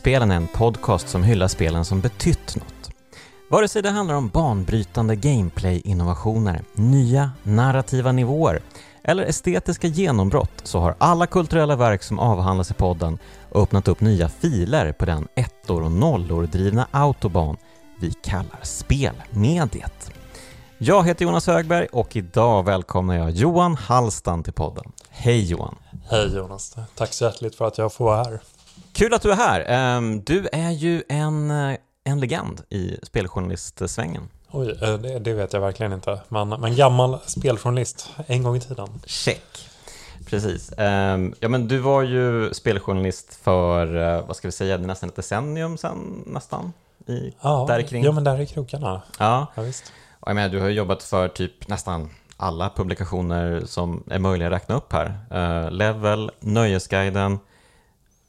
Spelen är en podcast som hyllar spelen som betytt något. Vare sig det handlar om banbrytande gameplay-innovationer, nya narrativa nivåer eller estetiska genombrott så har alla kulturella verk som avhandlas i podden öppnat upp nya filer på den ettor och nollor drivna autobahn vi kallar spelmediet. Jag heter Jonas Högberg och idag välkomnar jag Johan Hallstan till podden. Hej Johan! Hej Jonas! Tack så hjärtligt för att jag får vara här. Kul att du är här. Ehm, du är ju en, eh, en legend i speljournalistsvängen. Oj, eh, det, det, vet jag verkligen inte. Men, men gammal speljournalist, en gång i tiden. Check. Precis. Ehm, ja, men du var ju speljournalist för, eh, vad ska vi säga, nästan ett decennium sedan nästan? I, ja, där kring. ja, men där i krokarna. Ja. ja visst. Jag menar, du har jobbat för typ nästan alla publikationer som är möjliga att räkna upp här. Level, Nöjesguiden,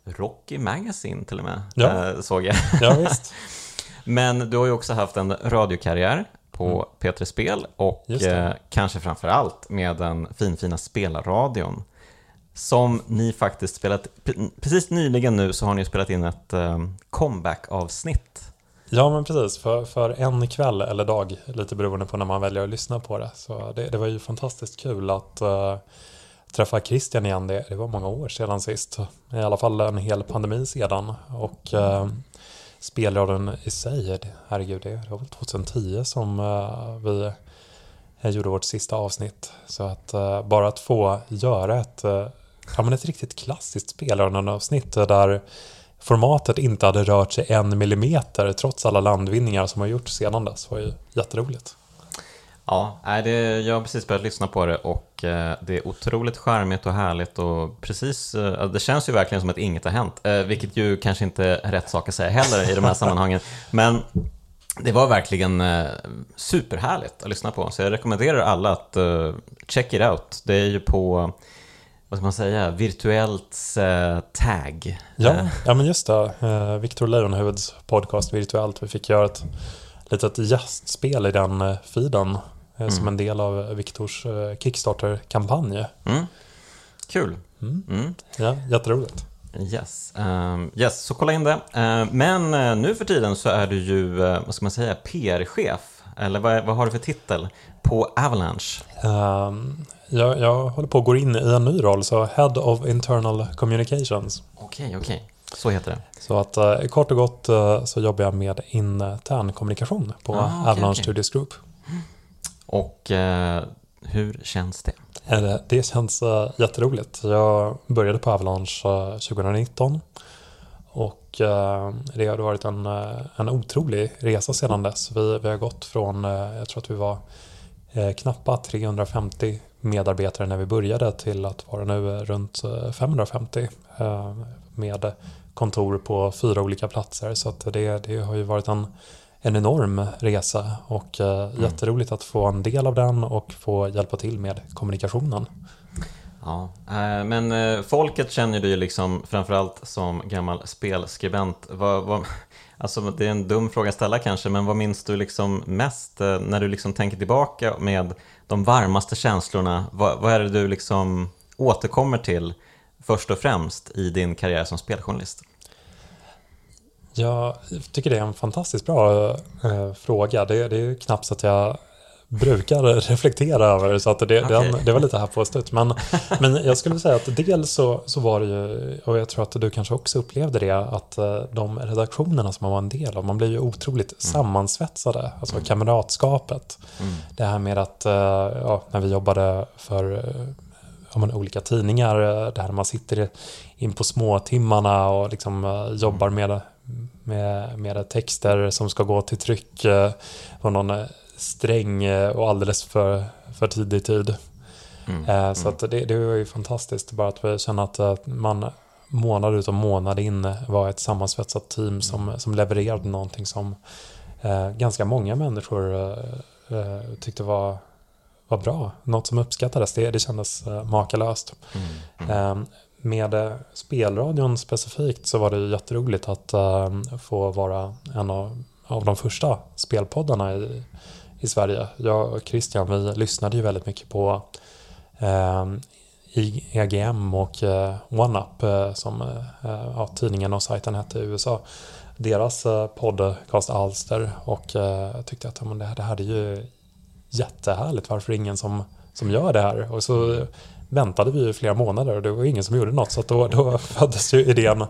Rocky Magazine till och med, ja. äh, såg jag. Ja, visst. Men du har ju också haft en radiokarriär på mm. P3 Spel och eh, kanske framför allt med den finfina spelarradion som ni faktiskt spelat, precis nyligen nu så har ni spelat in ett eh, comeback-avsnitt. Ja men precis, för, för en kväll eller dag, lite beroende på när man väljer att lyssna på det. Så det, det var ju fantastiskt kul att uh, träffa Christian igen. Det, det var många år sedan sist. I alla fall en hel pandemi sedan. Och eh, spelradion i sig, herregud, det var väl 2010 som eh, vi eh, gjorde vårt sista avsnitt. Så att eh, bara att få göra ett, eh, ja, men ett riktigt klassiskt spelradionavsnitt där formatet inte hade rört sig en millimeter trots alla landvinningar som har gjorts sedan dess var ju jätteroligt. Ja, det, jag har precis börjat lyssna på det och eh, det är otroligt charmigt och härligt och precis, eh, det känns ju verkligen som att inget har hänt, eh, vilket ju kanske inte är rätt sak att säga heller i de här sammanhangen. Men det var verkligen superhärligt att lyssna på, så jag rekommenderar alla att check it out. Det är ju på vad ska man säga, virtuellt tag. Ja, ja men just det. Viktor Lejonhuvuds podcast Virtuellt. Vi fick göra ett litet gästspel i den feeden Eh, mm. som en del av Viktors eh, Kickstarter-kampanj. Mm. Kul. Mm. mm. Ja, jätteroligt. Yes. Um, yes, så kolla in det. Uh, men uh, nu för tiden så är du ju, vad ska man säga, PR-chef. Eller vad, vad, har du för titel på Avalanche? Um, jag, jag håller på att gå in i en ny roll, så Head of Internal Communications. Okej, okay, okej. Okay. Så heter det. Så att kort och gott så jobbar jag med intern kommunikation på ah, okay, Avalanche Studios Group. Och eh, hur känns det? Eh, det känns eh, jätteroligt. Jag började på Avalanche eh, 2019 och eh, det har varit en, en otrolig resa sedan dess. Vi, vi har gått från, jag tror att vi var knappa 350 medarbetare när vi började till att vara nu runt 550 med kontor på fyra olika platser. Så det, det har ju varit en en enorm resa och eh, mm. jätteroligt att få en del av den och få hjälpa till med kommunikationen. Ja, eh, men eh, folket känner du ju liksom framförallt som gammal spelskribent. Vad, vad, alltså det är en dum fråga att ställa kanske, men vad minns du liksom mest när du liksom tänker tillbaka med de varmaste känslorna? Vad, vad är det du liksom återkommer till först och främst i din karriär som speljournalist? Jag tycker det är en fantastiskt bra eh, fråga. Det, det är knappt så att jag brukar reflektera över så att det, okay. den, det var lite här på studs. Men, men jag skulle säga att dels så, så var det ju, och jag tror att du kanske också upplevde det, att eh, de redaktionerna som man var en del av, man blev ju otroligt mm. sammansvetsade. Alltså mm. kamratskapet. Mm. Det här med att, eh, ja, när vi jobbade för eh, ja, men, olika tidningar, där man sitter in på småtimmarna och liksom jobbar mm. med med, med texter som ska gå till tryck eh, på någon eh, sträng eh, och alldeles för, för tidig tid. Mm, så mm. det, det var ju fantastiskt bara att känna att man månad ut och månad in var ett sammansvetsat team som, mm. som levererade någonting som eh, ganska många människor eh, tyckte var, var bra. Något som uppskattades. Det, det kändes eh, makalöst. Mm, mm med spelradion specifikt så var det jätteroligt att ehm, få vara en av, av de första spelpoddarna i, i Sverige. Jag och Christian vi lyssnade ju väldigt mycket på ehm, uh, EGM och eh, OneUp eh, som eh, ja, tidningen och sajten hette i USA. Deras podcast Alster och jag tyckte att men det, här, det här är ju jättehärligt. Varför ingen som, som gör det här? Och så mm väntade vi i flera månader och det var ingen som gjorde något. Så då, då föddes ju idén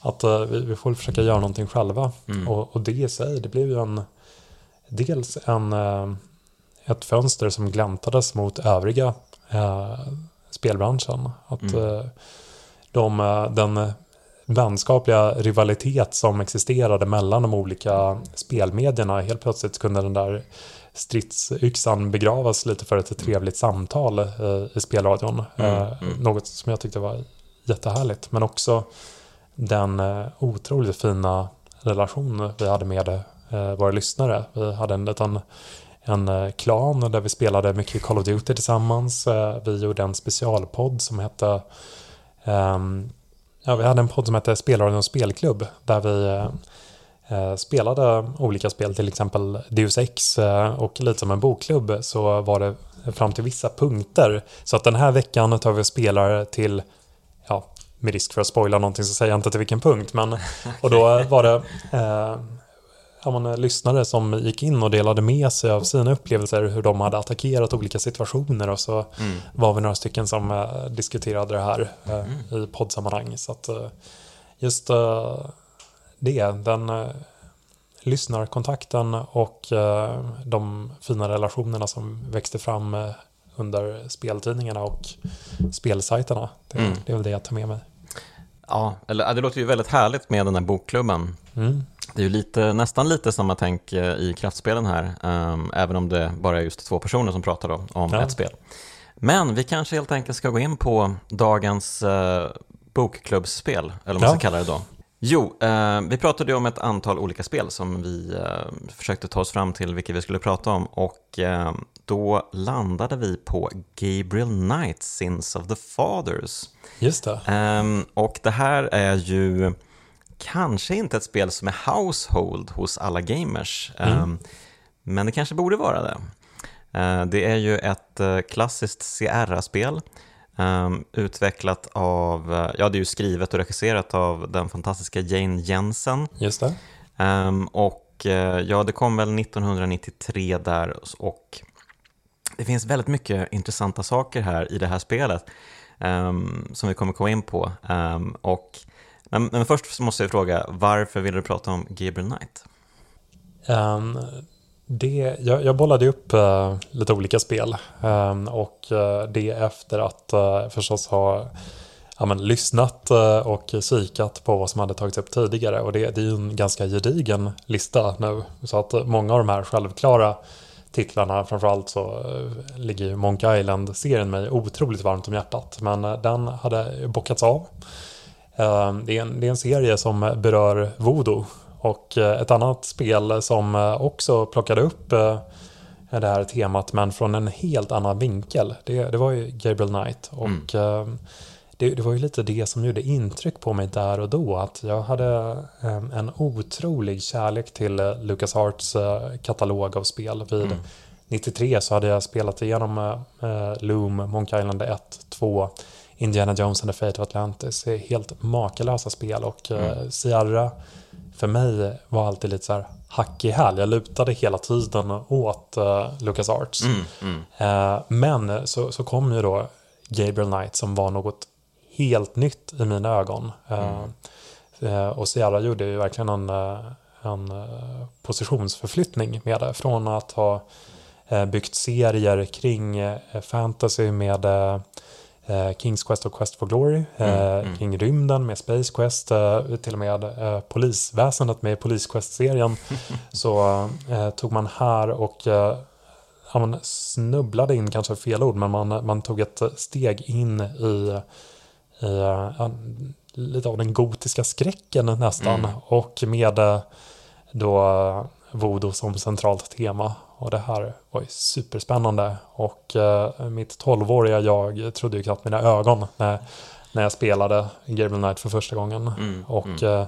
att uh, vi, vi, får försöka göra någonting själva. Mm. Och, och, det i sig, det blev ju en dels en, uh, ett fönster som gläntades mot övriga uh, spelbranschen. Att mm. de, den vänskapliga rivalitet som existerade mellan de olika spelmedierna helt plötsligt kunde den där stridsyxan begravas lite för ett trevligt samtal eh, i spelradion. Mm, eh, mm. Något som jag tyckte var jättehärligt. Men också den eh, otroligt fina relation vi hade med våra lyssnare. Vi hade en liten en klan där vi spelade mycket Call of Duty tillsammans. Vi gjorde en specialpodd som hette um, Ja, vi hade en podd som hette Spelradion spelklubb där vi spelade olika spel, till exempel Deus Ex eh, och lite som en bokklubb så var det fram till vissa punkter. Så att den här veckan tar vi och spelar till, ja, med risk för att spoila någonting så säger jag inte till vilken punkt, men och då var det eh, ja, man, lyssnare som gick in och delade med sig av sina upplevelser, hur de hade attackerat olika situationer och så mm. var vi några stycken som eh, diskuterade det här eh, mm. i poddsammanhang. Så att eh, just det. Den eh, lyssnarkontakten och eh, de fina relationerna som växte fram eh, under speltidningarna och spelsajterna. Det, mm. det är väl det jag tar med mig. Ja, eller, det låter ju väldigt härligt med den här bokklubben. Mm. Det är ju lite, nästan lite samma tänk eh, i kraftspelen här, um, även om det bara är just två personer som pratar då, om ja. ett spel. Men vi kanske helt enkelt ska gå in på dagens uh, bokklubbsspel, eller vad man ja. ska kalla det då. Jo, eh, vi pratade ju om ett antal olika spel som vi eh, försökte ta oss fram till vilka vi skulle prata om och eh, då landade vi på Gabriel Knight, Sins of the Fathers. Just det. Ehm, och det här är ju kanske inte ett spel som är household hos alla gamers, mm. Ehm, men det kanske borde vara det. Eh, det är ju ett eh, klassiskt Sierra-spel Um, utvecklat av, eh, ja det är ju skrivet och regisserat av den fantastiska Jane Jensen. Just det. Um, och uh, ja, det kom väl 1993 där och det finns väldigt mycket intressanta saker här i det här spelet um, som vi kommer komma in på. och, men, men, först måste jag fråga, varför vill du prata om Gabriel Knight? Det, jag, jag bollade upp uh, lite olika spel um, och uh, det efter att uh, förstås ha ja, men, lyssnat och kikat på vad som hade tagits upp tidigare. Och det, det är ju en ganska gedigen lista nu. Så att många av de här självklara titlarna framförallt så ligger ju Monk Island-serien mig otroligt varmt om hjärtat. Men den hade bockats av. Ehm, det är, en, det är en serie som berör voodoo och eh, ett annat spel som eh, också plockade upp eh, det här temat men från en helt annan vinkel. Det, det var ju Gabriel Knight. Och mm. det, det, var ju lite det som gjorde intryck på mig där och då. Att jag hade en otrolig kärlek till Lucas Arts katalog av spel. Vid mm. 93 så hade jag spelat igenom Loom, Monkey Island 1, 2, Indiana Jones and the Fate of Atlantis. Helt makalösa spel och mm. Sierra för mig var alltid lite så här hack i häl. Jag lutade hela tiden åt uh, Lucas Arts. Mm, mm. Uh, men så, så kom ju då Gabriel Knight som var något helt nytt i mina ögon. Uh, mm. och Sierra gjorde ju verkligen en, en positionsförflyttning med det. Från att ha byggt serier kring fantasy med eh, Kings Quest och Quest for Glory, eh, mm, mm. kring rymden med Space Quest, eh, till och med eh, polisväsendet med Police Quest-serien. så eh, tog man här och ja, man snubblade in, kanske fel ord, men man, man tog ett steg in i, i ja, lite av den gotiska skräcken nästan. Mm. Och med då voodoo som centralt tema. Och det här var ju superspännande. Och eh, mitt tolvåriga jag trodde ju knappt mina ögon när, när jag spelade Gabriel Knight för första gången. Mm, och mm. Eh,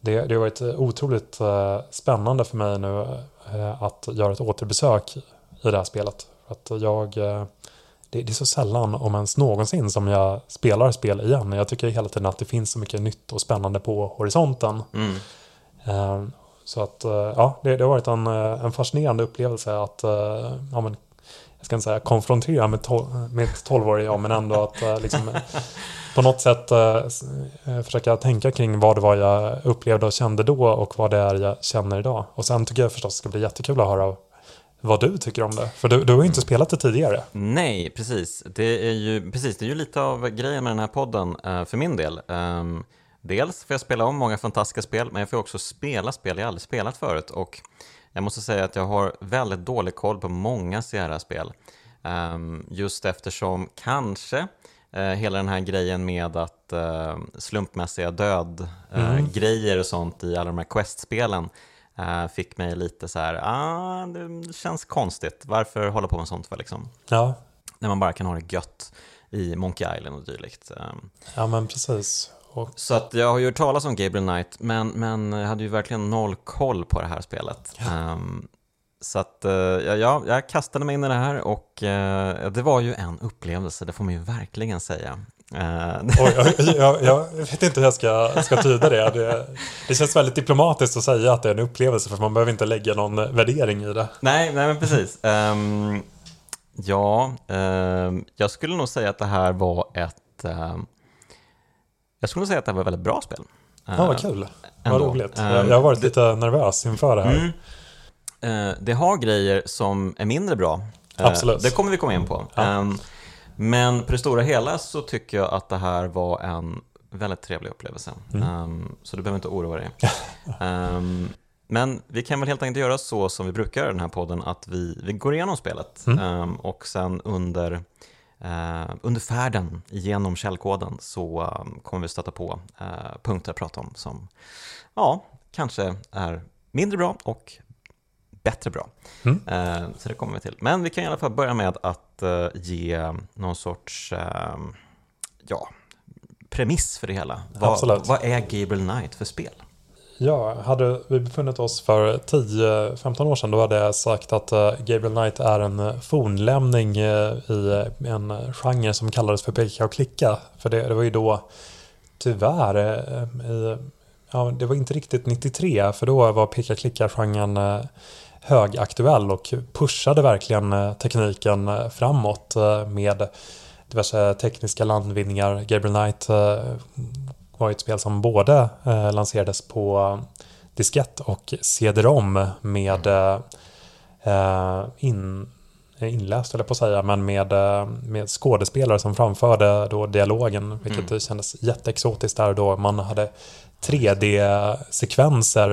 det, det har varit otroligt eh, spännande för mig nu eh, att göra ett återbesök i det här spelet. För att jag eh, det, det, är så sällan, om ens någonsin, som jag spelar spel igen. Jag tycker hela tiden att det finns så mycket nytt och spännande på horisonten. Mm. Så att, uh, ja, det, det, har varit en, en fascinerande upplevelse att, ja men, jag ska inte säga konfrontera med, to- med 12-årig jag, men ändå att liksom, på något sätt uh, försöka tänka kring vad det var jag upplevde och kände då och vad det är jag känner idag. Och sen tycker jag förstås det ska bli jättekul att höra vad du tycker om det. För du, du har ju inte spelat det tidigare. Nej, precis. Det är ju, precis, det är ju lite av grejen med den här podden uh, för min del. Um, dels får jag spela om många fantastiska spel, men jag får också spela spel jag aldrig spelat förut. Och jag måste säga att jag har väldigt dålig koll på många Sierra-spel. Um, just eftersom kanske uh, hela den här grejen med att uh, slumpmässiga död-grejer mm. och sånt i alla de här Quest-spelen fick mig lite så här, ah, det känns konstigt, varför hålla på med sånt för liksom? Ja. När man bara kan ha det gött i Monkey Island och dylikt. Um, ja men precis. Och... Så att jag har ju hört talas om Gabriel Knight, men, men jag hade ju verkligen noll koll på det här spelet. Ja. Um, så att uh, ja, jag kastade mig in i det här och uh, det var ju en upplevelse, det får man ju verkligen säga. Uh, Oj, jag, jag, jag, vet inte hur jag ska, ska tyda det. det. det. känns väldigt diplomatiskt att säga att det är en upplevelse för man behöver inte lägga någon värdering i det. Nej, nej men precis. Um, ja, um, jag skulle nog säga att det här var ett... Um, jag skulle säga att det var ett väldigt bra spel. Ja, vad eh, kul. Vad roligt. jag har varit lite nervös inför det här. Mm, uh, det har grejer som är mindre bra. Absolut. Det kommer vi komma in på. Ja. Men på det stora hela så tycker jag att det här var en väldigt trevlig upplevelse. Mm. Um, så du behöver inte oroa dig. um, men vi kan väl helt enkelt göra så som vi brukar i den här podden, att vi, vi går igenom spelet mm. och sen under, under färden genom källkoden så um, kommer vi stöta på uh, punkter att prata om som ja, kanske är mindre bra och bättre bra. Mm. Uh, så det kommer vi till. Men vi kan i alla fall börja med att ge någon sorts uh, ja, premiss för det hela. Vad, vad är Gabriel Knight för spel? Ja, hade vi befunnit oss för 10-15 år sedan då hade jag sagt att eh, Gabriel Knight är en fornlämning eh, i en genre som kallades för peka och klicka. För det, det var ju då tyvärr, eh, i, ja, det var inte riktigt 93 för då var peka och klicka-genren högaktuell och pushade verkligen tekniken framåt med diverse tekniska landvinningar. Gabriel Knight var ett spel som både lanserades på diskett och CD-ROM med in, inläst, eller på att säga, men med, med skådespelare som framförde då dialogen, vilket mm. kändes jätteexotiskt där då man hade 3D-sekvenser,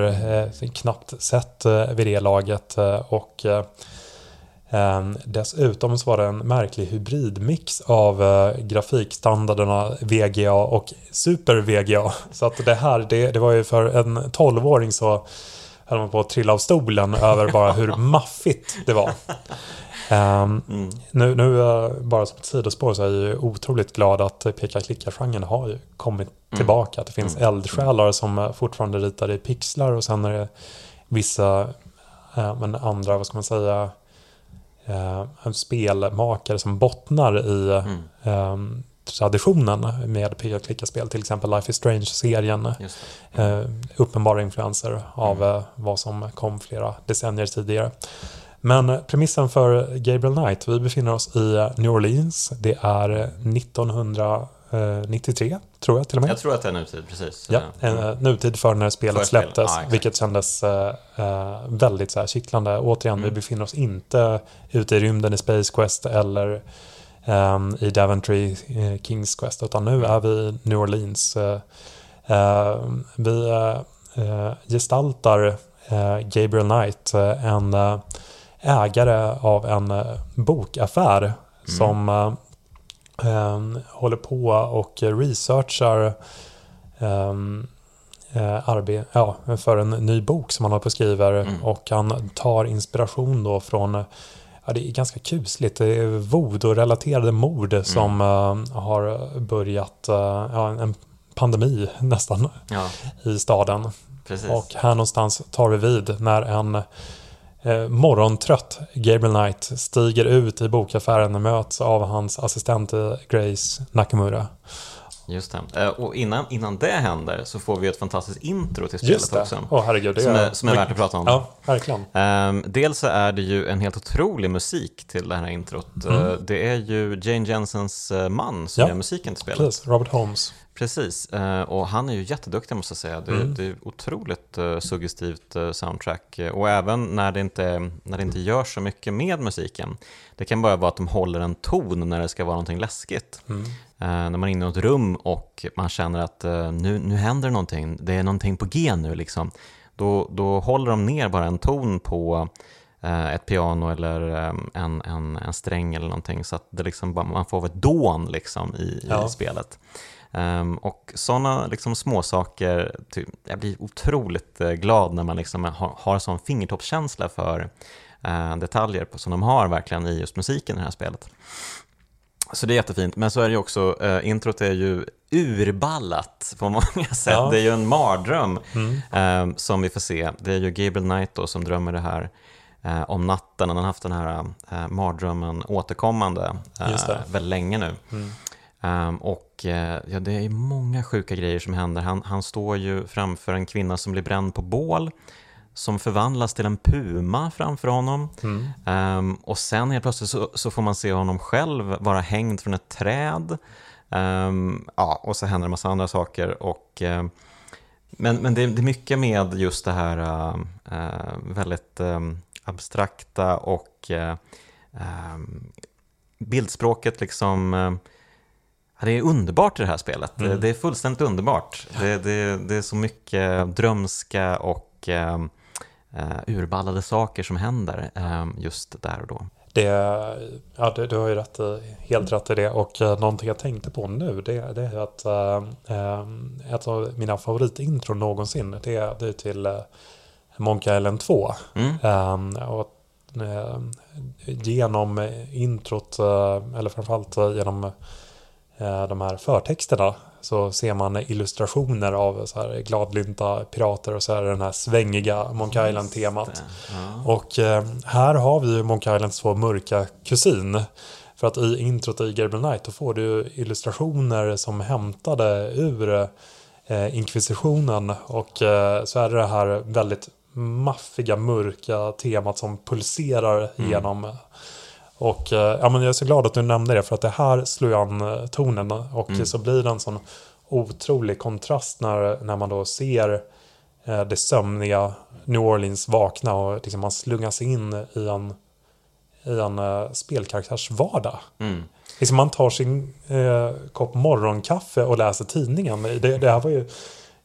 eh, knappt sett eh, vid det laget. Eh, och eh, dessutom så var det en märklig hybridmix av eh, grafikstandarderna VGA och Super VGA. Så att det här, det, det var ju för en 12-åring så höll man på att trilla av stolen över bara hur maffigt det var. Um, mm. Nu, nu bara som ett sidospår så är jag ju otroligt glad att peka-klicka-genren har ju kommit mm. tillbaka. Att det finns mm. eldsjälar som fortfarande ritar i pixlar och sen är det vissa, äh, men andra, vad ska man säga, äh, spelmakare som bottnar i äh, traditionen med peka-klicka-spel. Till exempel Life is Strange-serien. Uh, uppenbara influenser av mm. vad som kom flera decennier tidigare. Men premissen för Gabriel Knight, vi befinner oss i New Orleans. Det är 1993, tror jag till och med. Jag tror att det är nutid, precis. Ja, en mm. nutid för när spelet för släpptes, ah, vilket kändes uh, väldigt så här, kittlande. Återigen, mm. vi befinner oss inte ute i rymden i Space Quest eller um, i Daventry uh, Kings Quest, utan nu är vi i New Orleans. Uh, vi gestaltar Gabriel Knight, en ägare av en eh, bokaffär mm. som eh, eh, håller på och researchar eh, arbe- ja, för en ny bok som han håller på och skriver mm. och han tar inspiration då från Ja, det är ganska kusligt. Det är voodoo-relaterade mord mm. som uh, har börjat, uh, ja, en pandemi nästan, ja. i staden. Precis. Och här någonstans tar vi vid när en eh, morgontrött Gabriel Knight stiger ut i bokaffären och möts av hans assistent Grace Nakamura. Just det. Eh, och innan, innan det händer så får vi ett fantastiskt intro till spelet Just det. också. Åh, herregud, det som, är, som är värt att prata om. Ja, verkligen. Um, dels så är det ju en helt otrolig musik till det här introt. Mm. Uh, det är ju Jane Jensens uh, man som Ja. gör musiken till spelet. Precis, Robert Holmes. Precis, eh, och han är ju jätteduktig måste jag säga. Det, Mm. det är otroligt eh, suggestivt eh, soundtrack. Och även när det, inte, när det inte görs så mycket med musiken. Det kan bara vara att de håller en ton när det ska vara någonting läskigt. Mm. När man är inne i ett rum och man känner att nu, nu händer någonting, det är någonting på G nu liksom. Då, då håller de ner bara en ton på ett piano eller en, en, en sträng eller någonting så att det liksom bara, man får ett dån liksom i, Ja. i spelet. Ehm, och sådana liksom småsaker, ty- jag blir otroligt eh, glad när man liksom har, har sån fingertoppskänsla för eh, detaljer som de har verkligen i just musiken i det här spelet. Så det är jättefint, men så är det ju också, eh, introt är ju urballat på många sätt. Ja. Det är ju en mardröm Mm. eh, som vi får se. Det är ju Gabriel Knight då som drömmer det här eh, om natten. Han har haft den här eh, mardrömmen återkommande det. väldigt länge nu. Mm. Ehm, och eh, ja, det är många sjuka grejer som händer. Han, han står ju framför en kvinna som blir bränd på bål, som förvandlas till en puma framför honom. Mm. Ehm, och sen helt plötsligt så, så får man se honom själv vara hängd från ett träd. Ehm, ja, och så händer en massa andra saker. Och, eh, men men det, det är mycket med just det här eh, väldigt abstrakta och bildspråket liksom Ja, det är underbart i det här spelet. Mm. Det, är fullständigt underbart. Det, det, det är så mycket drömska och eh, eh, urballade saker som händer eh, just där och då. Det, ja, du, du har ju rätt, helt rätt i det och eh, någonting jag tänkte på nu det, det är att eh, eh, ett av mina favoritintron någonsin det, det är till eh, Monkey Island 2. Mm. Eh, och, eh, genom introt, eh, eller framförallt eh, genom de här förtexterna så ser man illustrationer av så här gladlynta pirater och så är det den här svängiga Monkey Island-temat. Ja. Och eh, här har vi ju Monkey Islands två mörka kusin. För att i introt i Gabriel Knight då får du illustrationer som hämtade ur eh, inkvisitionen. Och eh, så är det det här väldigt maffiga, mörka temat som pulserar Mm. genom. Och eh, ja, men jag är så glad att du nämnde det för att det här slår ju an eh, tonen. Och Mm. så blir det en sån otrolig kontrast när, när man då ser eh, det sömniga New Orleans vakna och liksom man slungas in i en, i en eh, spelkaraktärs vardag. Mm. Liksom man tar sin eh, kopp morgonkaffe och läser tidningen. Det, det här var ju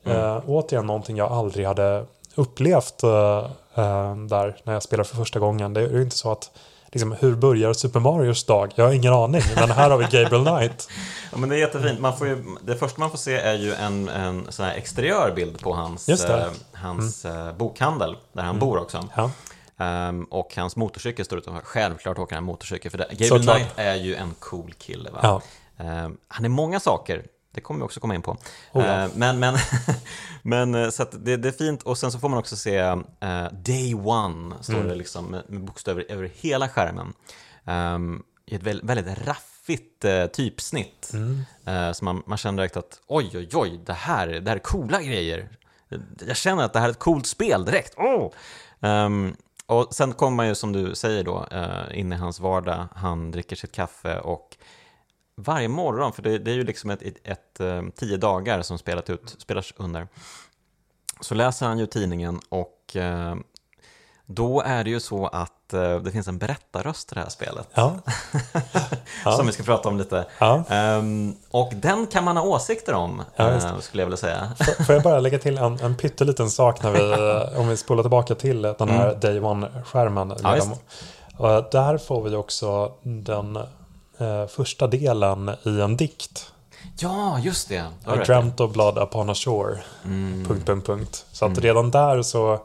eh, återigen någonting jag aldrig hade upplevt där när jag spelade för första gången. Det är ju inte så att liksom, hur börjar Super Marios dag? Jag har ingen aning, men här har vi Gabriel Knight. Ja, men det är jättefint. Man får ju, det första man får se är ju en, en sån här exteriör bild på hans, Just det. Mm. eh, hans eh, bokhandel, där han bor också. Ja, Ehm, och hans motorcykel står utanför. Självklart åker han motorcykel, för det. Gabriel. Knight är ju en cool kille. Ja. Ehm, han är många saker, det kommer vi också komma in på. Oh ja. Ehm, men men, men eh, så det, det är fint, och sen så får man också se eh, Day One, står Mm. det liksom med, med bokstäver över hela skärmen. Um, I ett väldigt, väldigt raffigt eh, typsnitt. Mm. Eh, så man, man känner direkt att oj, oj, oj, det här, det här är coola grejer. Jag känner att det här är ett coolt spel direkt. Oh! Ehm, och sen kommer man ju som du säger då uh, in i hans vardag. Han dricker sitt kaffe och varje morgon, för det, det är ju liksom ett, ett, ett eh, tio dagar som spelat ut, spelas under, så läser han ju tidningen och eh, då är det ju så att eh, det finns en berättarröst i det här spelet. Ja. Ja. Som vi ska prata om lite. Ja. Ehm, och den kan man ha åsikter om, eh, skulle jag vilja säga. Får- jag bara lägga till en, en pytteliten sak när vi, om vi spolar tillbaka till den här Day One-skärmen. Där får vi också den eh, första delen i en dikt. Ja, just det. Har I dreamt of blood upon a shore. Mm. Punkt, punkt, punkt. Så att redan där så,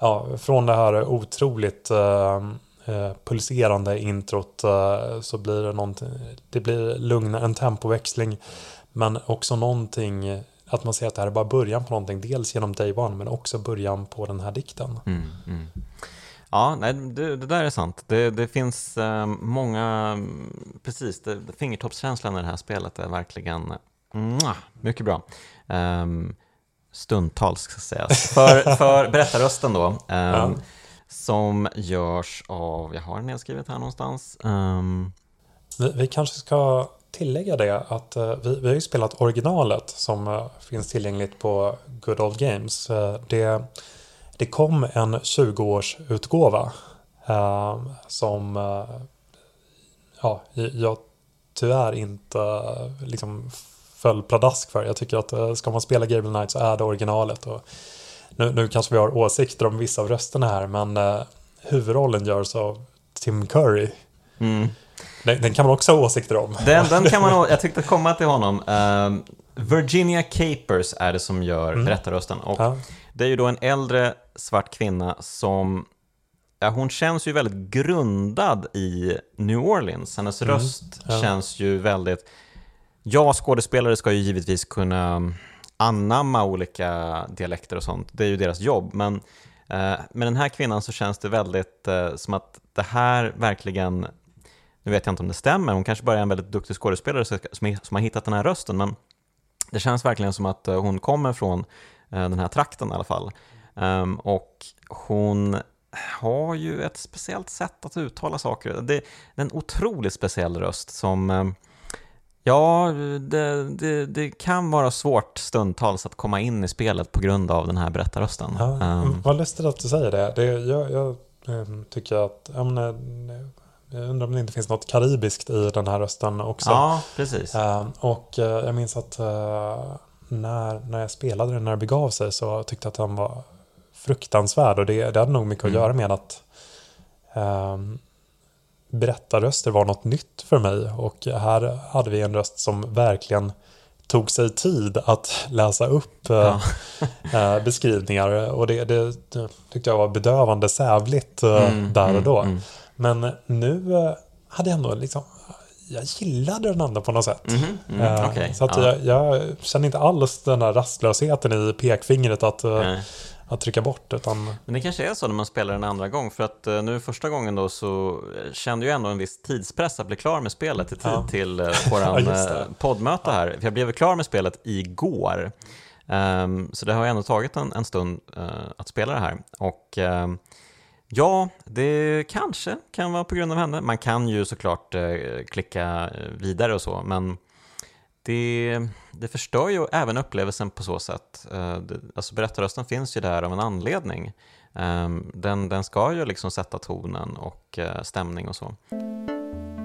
ja, från det här otroligt eh, eh, pulserande introt eh, så blir det någonting, det blir lugn, en tempoväxling. Men också någonting, att man ser att det här är bara början på någonting. Dels genom Day One men också början på den här dikten. Mm, mm. Ja, nej, det, det, där är sant. Det, det finns eh, många, precis, det, fingertoppskänslan i det här spelet är verkligen mwah, mycket bra. Um, stundtals ska sägas. För, för berättarrösten då, um, ja. som görs av, jag har den nedskrivet här någonstans. Um, vi, vi, kanske ska tillägga det att uh, vi, vi har ju spelat originalet som uh, finns tillgängligt på Good Old Games. Uh, det det kom en 20-årsutgåva eh, som eh, ja, jag tyvärr inte liksom föll pladask för. Jag tycker att eh, ska man spela Gable Knight så är det originalet. Och nu, nu kanske vi har åsikter om vissa av rösterna här men eh, huvudrollen görs av Tim Curry. Mm. Den, den, kan man också ha åsikter om. Den, den kan man, jag tyckte komma till honom. Uh, Virginia Capers är det som gör mm. berättarrösten. Och ja. Det är ju då en äldre svart kvinna som Ja, hon känns ju väldigt grundad i New Orleans. Hennes mm. röst ja. känns ju väldigt... Ja, skådespelare ska ju givetvis kunna anamma olika dialekter och sånt. Det är ju deras jobb. Men eh, med den här kvinnan så känns det väldigt eh, som att det här verkligen... Nu vet jag inte om det stämmer, hon kanske bara är en väldigt duktig skådespelare som, som har hittat den här rösten, men det känns verkligen som att eh, hon kommer från den här trakten i alla fall. Ehm, och hon har ju ett speciellt sätt att uttala saker. Det, är en otroligt speciell röst som eh, Ja, det, det, det, kan vara svårt stundtals att komma in i spelet på grund av den här berättarrösten. Ja, um, vad lustigt att du säger det. det jag, jag ehm, tycker att, jag, menar, jag undrar om det inte finns något karibiskt i den här rösten också. Ja, precis. Um, och uh, jag minns att uh, när, när jag spelade den när det begav sig så tyckte jag att han var fruktansvärd och det, det hade nog mycket mm. att göra med att um, berättarröster var något nytt för mig och här hade vi en röst som verkligen tog sig tid att läsa upp ja. äh, beskrivningar och det, det, det, tyckte jag var bedövande sävligt äh, mm, där och mm, då. Mm, Men nu äh, hade jag ändå liksom jag gillade den ändå på något sätt. Mm, mm, uh, okay. Så att ja. jag, jag, känner inte alls den där rastlösheten i pekfingret att, uh, att trycka bort. Utan... Men det kanske är så när man spelar en andra gång. För att uh, nu första gången då så kände jag ändå en viss tidspress att bli klar med spelet i tid ja. till våran ja, poddmöte här. För jag blev klar med spelet igår. Um, så det har ändå tagit en, en stund att spela det här. Och um, Ja, det kanske kan vara på grund av henne. Man kan ju såklart eh, klicka eh, vidare och så, men det, det förstör ju även upplevelsen på så sätt. Eh, alltså berättarrösten finns ju där av en anledning. Ehm, den, den ska ju liksom sätta tonen och stämning och så.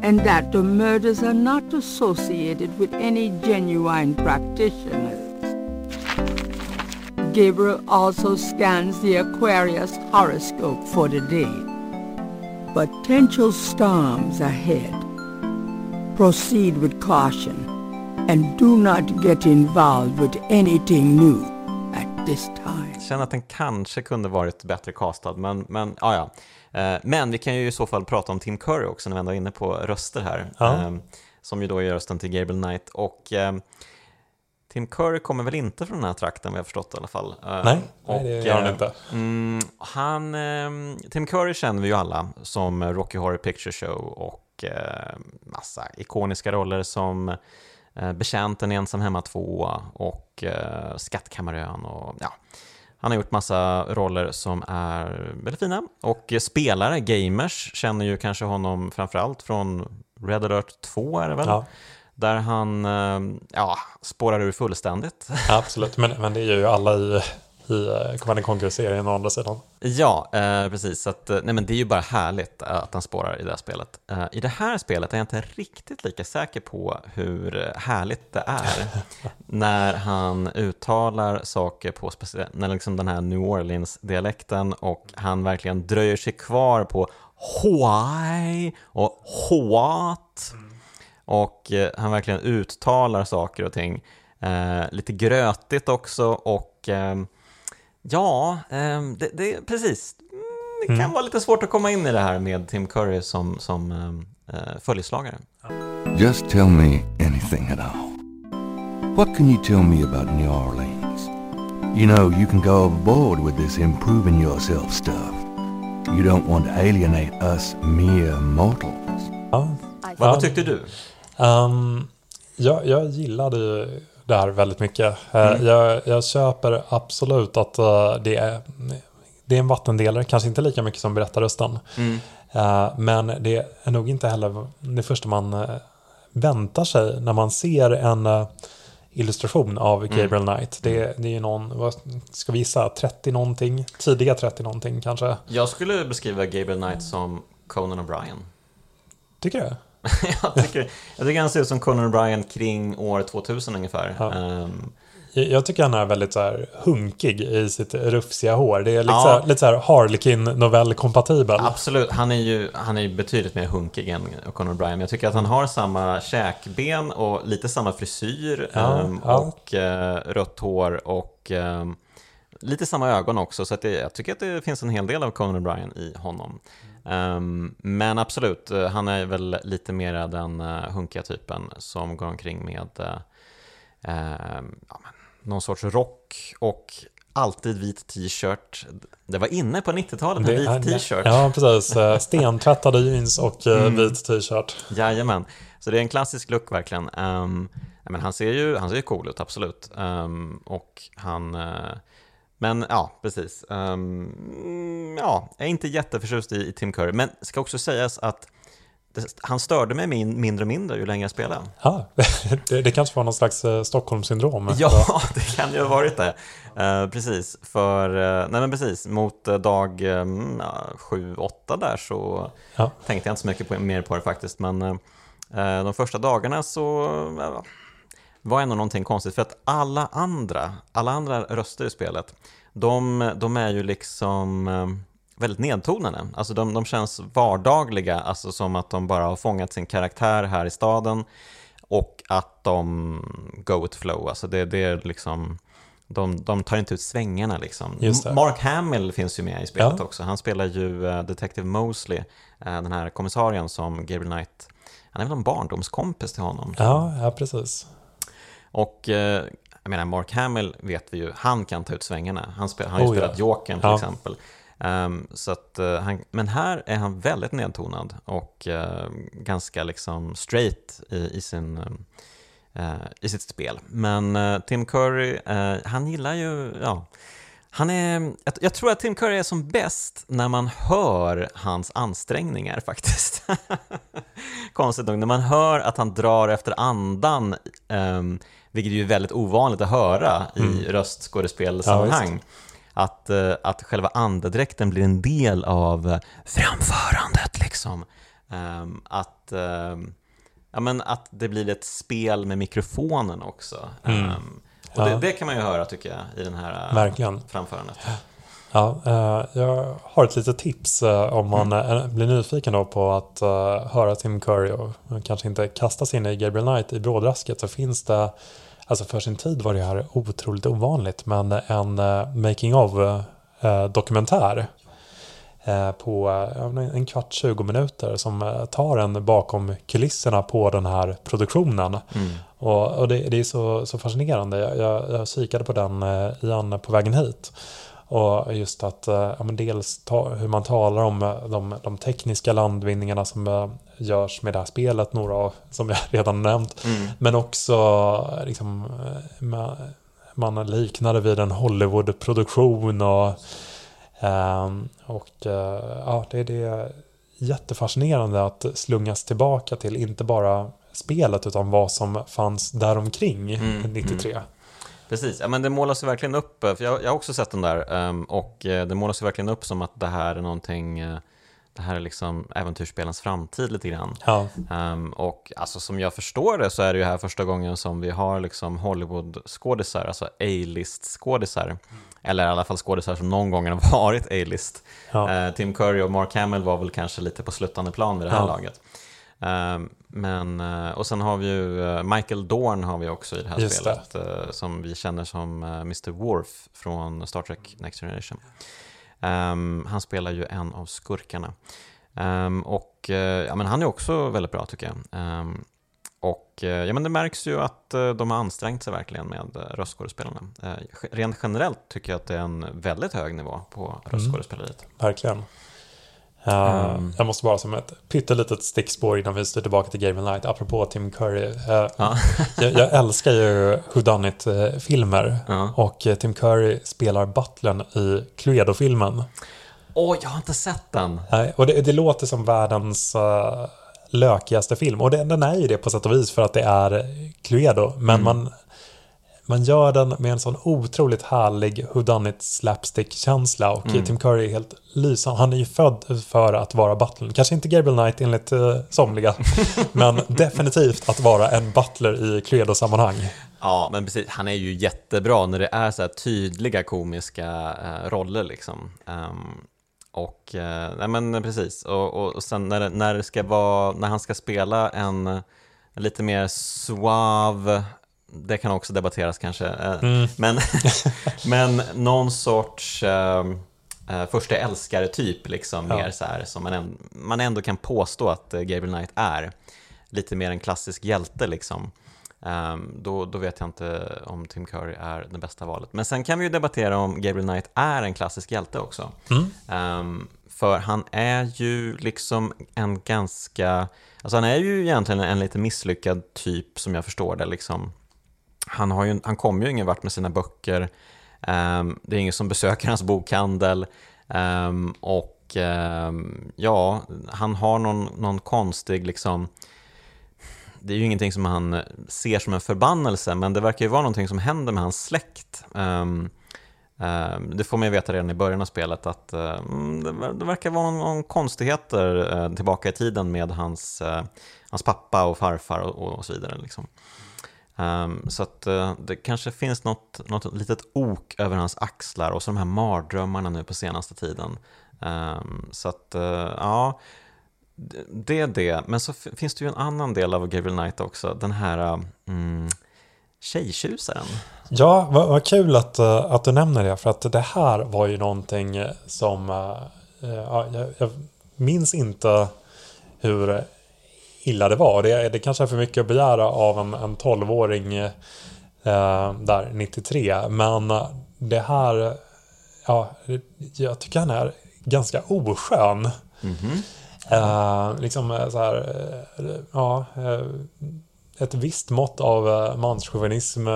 And that the murders are not associated with any genuine practitioners. Gabriel also scans the Aquarius horoscope for the day. Potential storms ahead. Proceed with caution and do not get involved with anything new at this time. Jag känner att den kanske kunde varit bättre castad, men, men ja, ja. Eh, men vi kan ju i så fall prata om Tim Curry också när vi ändå är inne på röster här. Ja. Eh, som ju då gör rösten till Gabriel Knight. Och eh, Tim Curry kommer väl inte från den här trakten vad jag förstått i alla fall. Eh, nej, och, nej det gör han inte. Mm, han, eh, Tim Curry känner vi ju alla som Rocky Horror Picture Show och eh, massa ikoniska roller som eh, Betjänten i Ensam Hemma 2 och eh, Skattkammarön och ja. Han har gjort massa roller som är väldigt fina och spelare, gamers, känner ju kanske honom framförallt från Red alert 2 är det väl? Ja där han eh, ja, spårar ur fullständigt. Absolut, men, men det gör ju alla i, i eh, Command Conquer-serien å andra sidan. Ja, eh, precis. Så att, nej, men det är ju bara härligt att han spårar i det här spelet. Eh, I det här spelet är jag inte riktigt lika säker på hur härligt det är när han uttalar saker på när liksom den här New Orleans-dialekten och han verkligen dröjer sig kvar på Why och what. Mm och eh, han verkligen uttalar saker och ting. Eh, lite grötigt också och eh, ja, eh, det, det, precis. Mm, det kan mm. vara lite svårt att komma in i det här med Tim Curry som, som eh, eh följeslagare. Just tell me anything at all. What can you tell me about New Orleans? You know, you can go overboard with this improving yourself stuff. You don't want to alienate us mere mortals. Ja. Vad, vad tyckte du? Um, jag, jag gillade ju det här väldigt mycket. Eh, Mm. Jag, jag köper absolut att eh, det, är, det är en vattendelare, kanske inte lika mycket som berättarrösten. Mm. Eh, Men det är nog inte heller det första man väntar sig när man ser en illustration av Mm. Gabriel Knight. Det, det är ju någon, vad ska vi gissa, 30 någonting? Tidiga 30 någonting kanske? Jag skulle beskriva Gabriel Knight som Conan O'Brien. Tycker du? jag, tycker, jag tycker han ser ut som Conan O'Brien kring år 2000 ungefär. Ja. Ehm, Jag tycker han är väldigt så här hunkig i sitt rufsiga hår. Det är lite, Ja. så här, lite så här Harlequin novell-kompatibel. Absolut, han är ju han är ju betydligt mer hunkig än Conor Bryan. Jag tycker att han har samma käkben och lite samma frisyr Ja, ehm, ja. och eh, rött hår och ehm, lite samma ögon också. Så att det, jag tycker att det finns en hel del av Conor Bryan i honom. Ehm, men absolut, eh, han är väl lite mer den uh, hunkiga typen som går omkring med ehm, ja, någon sorts rock och alltid vit t-shirt. Det var inne på 90-talet med vit t-shirt. Ja, precis. Stentvättade jeans och Mm. vit t-shirt. Jajamän, så det är en klassisk look verkligen. Um, men han ser ju han ser ju cool ut, absolut. Ehm, och han... eh, men ja, precis. Um, ja, jag är inte jätteförtjust i, i Tim Curry, men ska också sägas att det, han störde mig min, mindre och mindre ju längre jag spelade. Ja, det, det kanske var någon slags eh, Stockholmssyndrom. Ja, det kan ju ha varit det. Eh, precis, för, eh, nej men precis, mot dag um, ja, 7-8 där så Ja. tänkte jag inte så mycket på, mer på det faktiskt, men de första dagarna så var ändå någonting konstigt, för att alla andra, alla andra röster i spelet, de, de är ju liksom eh, väldigt nedtonade. Alltså de, de känns vardagliga, alltså som att de bara har fångat sin karaktär här i staden och att de go with flow, alltså det, det är liksom de, de tar inte ut svängarna liksom. Mark Hamill finns ju med i spelet Ja. också. Han spelar ju eh, Detective Mosley, eh, den här kommissarien som Gabriel Knight, han är väl en barndomskompis till honom. Ja, ja, precis. Och eh, jag menar, Mark Hamill vet vi ju, han kan ta ut svängarna. Han, spel, han har ju Oh, ja. spelat Jokern till Ja. exempel. Ehm, så att, eh, han, men här är han väldigt nedtonad och eh, ganska liksom straight i, i, sin, eh, i sitt spel. Men Tim Curry, han gillar ju, ja, han är, jag, jag tror att Tim Curry är som bäst när man hör hans ansträngningar faktiskt. Konstigt nog, när man hör att han drar efter andan, um, vilket är ju väldigt ovanligt att höra i Mm. röstskådespelsammanhang, att, eh, att själva andedräkten blir en del av framförandet liksom. Ehm, att, ehm, ja, men att det blir ett spel med mikrofonen också. Mm. Ehm, och det, Ja. det kan man ju höra tycker jag i den här eh, Verkligen. framförandet. Ja, eh, jag har ett litet tips om man Mm. blir nyfiken då på att höra Tim Curry och kanske inte kasta sig in i Gabriel Knight i brådrasket så finns det, alltså för sin tid var det här otroligt ovanligt, men en uh, making of eh, dokumentär eh, på eh, en- kvart, 20 minuter som eh, tar en bakom kulisserna på den här produktionen. Mm. Och, och det, det är så, så fascinerande. Jag, jag, jag kikade på den eh, igen på vägen hit. Och just att eh, ja, men dels ta, hur man talar om eh, de, de tekniska landvinningarna som eh, görs med det här spelet, några av- som jag redan nämnt. Mm. Men också liksom, man, det vid en Hollywood-produktion och, ehm, och ja, det, det är jättefascinerande att slungas tillbaka till inte bara spelet utan vad som fanns däromkring Mm, 93. Precis, ja, men det målas ju verkligen upp, eh, för jag, jag har också sett den där, ehm, och eh, det målas ju verkligen upp som att det här är någonting, eh, det här är liksom äventyrsspelens framtid lite grann. Ja, Ehm, och alltså som jag förstår det så är det ju här första gången som vi har liksom Hollywood-skådisar, alltså A-list-skådisar. Eller i alla fall skådisar som någon gång har varit A-list. ja. Tim Curry och Mark Hamill var väl kanske lite på sluttande plan vid det här Ja. laget. Ehm, men, eh, och sen har vi ju eh, Michael Dorn har vi också i det här Just spelet, eh, som vi känner som Mr. Worf från Star Trek Next Generation. Ehm, han spelar ju en av skurkarna. Ehm, och ja, men han är också väldigt bra tycker jag. Ehm, och ja, men det märks ju att de har ansträngt sig verkligen med röstskådespelarna. Rent generellt tycker jag att det är en väldigt hög nivå på röstskådespeleriet. verkligen. Mm. Jag måste bara som ett pyttelitet stickspår innan vi styr tillbaka till Game Night. Apropå Tim Curry. Uh, ja. jag, jag, älskar ju Whodunit-filmer. Ja. Och Tim Curry spelar butlern i Cluedo-filmen. Åh, oh, jag har inte sett den. Och det, det låter som världens uh, lökigaste film. Och det, den är ju det på sätt och vis för att det är Cluedo. Men mm. man man gör den med en sån otroligt härlig whodunit slapstick-känsla och mm. Tim Curry är helt lysande. Han är ju född för att vara butler. Kanske inte Gabriel Knight enligt uh, somliga, men definitivt att vara en butler i Cluedo-sammanhang. Ja, men precis. Han är ju jättebra när det är så här tydliga komiska uh, roller liksom. Um, och, uh, nej men precis. Och, och, och sen när, när, det ska vara, när han ska spela en, en lite mer suave det kan också debatteras kanske. Eh, mm. Men, men någon sorts uh, första älskare-typ, liksom, ja. mer så här, som man, man ändå kan påstå att Gabriel Knight är. Lite mer en klassisk hjälte liksom. Um, då, då vet jag inte om Tim Curry är det bästa valet. Men sen kan vi ju debattera om Gabriel Knight är en klassisk hjälte också. Mm. Um, för han är ju liksom en ganska, alltså han är ju egentligen en lite misslyckad typ som jag förstår det liksom han, har ju, han kommer ju ingen vart med sina böcker. Um, det är ingen som besöker hans bokhandel. Um, och um, ja, han har någon, någon konstig liksom det är ju ingenting som han ser som en förbannelse, men det verkar ju vara någonting som händer med hans släkt. Um, um, det får man ju veta redan i början av spelet att um, det, det, verkar vara någon, någon konstigheter uh, tillbaka i tiden med hans, uh, hans pappa och farfar och, och så vidare. Liksom. Um, så att uh, det kanske finns något, något litet ok över hans axlar och så de här mardrömmarna nu på senaste tiden. Um, så att, uh, ja, det är det. Men så finns det ju en annan del av Gabriel Knight också, den här um, tjejtjusaren. Ja, vad, vad kul att, uh, att du nämner det, för att det här var ju någonting som, uh, jag, jag minns inte hur illa det var. Det, det kanske är för mycket att begära av en, en 12-åring eh, där 93. Men det här, ja, jag tycker han är ganska oskön. Mm -hmm. eh, liksom eh, så här, eh, ja, eh, ett visst mått av manschauvinism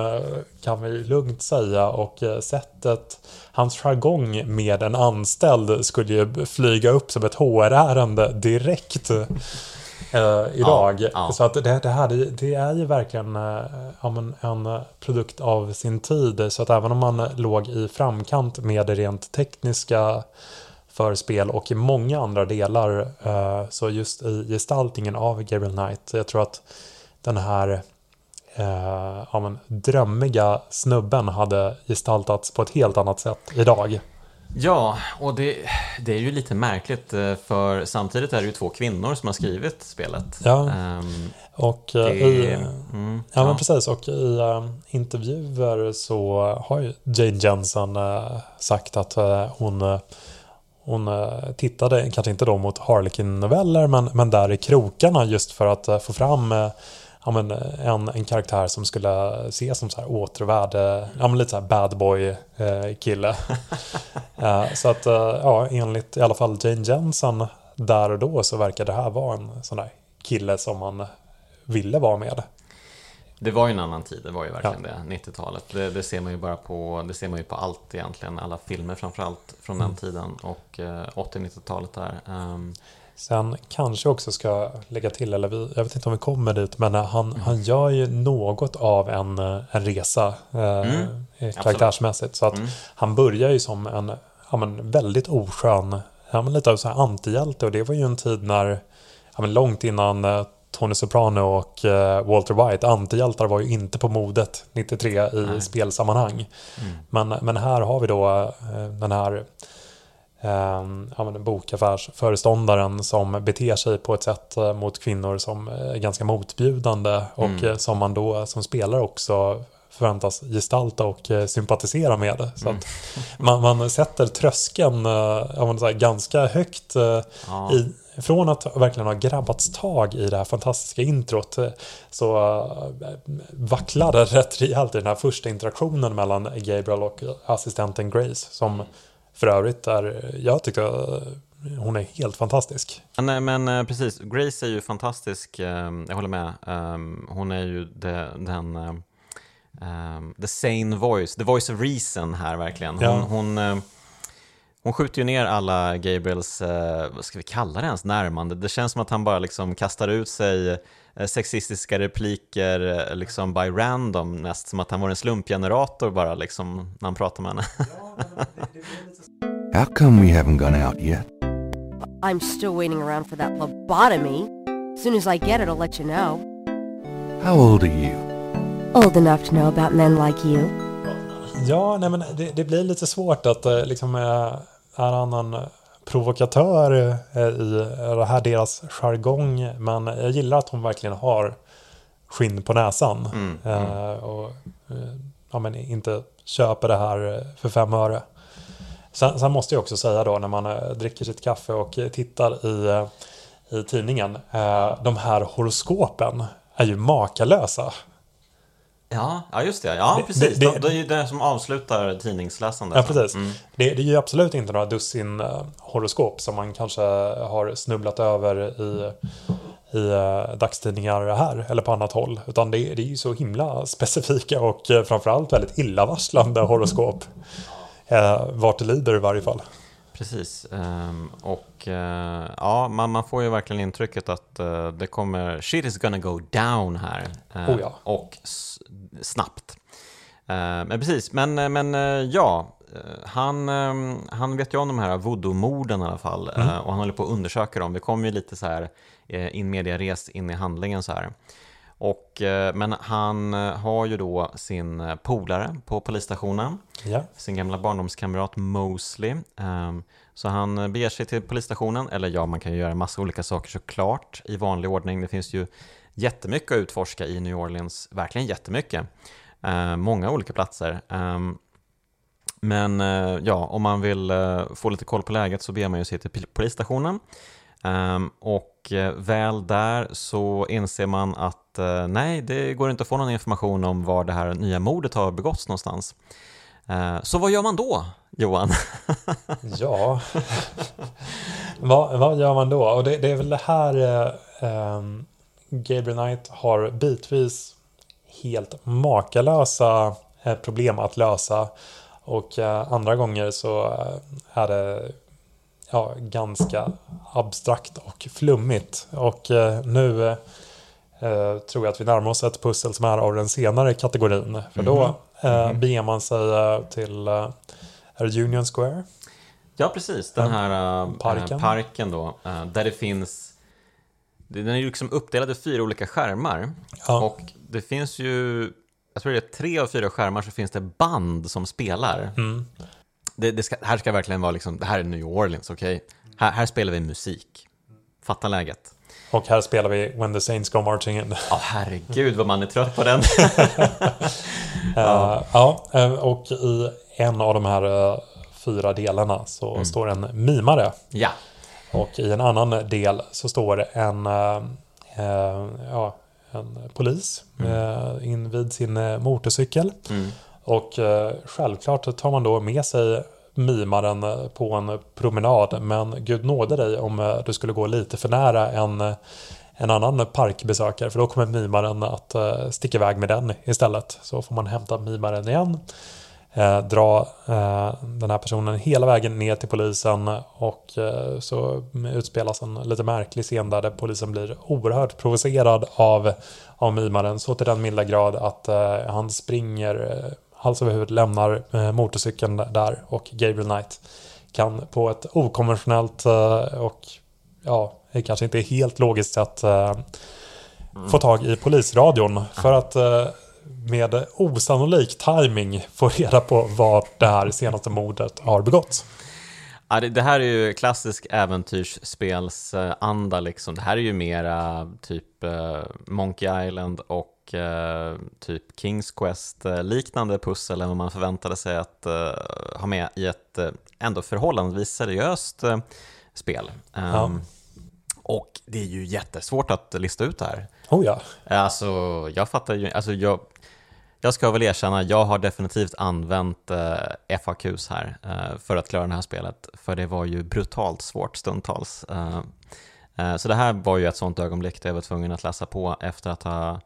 kan vi lugnt säga och sättet hans jargong med en anställd skulle ju flyga upp som ett HR-ärende direkt eh, idag. Ja, ja. Så att det, det här det, är ju verkligen eh, en, en produkt av sin tid. Så att även om man låg i framkant med det rent tekniska för spel och i många andra delar eh, så just i gestaltningen av Gabriel Knight. Jag tror att den här eh, ja, men, drömmiga snubben hade gestaltats på ett helt annat sätt idag. Ja, och det, det, är ju lite märkligt eh, för samtidigt är det ju två kvinnor som har skrivit spelet. Ja, um, och eh, det, i, mm, ja, ja, men precis. Och i uh, intervjuer så har ju Jane Jensen uh, sagt att uh, hon hon tittade, kanske inte då mot Harlequin-noveller, men, men där i krokarna just för att få fram ja, men, en, en karaktär som skulle ses som så här återvärd, ja, men lite så här bad boy eh, kille. eh, så att eh, ja, enligt i alla fall Jane Jensen där och då så verkar det här vara en sån där kille som man ville vara med. Det var ju en annan tid, det var ju verkligen ja. det, 90-talet. Det, det, ser man ju bara på, det ser man ju på allt egentligen, alla filmer framförallt från mm. den tiden och eh, 80-90-talet där. Um, Sen kanske också ska lägga till, eller vi, jag vet inte om vi kommer dit, men han, mm. han gör ju något av en, en resa eh, mm. karaktärsmässigt. Så att mm. han börjar ju som en ja, men väldigt oskön, ja, men lite av så här antihjälte och det var ju en tid när, ja, men långt innan eh, Tony Soprano och eh, Walter White, antihjältar var ju inte på modet 93 i Nej. spelsammanhang. Mm. Men, men här har vi då eh, den här eh, bokaffärsföreståndaren som beter sig på ett sätt eh, mot kvinnor som är ganska motbjudande och mm. Eh, som man då som spelare också förväntas gestalta och eh, sympatisera med. Så mm. man, man sätter tröskeln här, ganska högt ja. i, från att verkligen ha grabbats tag i det här fantastiska introt så vacklar det rätt rejält i den här första interaktionen mellan Gabriel och assistenten Grace som för övrigt där jag tyckte hon är helt fantastisk. Nej, men eh, precis, Grace är ju fantastisk, eh, jag håller med. Um, hon är ju det, den, um, the sane voice, the voice of reason här verkligen. Hon, Ja. hon, eh, hon skjuter ju ner alla Gabriels, eh, vad ska vi kalla det ens, närmande. Det känns som att han bara liksom kastar ut sig eh, sexistiska repliker eh, liksom by random, näst som att han var en slumpgenerator bara liksom när han pratar med henne. How come we haven't gone out yet? I'm still waiting around for that lobotomy. As soon as I get it, I'll let you know. How old are you? Old enough to know about men like you. Ja, nej men det, det blir lite svårt att eh, liksom eh, är han en provokatör eh, i det här deras jargong. Men jag gillar att hon verkligen har skinn på näsan. Mm, eh, Och ja, men inte köper det här för fem öre. Sen, sen måste jag också säga då när man eh, dricker sitt kaffe och tittar i, eh, i tidningen. Eh, de här horoskopen är ju makalösa. Ja, ja just det. Ja, Det- precis. det- Det, det är ju det som avslutar tidningsläsandet. Ja, precis. Mm. Det, det är ju absolut inte några dussin horoskop som man kanske har snubblat över i, i dagstidningar här eller på annat håll. Utan det, det är ju så himla specifika och framförallt väldigt illavarslande horoskop. Eh, vart det lider i varje fall. Precis. Ehm, och eh, ja, man, man får ju verkligen intrycket att eh, det kommer, shit is gonna go down här. Eh, Oh ja. Och snabbt. Men precis, men, men ja, han, eh, han vet ju om de här voodoo-morden i alla fall Mm. och han håller på att undersöka dem. Det kommer ju lite så här in media res in i handlingen så här. Och, eh, men han eh, har ju då sin eh, polare på polisstationen Ja. sin gamla barndomskamrat Mosley. Ehm, Så han beger sig till polisstationen, eller ja, man kan ju göra massa olika saker såklart i vanlig ordning. Det finns ju jättemycket att utforska i New Orleans, verkligen jättemycket. Ehm, Många olika platser. Ehm, Men ja, om man vill få lite koll på läget så beger man ju sig till polisstationen. Ehm, och väl där så inser man att eh, nej, det går inte att få någon information om var det här nya mordet har begåtts någonstans. Eh, så vad gör man då, Johan? Ja, vad, vad gör man då? Och det, det är väl det här eh, Gabriel Knight har bitvis helt makalösa problem att lösa. Och eh, andra gånger så är det ja, ganska abstrakt och flummigt. Och eh, nu eh, tror jag att vi närmar oss ett pussel som är av den senare kategorin. För då eh, beger man sig eh, till eh, Union Square. Ja, precis. Den här eh, Parken. parken då, eh, där det finns... Den är ju liksom uppdelad i fyra olika skärmar. Ja. Och det finns ju, jag tror det är tre av fyra skärmar så finns det band som spelar. Mm. Det, det ska, här ska verkligen vara liksom, det här är New Orleans, okej? Här, här spelar vi musik. Fatta läget. Och här spelar vi When the Saints Go Marching In. Ja, herregud vad man är trött på den. Ja, ja eh, och i en av de här eh, fyra delarna så Mm. står en mimare. ja. Och i en annan del så står en, ja, en polis eh, invid sin motorcykel. Mm. Och eh, självklart tar man då med sig mimaren eh, på en promenad. Men gud nåde dig om eh, du skulle gå lite för nära en, eh, en annan parkbesökare. För då kommer mimaren att eh, sticka iväg med den istället. Så får man hämta mimaren igen. Eh, dra eh, den här personen hela vägen ner till polisen och eh, så utspelas en lite märklig scen där, där polisen blir oerhört provocerad av, av mimaren så till den milda grad att eh, han springer eh, hals över huvud, lämnar eh, motorcykeln där och Gabriel Knight kan på ett okonventionellt eh, och ja, kanske inte helt logiskt sätt eh, få tag i polisradion för att med osannolik timing få reda på vart det här senaste mordet har begåtts. Ja, det, det här är ju klassisk äventyrsspelsanda liksom. Det här är ju mera typ eh, Monkey Island och eh, typ Kings Quest eh, liknande pussel än vad man förväntade sig att eh, ha med i ett eh, ändå förhållandevis seriöst eh, spel. Ehm, Och det är ju jättesvårt att lista ut det här. Oh ja. Alltså, jag fattar ju, alltså jag, jag ska väl erkänna, jag har definitivt använt eh, FAQs här eh, för att klara det här spelet, för det var ju brutalt svårt stundtals. Eh, eh, så det här var ju ett sånt ögonblick där jag var tvungen att läsa på efter att ha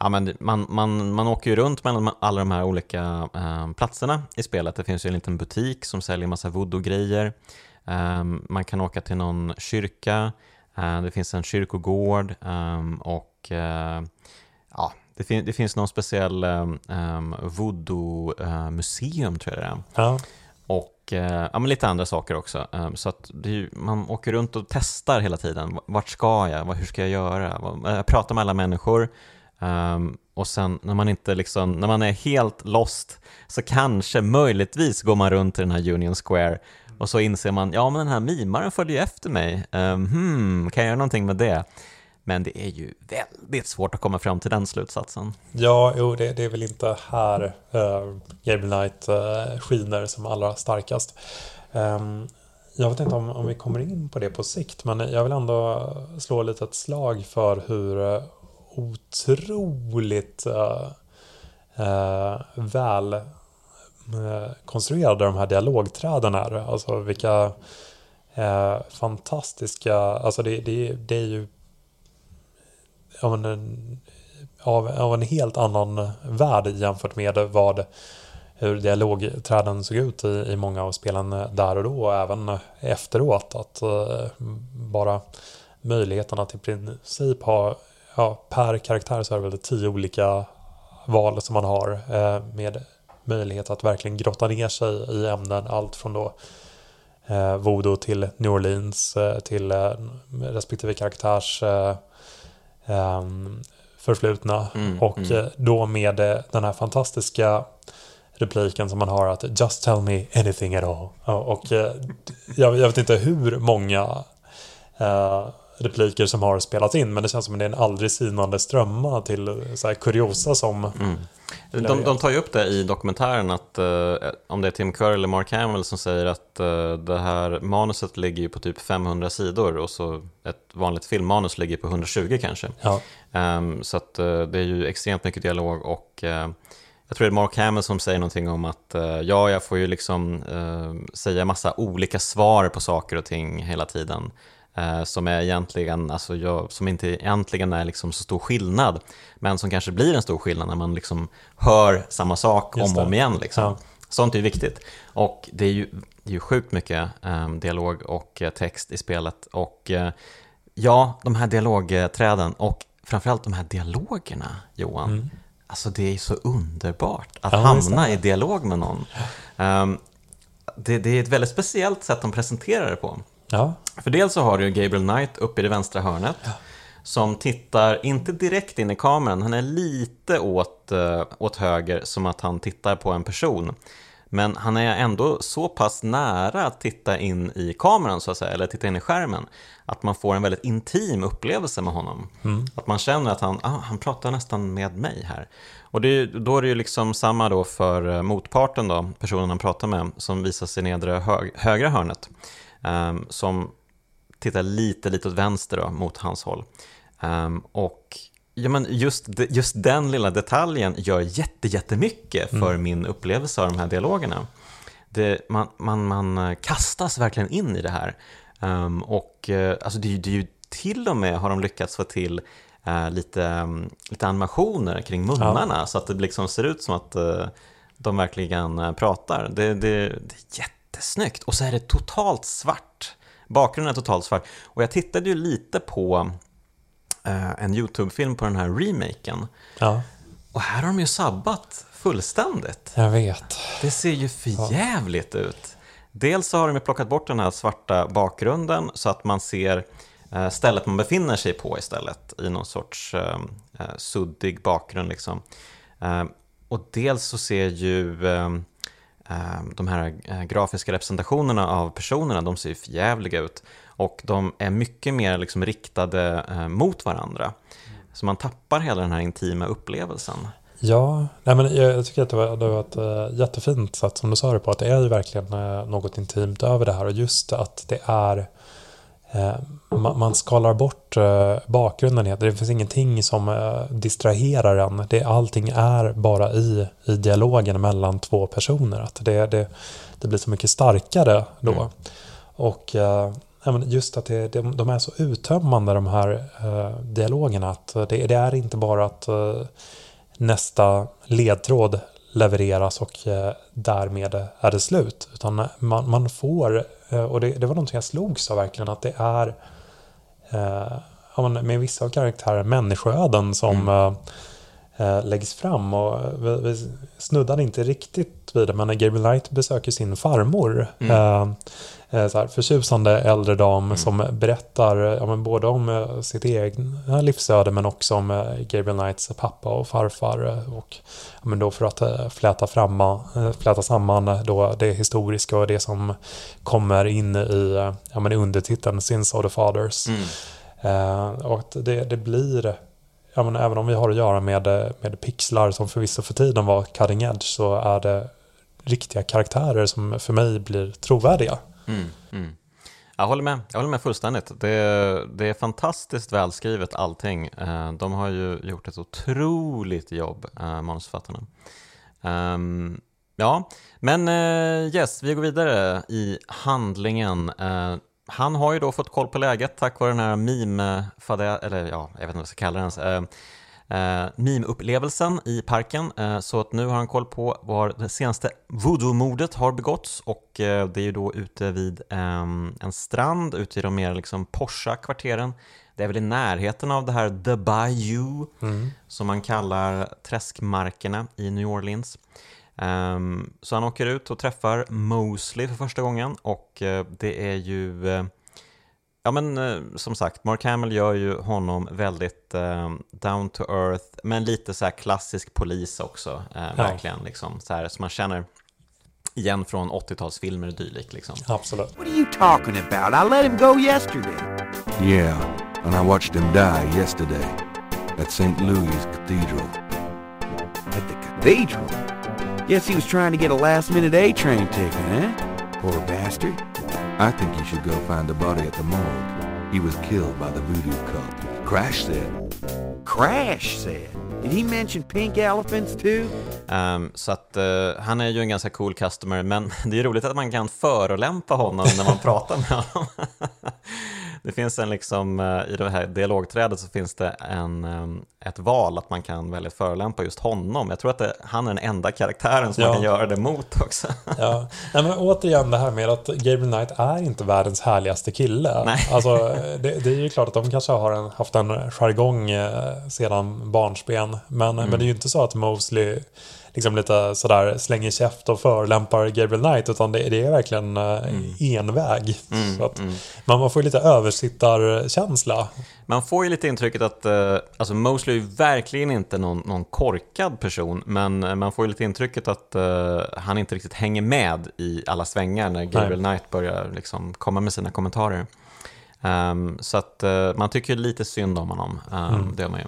Ja, men man, man, man åker ju runt mellan alla de här olika eh, platserna i spelet. Det finns ju en liten butik som säljer massa voodoo-grejer. Eh, man kan åka till någon kyrka, eh, det finns en kyrkogård och ja, det, fin det finns någon speciell um, voodoo-museum tror jag det är. Ja. Och ja, men lite andra saker också. Um, så att ju, man åker runt och testar hela tiden. Vart ska jag? Hur ska jag göra? Jag pratar med alla människor. Um, och sen när man inte liksom, när man är helt lost så kanske möjligtvis går man runt i den här Union Square och så inser man, ja men den här mimaren följer ju efter mig, um, hmm, kan jag göra någonting med det? Men det är ju väldigt svårt att komma fram till den slutsatsen. Ja, jo, det, det är väl inte här ehm, uh, Game Night uh, eh, skiner som allra starkast. Um, jag vet inte om, om vi kommer in på det på sikt, men jag vill ändå slå lite ett slag för hur uh, otroligt uh, uh, väl eh, konstruerade de här dialogträden är. Alltså vilka fantastiska, alltså det, det, det är ju av en, av, av en helt annan värld jämfört med vad hur dialogträden såg ut i, i många av spelen där och då och även efteråt. Att eh, bara möjligheten att i princip ha, ja, per karaktär så är det väl tio olika val som man har uh, med möjlighet att verkligen grotta ner sig i ämnen. Allt från då uh, voodoo till New Orleans till respektive karaktärs Ehm, förflutna. Mm, och mm. Eh, då med eh, den här fantastiska repliken som man har att Just tell me anything at all. Och eh, jag, vet inte hur många repliker som har spelats in men det känns som att det är en aldrig sinande strömma till så här kuriosa som mm. De, de, tar ju upp det i dokumentären att uh, om det är Tim Curry eller Mark Hamill som säger att uh, det här manuset ligger ju på typ 500 sidor och så ett vanligt filmmanus ligger på 120 kanske. Ja. Um, så att uh, det är ju extremt mycket dialog och jag tror det är Mark Hamill som säger någonting om att ja, jag får ju liksom säga massa olika svar på saker och ting hela tiden eh, som är egentligen, alltså jag, som inte egentligen är liksom så stor skillnad, men som kanske blir en stor skillnad när man liksom hör samma sak om och om igen. Liksom. Ja. Sånt är ju viktigt. Och det är ju, det är ju sjukt mycket eh, dialog och eh, text i spelet. Och eh, ja, de här dialogträden och framförallt de här dialogerna, Johan. Mm. Alltså det är så underbart att ja, hamna i dialog med någon. Um, det, det, är ett väldigt speciellt sätt de presenterar det på. Ja. För dels så har du Gabriel Knight uppe i det vänstra hörnet. Ja. Som tittar, inte direkt in i kameran, han är lite åt, uh, åt höger som att han tittar på en person. Men han är ändå så pass nära att titta in i kameran så att säga, eller titta in i skärmen, att man får en väldigt intim upplevelse med honom. Mm. Att man känner att han, ah, han pratar nästan med mig här. Och det, då är det ju liksom samma då för eh, motparten då, personen han pratar med, som visar sig i nedre hög, högra hörnet. Um, som tittar lite, lite åt vänster då, mot hans håll. Um, och ja, men just, just den lilla detaljen gör jätte, jättemycket för mm. min upplevelse av de här dialogerna. Det, man, man, man eh, kastas verkligen in i det här. Um, och uh, alltså det, det är ju till och med har de lyckats få till uh, lite, um, lite animationer kring munnarna ja. så att det liksom ser ut som att uh, de verkligen pratar. Det, det, det är jätte jättesnyggt. Och så är det totalt svart. Bakgrunden är totalt svart. Och jag tittade ju lite på eh, en YouTube-film på den här remaken. Ja. Och här har de ju sabbat fullständigt. Jag vet. Det ser ju förjävligt ja. ut. Dels så har de plockat bort den här svarta bakgrunden så att man ser eh, stället man befinner sig på istället i någon sorts eh, eh suddig bakgrund. Liksom. Eh, och dels så ser ju eh, Ehm, de här eh, grafiska representationerna av personerna, de ser ju förjävliga ut. Och de är mycket mer liksom riktade eh, mot varandra. Så man tappar hela den här intima upplevelsen. Ja, nej men jag tycker att det var, det var ett eh, jättefint sätt som du sa det på. Att det är ju verkligen något intimt över det här. Och just att det är eh, man, man skalar bort eh, bakgrunden. Det finns ingenting som eh, distraherar en. Det, allting är bara i, i dialogen mellan två personer. Att det, det, det blir så mycket starkare då. Mm. Och eh, just att det, de är så uttömmande de här eh, dialogerna. Att det, det, är inte bara att eh, nästa ledtråd levereras och eh, därmed är det slut. Utan man, man får, eh, och det, det, var någonting jag slogs av verkligen, att det är eh, med vissa av karaktärer människoöden som mm. eh, läggs fram. Och vi, vi snuddade inte riktigt vid det, men när Gabriel Knight besöker sin farmor mm. eh, Eh, så här, förtjusande äldre dam mm. som berättar ja, men både om eh, sitt egna livsöde men också om eh, Gabriel Knights pappa och farfar. Och, ja, men då för att fläta, framma, fläta samman då det historiska och det som kommer in i ja, men undertiteln Sins of the Fathers. Mm. Eh, och det, det blir ja, men även om vi har att göra med, med pixlar som förvisso för tiden var cutting edge så är det riktiga karaktärer som för mig blir trovärdiga. Mm, mm. Jag håller med, jag håller med fullständigt. Det, det är fantastiskt välskrivet allting. Eh, de har ju gjort ett otroligt jobb, eh, manusförfattarna. Ehm, ja, men eh, yes, vi går vidare i handlingen. Han har ju då fått koll på läget tack vare den här meme eller ja, jag vet inte vad jag ska kalla den eh, meme-upplevelsen i parken. Eh, så att nu har han koll på var det senaste voodoo-mordet har begåtts och eh, det är ju då ute vid eh, en strand ute i de mer liksom Porsche-kvarteren. Det är väl i närheten av det här The Bayou mm. som man kallar träskmarkerna i New Orleans. Um, så han åker ut och träffar Mosley för första gången och uh, det är ju uh, Ja men eh, som sagt, Mark Hamill gör ju honom väldigt eh, down to earth, men lite så här klassisk polis också, eh, ja. verkligen liksom så här som man känner igen från 80-talsfilmer och dylikt liksom. Absolut. What are you talking about? I let him go yesterday. Yeah, and I watched him die yesterday at St. Louis Cathedral. At the cathedral? Guess he was trying to get a last minute A train ticket, eh? Poor bastard. I think you should go find the body at the morgue. He was killed by the voodoo cult. Crash said. Crash said? Did he mention pink elephants too? Um, så att uh, han är ju en ganska cool customer, men det är roligt att man kan förolämpa honom när man pratar med honom. det finns en liksom, uh, i det här dialogträdet så finns det en, um, ett val att man kan välja att förolämpa just honom. Jag tror att det, han är den enda karaktären som ja. man kan göra det mot också. ja. Nej, men återigen det här med att Gabriel Knight är inte världens härligaste kille. Nej. Alltså, det, det är ju klart att de kanske har en, haft en jargong eh, sedan barnsben. Men, mm. men det är ju inte så att Mosley liksom lite sådär slänger käft och förlämpar Gabriel Knight utan det, det är verkligen eh, mm. enväg. Mm, så att mm. man, man får ju lite översittarkänsla. Man får ju lite intrycket att uh, alltså Mosley är verkligen inte någon, någon korkad person men eh, man får ju lite intrycket att uh, han inte riktigt hänger med i alla svängar när Gabriel Nej. Knight börjar liksom komma med sina kommentarer. Um, så att uh, man tycker lite synd om honom, um, mm. det gör man ju.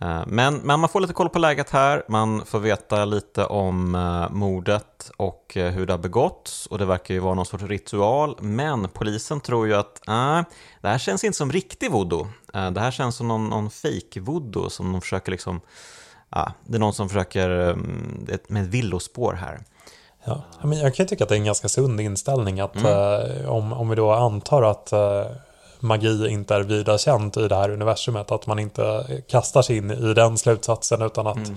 Eh, men, men, man får lite koll på läget här, man får veta lite om uh, mordet och uh, hur det har begåtts och det verkar ju vara någon sorts ritual, men polisen tror ju att uh, det här känns inte som riktig voodoo. Det här känns som någon, någon fake voodoo som de försöker liksom, det är någon som försöker um, med ett villospår här. Ja, men jag kan tycka att det är en ganska sund inställning att mm. om, om vi då antar att magi inte är vida känt i det här universumet. Att man inte kastar sig in i den slutsatsen utan att mm.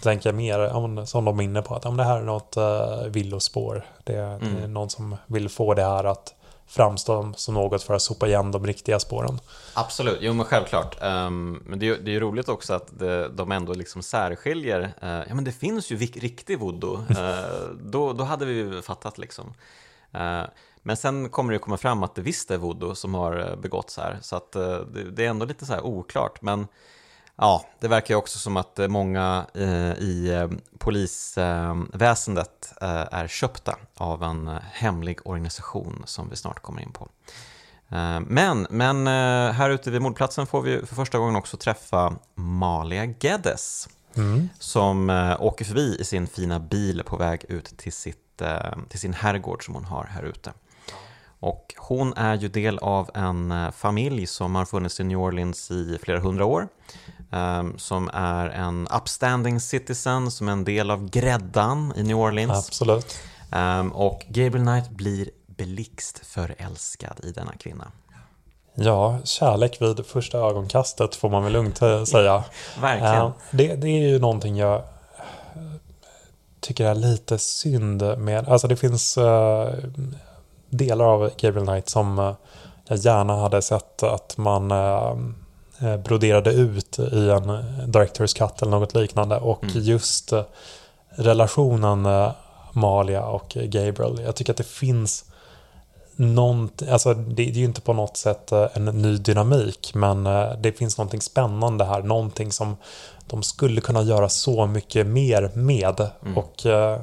tänka mer som de är inne på. Att det här är något uh, villospår. Det, mm. det är någon som vill få det här att framstå som något för att sopa igen de riktiga spåren. Absolut, jo men självklart. Um, men det är, ju roligt också att det, de ändå liksom särskiljer. Uh, ja men det finns ju riktig voodoo. Uh, då, då hade vi ju fattat liksom. Uh, men sen kommer det komma fram att det visst är voodoo som har eh, begåtts här, så att eh, det är ändå lite så här oklart. Men ja, det verkar ju också som att eh, många i polisväsendet är köpta av en hemlig organisation som vi snart kommer in på. Men, men här ute vid mordplatsen får vi för första gången också träffa Malia Geddes mm. som åker förbi i sin fina bil på väg ut till, sitt, till sin herrgård som hon har här ute. Och hon är ju del av en eh, familj som har funnits i New Orleans i flera hundra år. Um, som är en upstanding citizen, som är en del av gräddan i New Orleans. Absolut. Um, och Gabriel Knight blir blixtförälskad i denna kvinna. Ja, kärlek vid första ögonkastet får man väl lugnt eh, säga. Verkligen. Uh, det, det, är ju någonting jag tycker är lite synd med. Alltså det finns delar av Gabriel Knight som uh, jag gärna hade sett att man broderade ut i en Directors Cut eller något liknande. Och mm. just relationen Malia och Gabriel. Jag tycker att det finns någonting, alltså det, är ju inte på något sätt eh, en ny dynamik, men eh, det finns någonting spännande här, någonting som de skulle kunna göra så mycket mer med. Mm. Och eh,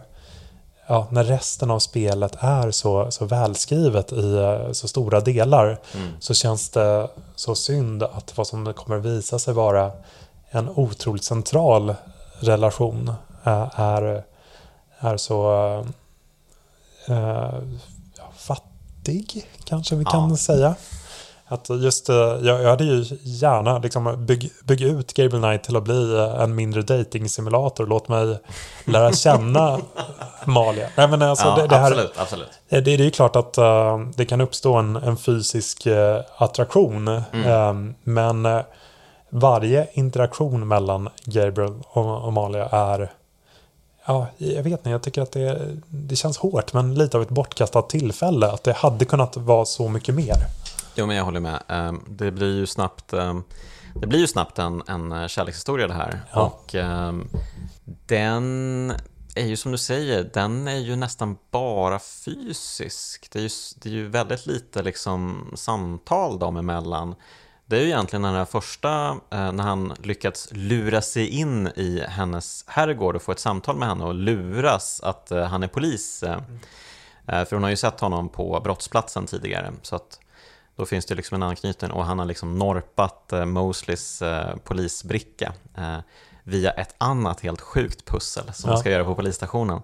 ja, när resten av spelet är så, så välskrivet i så stora delar mm. så känns det så synd att vad som kommer visa sig vara en otroligt central relation är, är så äh, fattig, kanske vi kan säga. Att just, eh, jag, jag hade ju gärna liksom bygg, bygga ut Gable Knight till att bli eh, en mindre dating-simulator. Låt mig lära känna Malia. Nej, men alltså, ja, det, det, här, absolut, absolut. Det, det är ju klart att uh, det kan uppstå en, en fysisk uh, attraktion. Mm. Uh, men varje interaktion mellan Gabriel och, och Malia är Ja, jag vet inte, jag tycker att det, det känns hårt, men lite av ett bortkastat tillfälle. Att det hade kunnat vara så mycket mer. Jo, men jag håller med. Ehm, det blir ju snabbt, ehm, det blir ju snabbt en, en kärlekshistoria det här. Ja. Och ehm, den är ju som du säger, den är ju nästan bara fysisk. Det är ju, det är ju väldigt lite liksom samtal dem emellan. Det är ju egentligen den här första, eh, när han lyckats lura sig in i hennes herrgård och få ett samtal med henne och luras att eh, han är polis. Mm. För hon har ju sett honom på brottsplatsen tidigare. Så att då finns det liksom en anknytning och han har liksom norpat Mosleys polisbricka via ett annat helt sjukt pussel som ja. man ska göra på polisstationen.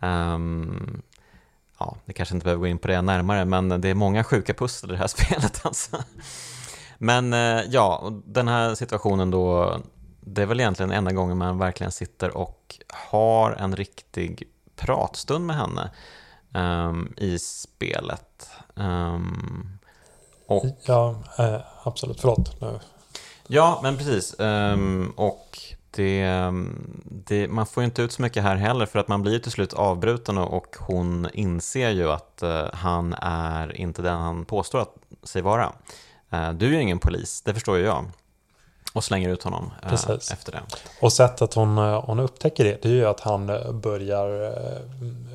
Um, ja, det kanske inte behöver gå in på det närmare, men det är många sjuka pussel i det här spelet alltså. Men eh, ja, den här situationen då, det är väl egentligen enda gången man verkligen sitter och har en riktig pratstund med henne um, i spelet. Um, och... Ja, eh, absolut. Förlåt. Nu. Ja, men precis. Um, och det, det, man får ju inte ut så mycket här heller för att man blir till slut avbruten och hon inser ju att uh, han är inte den han påstår att sig vara. Eh, du är ju ingen polis, det förstår ju jag. Och slänger ut honom Precis. efter det. Och sättet hon, hon upptäcker det, det är ju att han börjar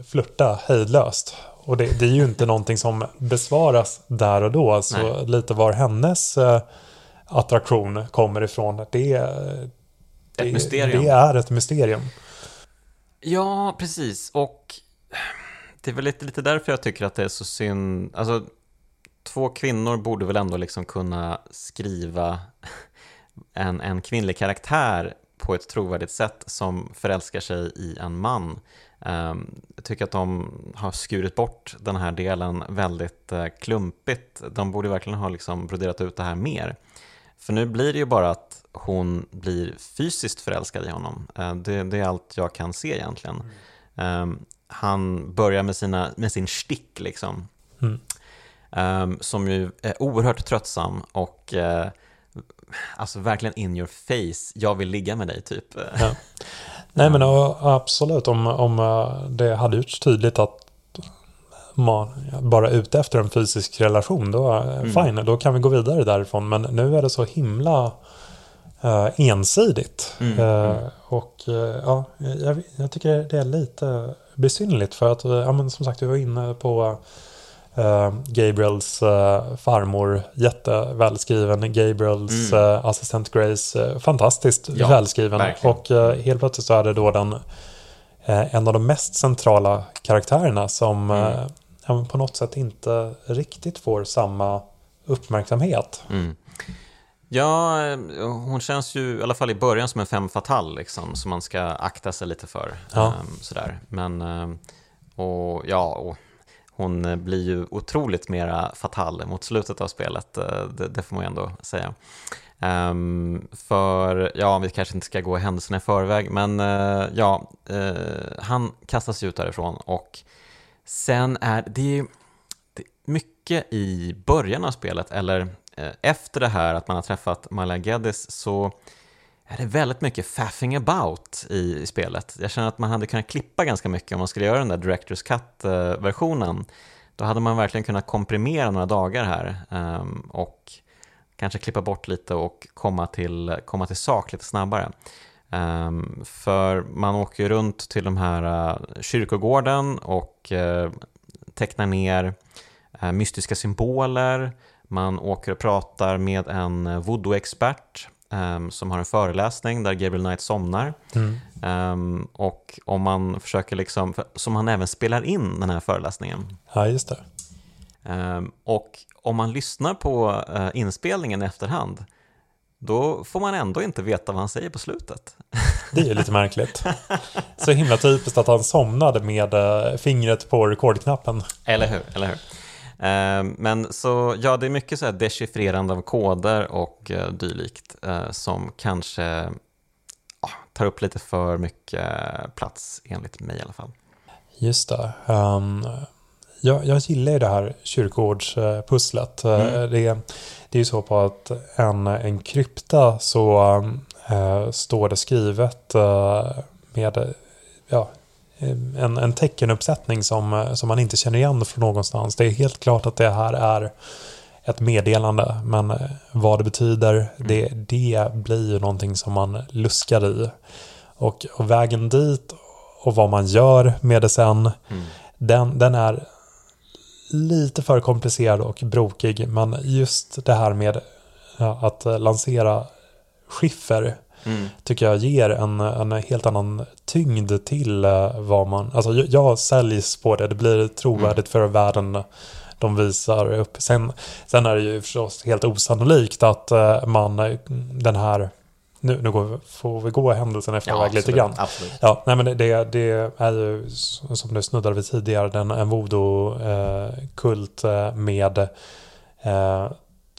flirta hejdlöst. Och det, det, är ju inte någonting som besvaras där och då. Så Nej. lite var hennes attraktion kommer ifrån, det, det, ett mysterium. det är ett mysterium. Ja, precis. Och det är väl lite, lite därför jag tycker att det är så synd. Alltså, två kvinnor borde väl ändå liksom kunna skriva en, en kvinnlig karaktär på ett trovärdigt sätt som förälskar sig i en man. Um, jag tycker att de har skurit bort den här delen väldigt uh, klumpigt. De borde verkligen ha liksom broderat ut det här mer. För nu blir det ju bara att hon blir fysiskt förälskad i honom. Uh, det, det, är allt jag kan se egentligen. Um, han börjar med, sina, med sin stick liksom. Mm. Som ju är oerhört tröttsam och uh, alltså verkligen in your face, jag vill ligga med dig typ. Ja. Nej men absolut, om, om eh, det hade gjorts tydligt att man bara är ute efter en fysisk relation, då mm. fine, då kan vi gå vidare därifrån. Men nu är det så himla uh, ensidigt. Mm. Uh, och uh, ja, jag, jag, tycker det är lite besynnerligt för att, ja men som sagt, vi var inne på Gabriels uh, farmor, jättevälskriven. Gabriels mm. uh, assistent Grace, fantastiskt ja, välskriven. Verkligen. Och helt plötsligt så är det då den, en av de mest centrala karaktärerna som mm. på något sätt inte riktigt får samma uppmärksamhet. Mm. Ja, hon känns ju i alla fall i början som en fem fatal liksom, som man ska akta sig lite för. Ja. Um, sådär. Men, och ja, och hon eh, blir ju otroligt mera fatal mot slutet av spelet, eh, det, det får man ju ändå säga. Um, för, ja, vi kanske inte ska gå händelserna i förväg, men uh, ja, uh, han kastas ut därifrån och sen är det, det mycket i början av spelet, eller uh, efter det här att man har träffat Malia Geddes, så är det väldigt mycket faffing about i, spelet. Jag känner att man hade kunnat klippa ganska mycket om man skulle göra den där Directors Cut-versionen. Då hade man verkligen kunnat komprimera några dagar här ehm, och kanske klippa bort lite och komma till, komma till sak lite snabbare. Ehm, för man åker ju runt till de här eh, kyrkogården och eh, tecknar ner eh, mystiska symboler. Man åker och pratar med en voodoo-expert um, som har en föreläsning där Gabriel Knight somnar. Mm. Um, och om man försöker liksom, som han även spelar in den här föreläsningen. Ja, just det. Um, och om man lyssnar på uh, inspelningen i efterhand, då får man ändå inte veta vad han säger på slutet. Det är ju lite märkligt. Så himla typiskt att han somnade med uh, fingret på rekordknappen. Eller hur, eller hur. Uh, men så, ja, det är mycket så här dechiffrerande av koder och uh, dylikt uh, som kanske tar upp lite för mycket plats, enligt mig i alla fall. Just det. Um, jag, jag gillar ju det här kyrkogårdspusslet. Mm. Det, det är ju så på att en, en krypta så äh, står det skrivet äh, med ja, en, en teckenuppsättning som, som man inte känner igen från någonstans. Det är helt klart att det här är ett meddelande, men vad det betyder, mm. det, det blir ju någonting som man luskar i. Och, och vägen dit och vad man gör med det sen, mm. den, den är lite för komplicerad och brokig. Men just det här med ja, att lansera skiffer mm. tycker jag ger en, en helt annan tyngd till uh, vad man... Alltså jag, jag säljs på det. Det blir trovärdigt mm. för världen de visar upp. Sen, sen är det ju förstås helt osannolikt att uh, man, den här nu, nu går, får vi gå händelsen efter ja, lite grann. Absolut. Ja, nej, men det, det är ju som du snuddade vid tidigare, den, en voodoo-kult eh, med eh,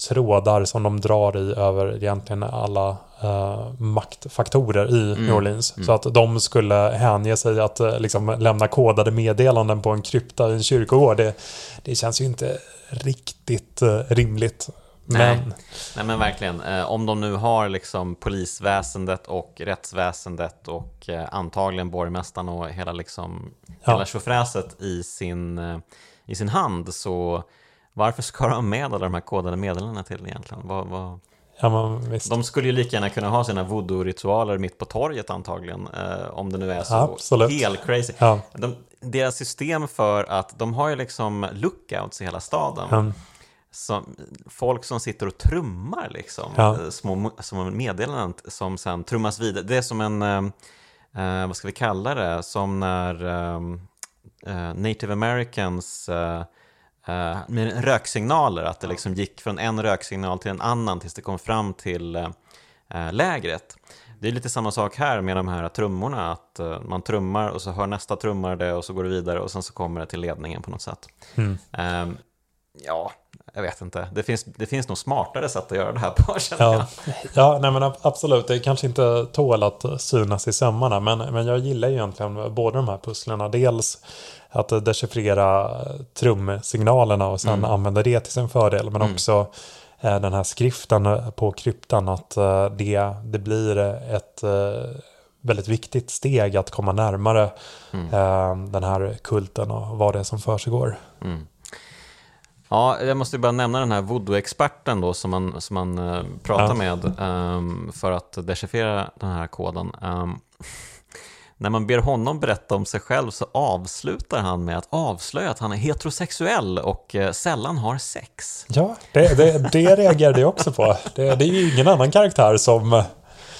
trådar som de drar i över egentligen alla eh, maktfaktorer i mm. New Orleans. Mm. Så att de skulle hänge sig att eh, liksom, lämna kodade meddelanden på en krypta i en kyrkogård. Det, det känns ju inte riktigt eh, rimligt. Nej. Men... Nej men verkligen, om de nu har liksom polisväsendet och rättsväsendet och antagligen borgmästaren och hela, liksom, ja. hela tjofräset i sin, i sin hand så varför ska de med alla de här kodade meddelandena till egentligen? Vad, vad... Ja, de skulle ju lika gärna kunna ha sina voodoo-ritualer mitt på torget antagligen, eh, om det nu är så Absolut. helt crazy. Ja. De, deras system för att de har ju liksom lookouts i hela staden. Mm som, folk som sitter och trummar liksom, ja. Eh, små, små meddelanden som sen trummas vidare. Det är som en, eh, vad ska vi kalla det, som när eh, native americans eh, eh, med röksignaler, att det liksom gick från en röksignal till en annan tills det kom fram till eh, lägret. Det är lite samma sak här med de här trummorna, att man trummar och så hör nästa trummare det och så går det vidare och sen så kommer det till ledningen på något sätt. Mm. Um, ja, jag vet inte. Det finns, det finns nog smartare sätt att göra det här på, känner ja. jag. Ja, nej men absolut. Det kanske inte tål att synas i sömmarna, men, men jag gillar egentligen båda de här pusslerna. Dels att dechiffrera trumsignalerna och sen mm. använda det till sin fördel, men mm. också eh, den här skriften på kryptan, att eh, det, det blir ett eh, väldigt viktigt steg att komma närmare mm. den här kulten och vad det är som försiggår. Mm. Ja, jag måste bara nämna den här voodoo-experten då som man, som man pratar ja. med um, för att dechiffrera den här koden. Um, när man ber honom berätta om sig själv så avslutar han med att avslöja att han är heterosexuell och uh, sällan har sex. Ja, det, det, det reagerade jag också på. Det, det är ju ingen annan karaktär som uh,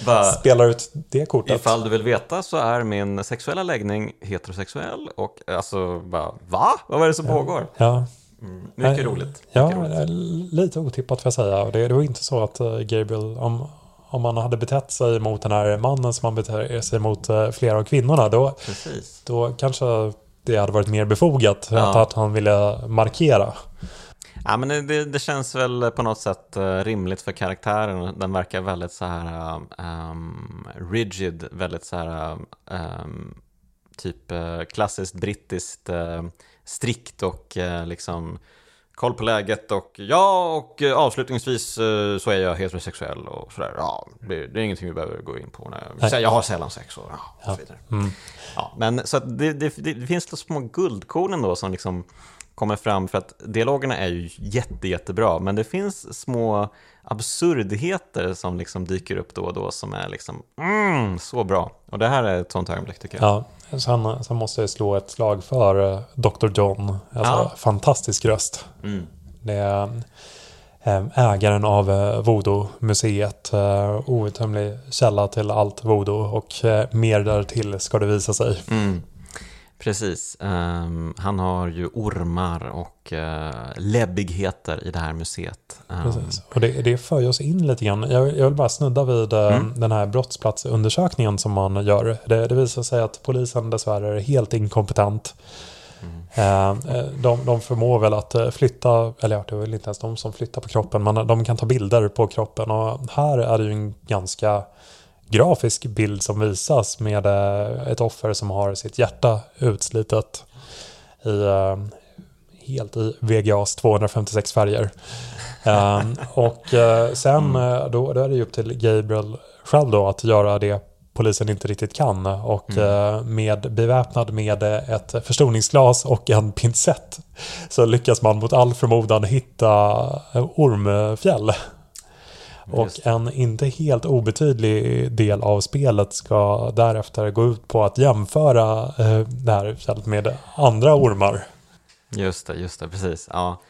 Va, spelar ut det kortet. Ifall du vill veta så är min sexuella läggning heterosexuell och alltså, bara, va? Vad är det som ja. pågår? Ja. Mm. Mycket roligt. Mycket ja, roligt. lite otippat får jag säga. Det, det var inte så att Gabriel, om, om man hade betett sig mot den här mannen som man beter sig mot uh, flera av kvinnorna, då, Precis. då kanske det hade varit mer befogat. Ja. Att han ville markera. Ja, men det, det känns väl på något sätt eh, rimligt för karaktären. Den verkar väldigt så här um, rigid, väldigt så här um, typ klassiskt brittiskt uh, strikt och uh, liksom koll på läget och ja, och avslutningsvis så är jag heterosexuell och sådär. Ja, det, det är ingenting vi behöver gå in på. Nej. Jag har sällan sex och, ja, och så vidare. Mm. Ja, men så det, det, det, finns små guldkorn ändå som liksom kommer fram för att dialogerna är ju jätte, jättebra men det finns små absurdheter som liksom dyker upp då och då som är liksom mm, så bra. Och det här är ett sånt ögonblick tycker jag. Ja, sen, sen måste jag slå ett slag för uh, Dr. John. Alltså, ja. fantastisk röst. Mm. Det är uh, ägaren av uh, Voodoo-museet. Outtömlig källa till allt voodoo och mer därtill ska det visa sig. Mm. Precis. Um, han har ju ormar och uh, läbbigheter i det här museet. Um, Precis. Och det, det för oss in lite grann. Jag, jag vill bara snudda vid uh, mm. den här brottsplatsundersökningen som man gör. Det, det visar sig att polisen dessvärre är helt inkompetent. Mm. Uh, de, de förmår väl att flytta, eller ja, det är väl inte ens de som flyttar på kroppen, men de kan ta bilder på kroppen. Och här är det ju en ganska grafisk bild som visas med eh, ett offer som har sitt hjärta utslitet i, eh, helt i VGAs 256 färger. um, och uh, sen mm. då, då är det upp till Gabriel själv då att göra det polisen inte riktigt kan. Och mm. med beväpnad med ett förstoringsglas och en pincett så lyckas man mot all förmodan hitta ormfjäll och en inte helt obetydlig del av spelet ska därefter gå ut på att jämföra eh, det här fältet med andra ormar. Just det, just det, precis. Ja.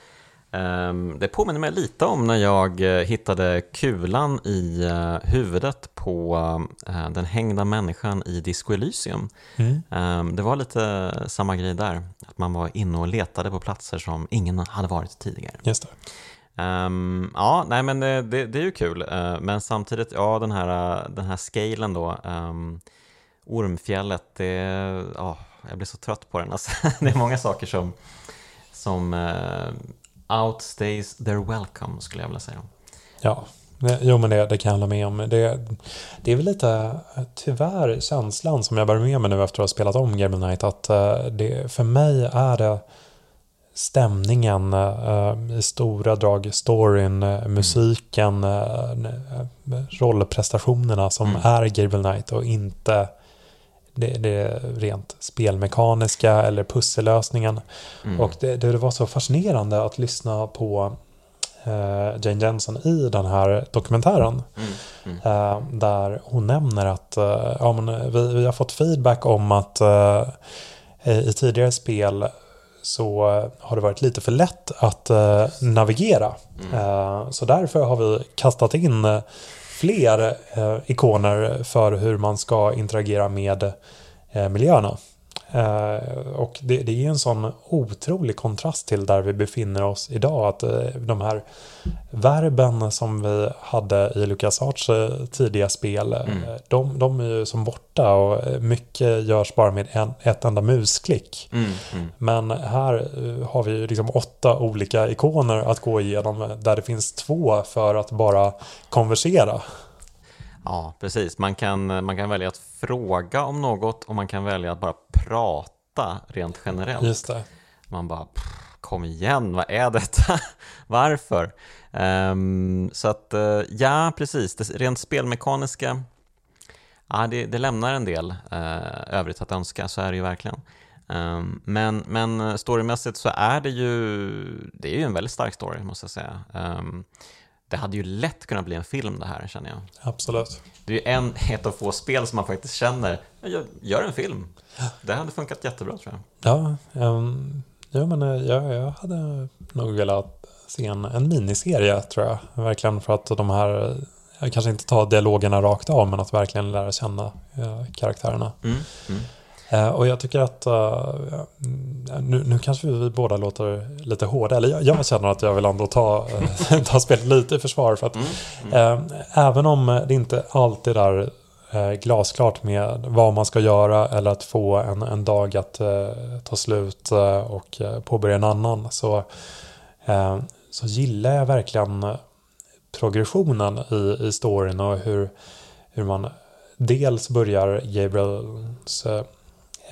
Um, det påminner mig lite om när jag uh, hittade kulan i uh, huvudet på uh, den hängda människan i Disco Elysium. Mm. Um, det var lite samma grej där, att man var inne och letade på platser som ingen hade varit tidigare. Just det. Um, ja, nej men det, det, det är ju kul, uh, men samtidigt, ja den här, eh, den här scalen då, um, Ormfjället, det, oh, jag blir så trött på den. Alltså, det är många saker som, som uh, outstays their welcome skulle jag vilja säga. Ja, jo men det, det kan jag hålla med om. Det, det är väl lite tyvärr känslan som jag bär med mig nu efter att ha spelat om Game of Night att uh, det, för mig är det stämningen, uh, i stora drag storyn, uh, musiken, uh, rollprestationerna som mm. är Gable Knight och inte det, det rent spelmekaniska eller pussellösningen. Mm. Och det, det, var så fascinerande att lyssna på Jane Jensen i den här dokumentären. Mm. Mm. där hon nämner att ja, men vi, vi har fått feedback om att i tidigare spel så har det varit lite för lätt att uh, navigera. Mm. Uh, så därför har vi kastat in fler ikoner för hur man ska interagera med miljöerna. Och det, det, är en sån otrolig kontrast till där vi befinner oss idag. Att de här verben som vi hade i LucasArts eh, tidiga spel, eh, mm. de, de är ju som borta och eh, mycket görs bara med en, ett enda musklick. Mm, mm. Men här har vi ju liksom åtta olika ikoner att gå igenom där det finns två för att bara konversera. Ja, precis. Man kan, man kan välja att fråga om något och man kan välja att bara prata rent generellt. Just det. Man bara kom igen, vad är detta? Varför? Um, så att, uh, ja precis, det rent spelmekaniska, ja, det, det lämnar en del uh, övrigt att önska, så är det ju verkligen. Um, men, men storymässigt så är det ju, det är ju en väldigt stark story måste jag säga. Um, det hade ju lätt kunnat bli en film det här känner jag. Absolut. Det är ju en, ett av få spel som man faktiskt känner, gör en film. Det hade funkat jättebra tror jag. Ja, um, Ja, men eh, jag, jag hade nog velat se en, en miniserie tror jag. Verkligen för att de här, jag kanske inte tar dialogerna rakt av, men att verkligen lära känna eh, karaktärerna. Mm, mm. Eh, och jag tycker att, uh, nu, nu kanske vi båda låter lite hårda, eller jag, känner att jag vill ändå ta, ta spelet lite i försvar. För att mm, mm. även om det inte alltid är eh, glasklart med vad man ska göra eller att få en, en dag att eh, ta slut eh, och eh, påbörja en annan så, eh, så gillar jag verkligen progressionen i, i storyn och hur, hur man dels börjar Gabriels eh,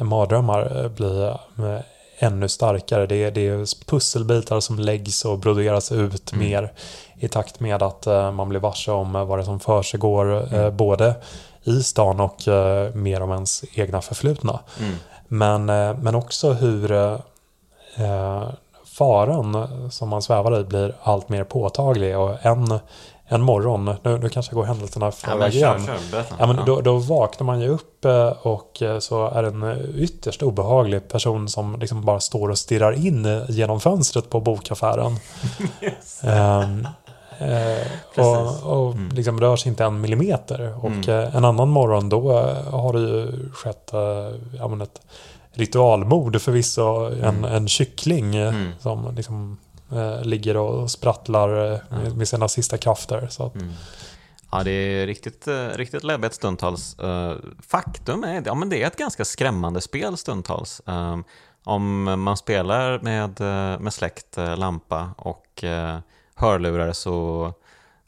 mardrömmar eh, bli eh, ännu starkare. Det är, det är pusselbitar som läggs och broderas ut mm. mer i takt med att uh, man blir varse om vad det som försiggår mm. både i stan och mer om ens egna förflutna. Mm. Men, men också hur faran som man svävar i blir allt mer påtaglig och en en morgon, nu, nu kanske jag går händelserna förväg ja, igen. Ja, men då, då vaknar man ju upp eh, och eh, så är det en ytterst obehaglig person som liksom bara står och stirrar in genom fönstret på bokaffären. yes. um, Eh, och, och mm. liksom rör sig inte en millimeter. Och mm. eh, en annan morgon då har det ju skett eh, ett ritualmord förvisso. Mm. En, en kyckling mm. som liksom ligger och sprattlar eh, med, med, sina sista krafter. Så att, mm. Ja, det är riktigt, eh, riktigt läbbigt stundtals. Faktum är ja, det är ett ganska skrämmande spel stundtals. Um, om man spelar med, med släkt, lampa och hörlurar så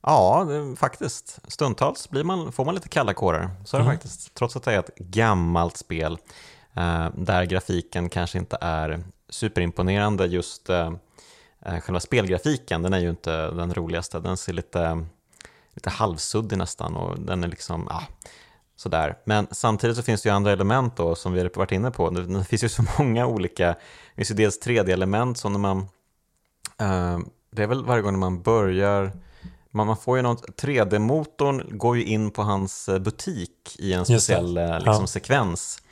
Ja, faktiskt. Stundtals blir man, får man lite kalla kårar. Så är det mm. faktiskt. Trots att det är ett gammalt spel där grafiken kanske inte är superimponerande just Eh, själva spelgrafiken, den är ju inte den roligaste. Den ser lite, lite halvsuddig nästan och den är liksom, ja, sådär. Men samtidigt så finns det ju andra element då som vi har varit inne på. Det, finns ju så många olika, det finns ju dels 3D-element som när man, uh, det är väl varje gång när man börjar man, man får ju något, 3D-motorn går ju in på hans eh, butik i en speciell liksom, ja. sekvens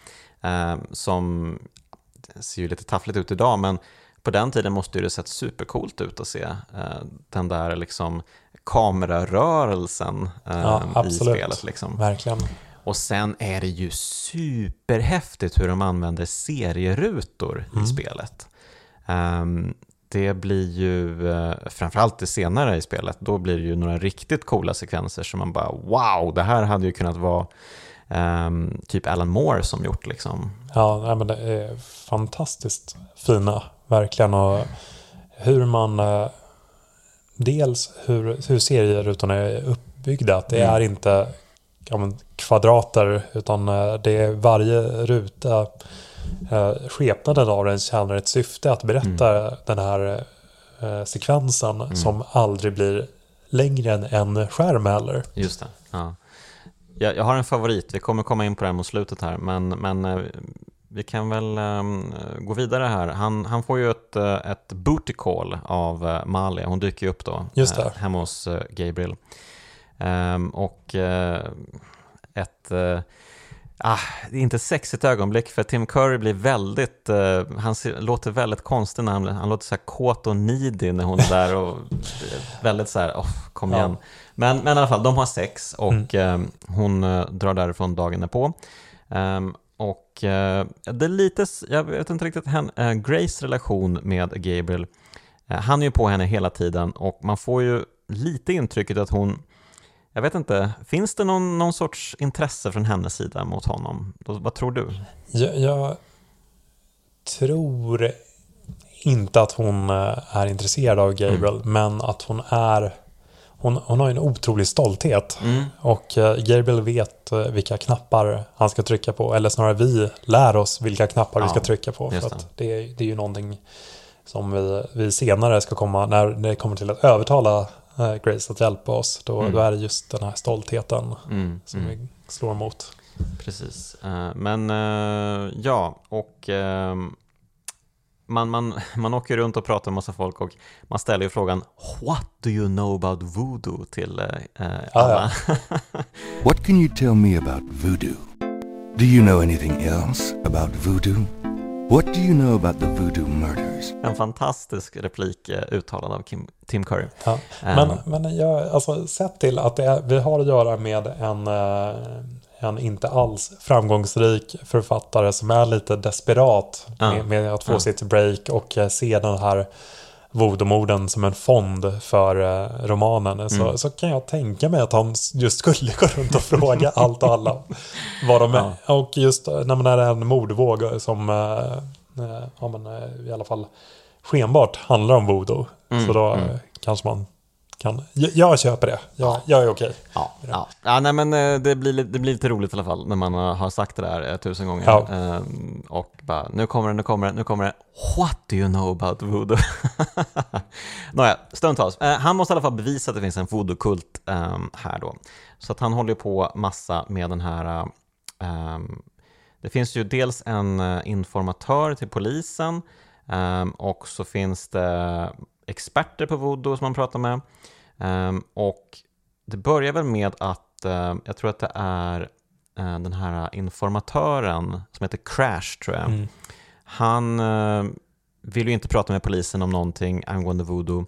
uh, som ser ju lite taffligt ut idag, men på den tiden måste det sett supercoolt ut att se eh, den där liksom kamerarörelsen eh, ja, i spelet. Liksom. Verkligen. Och sen är det ju superhäftigt hur de använder serierutor mm. i spelet. Um, det blir ju, eh, framförallt det senare i spelet, då blir det ju några riktigt coola sekvenser som man bara wow, det här hade ju kunnat vara um, typ Alan Moore som gjort liksom. Ja, men det är fantastiskt fina verkligen. Och hur man... Eh, dels hur, hur serierutorna är uppbyggda. Att det mm. är inte ja, kvadrater utan eh, det är varje ruta. Eh, skepnaden av den tjänar ett syfte att berätta mm. den här sekvensen mm. som aldrig blir längre än en skärm heller. Just det. Ja. Jag, jag har en favorit, vi kommer komma in på det mot slutet här, men, men vi kan väl um, gå vidare här. Han, han får ju ett, eh, ett booty call av uh, Malia. Hon dyker ju upp då Just uh, hemma hos uh, Gabriel. Um, och ett Ah, det är inte sexigt ögonblick för Tim Curry blir väldigt, uh, han ser, låter väldigt konstig när han, han låter så här kåt och needy när hon är där och väldigt så här, oh, kom igen. Ja. Men, men i alla fall, de har sex och mm. uh, hon uh, drar därifrån dagen därpå. Um, och uh, det är lite, jag vet inte riktigt, hen, Grace relation med Gabriel, han är ju på henne hela tiden och man får ju lite intrycket att hon jag vet inte, finns det någon, någon sorts intresse från hennes sida mot honom? Vad tror du? Jag, jag tror inte att hon eh, är intresserad av Gabriel, mm. men att hon är hon, hon har en otrolig stolthet mm. och eh, Gabriel vet eh, vilka knappar han ska trycka på, eller snarare vi lär oss vilka knappar ja, vi ska trycka på. För att det, är, det är ju någonting som vi, vi senare ska komma, när det kommer till att övertala eh, Grace att hjälpa oss, då, mm. då är det just den här stoltheten mm. som mm. vi slår emot. Precis, men ja, och uh, man, man, man åker runt och pratar med massa folk och man ställer ju frågan What do you know about voodoo till alla? Ah, ja. What can you tell me about voodoo? Do you know anything else about voodoo? What do you know about the voodoo murders? En fantastisk replik eh, uttalad av Kim, Tim Curry. Ja, men, um, men jag, alltså, sett till att är, vi har att göra med en, eh, en inte alls framgångsrik författare som är lite desperat uh, med, med, att få uh. sitt break och se den här vodomorden som en fond för eh, romanen så, Mm. så kan jag tänka mig att han just skulle gå runt och fråga allt och alla vad de är. Och just eh, när man är en mordvåg som eh, eh, ja, men, eh, i alla fall skenbart handlar om voodoo. Mm, Så då eh, kanske man kan... Jag, jag köper det. Jag, jag är okej. Ja, ja. ja nej, men eh, det blir, li- det blir lite roligt i alla fall när man har sagt det där eh, tusen gånger. Ja. Ehm, och bara, nu kommer det, nu kommer det, nu kommer det. What do you know about voodoo? Nåja, stundtals. Eh, han måste i alla fall bevisa att det finns en voodoo-kult ehm, här då. Så att han håller på massa med den här ehm, det finns ju dels en eh, informatör till polisen ehm, och så finns det experter på voodoo som man pratar med. Ehm, och det börjar väl med att eh, jag tror att det är eh, den här informatören som heter Crash tror jag. Mm. Han eh, vill ju inte prata med polisen om någonting angående voodoo.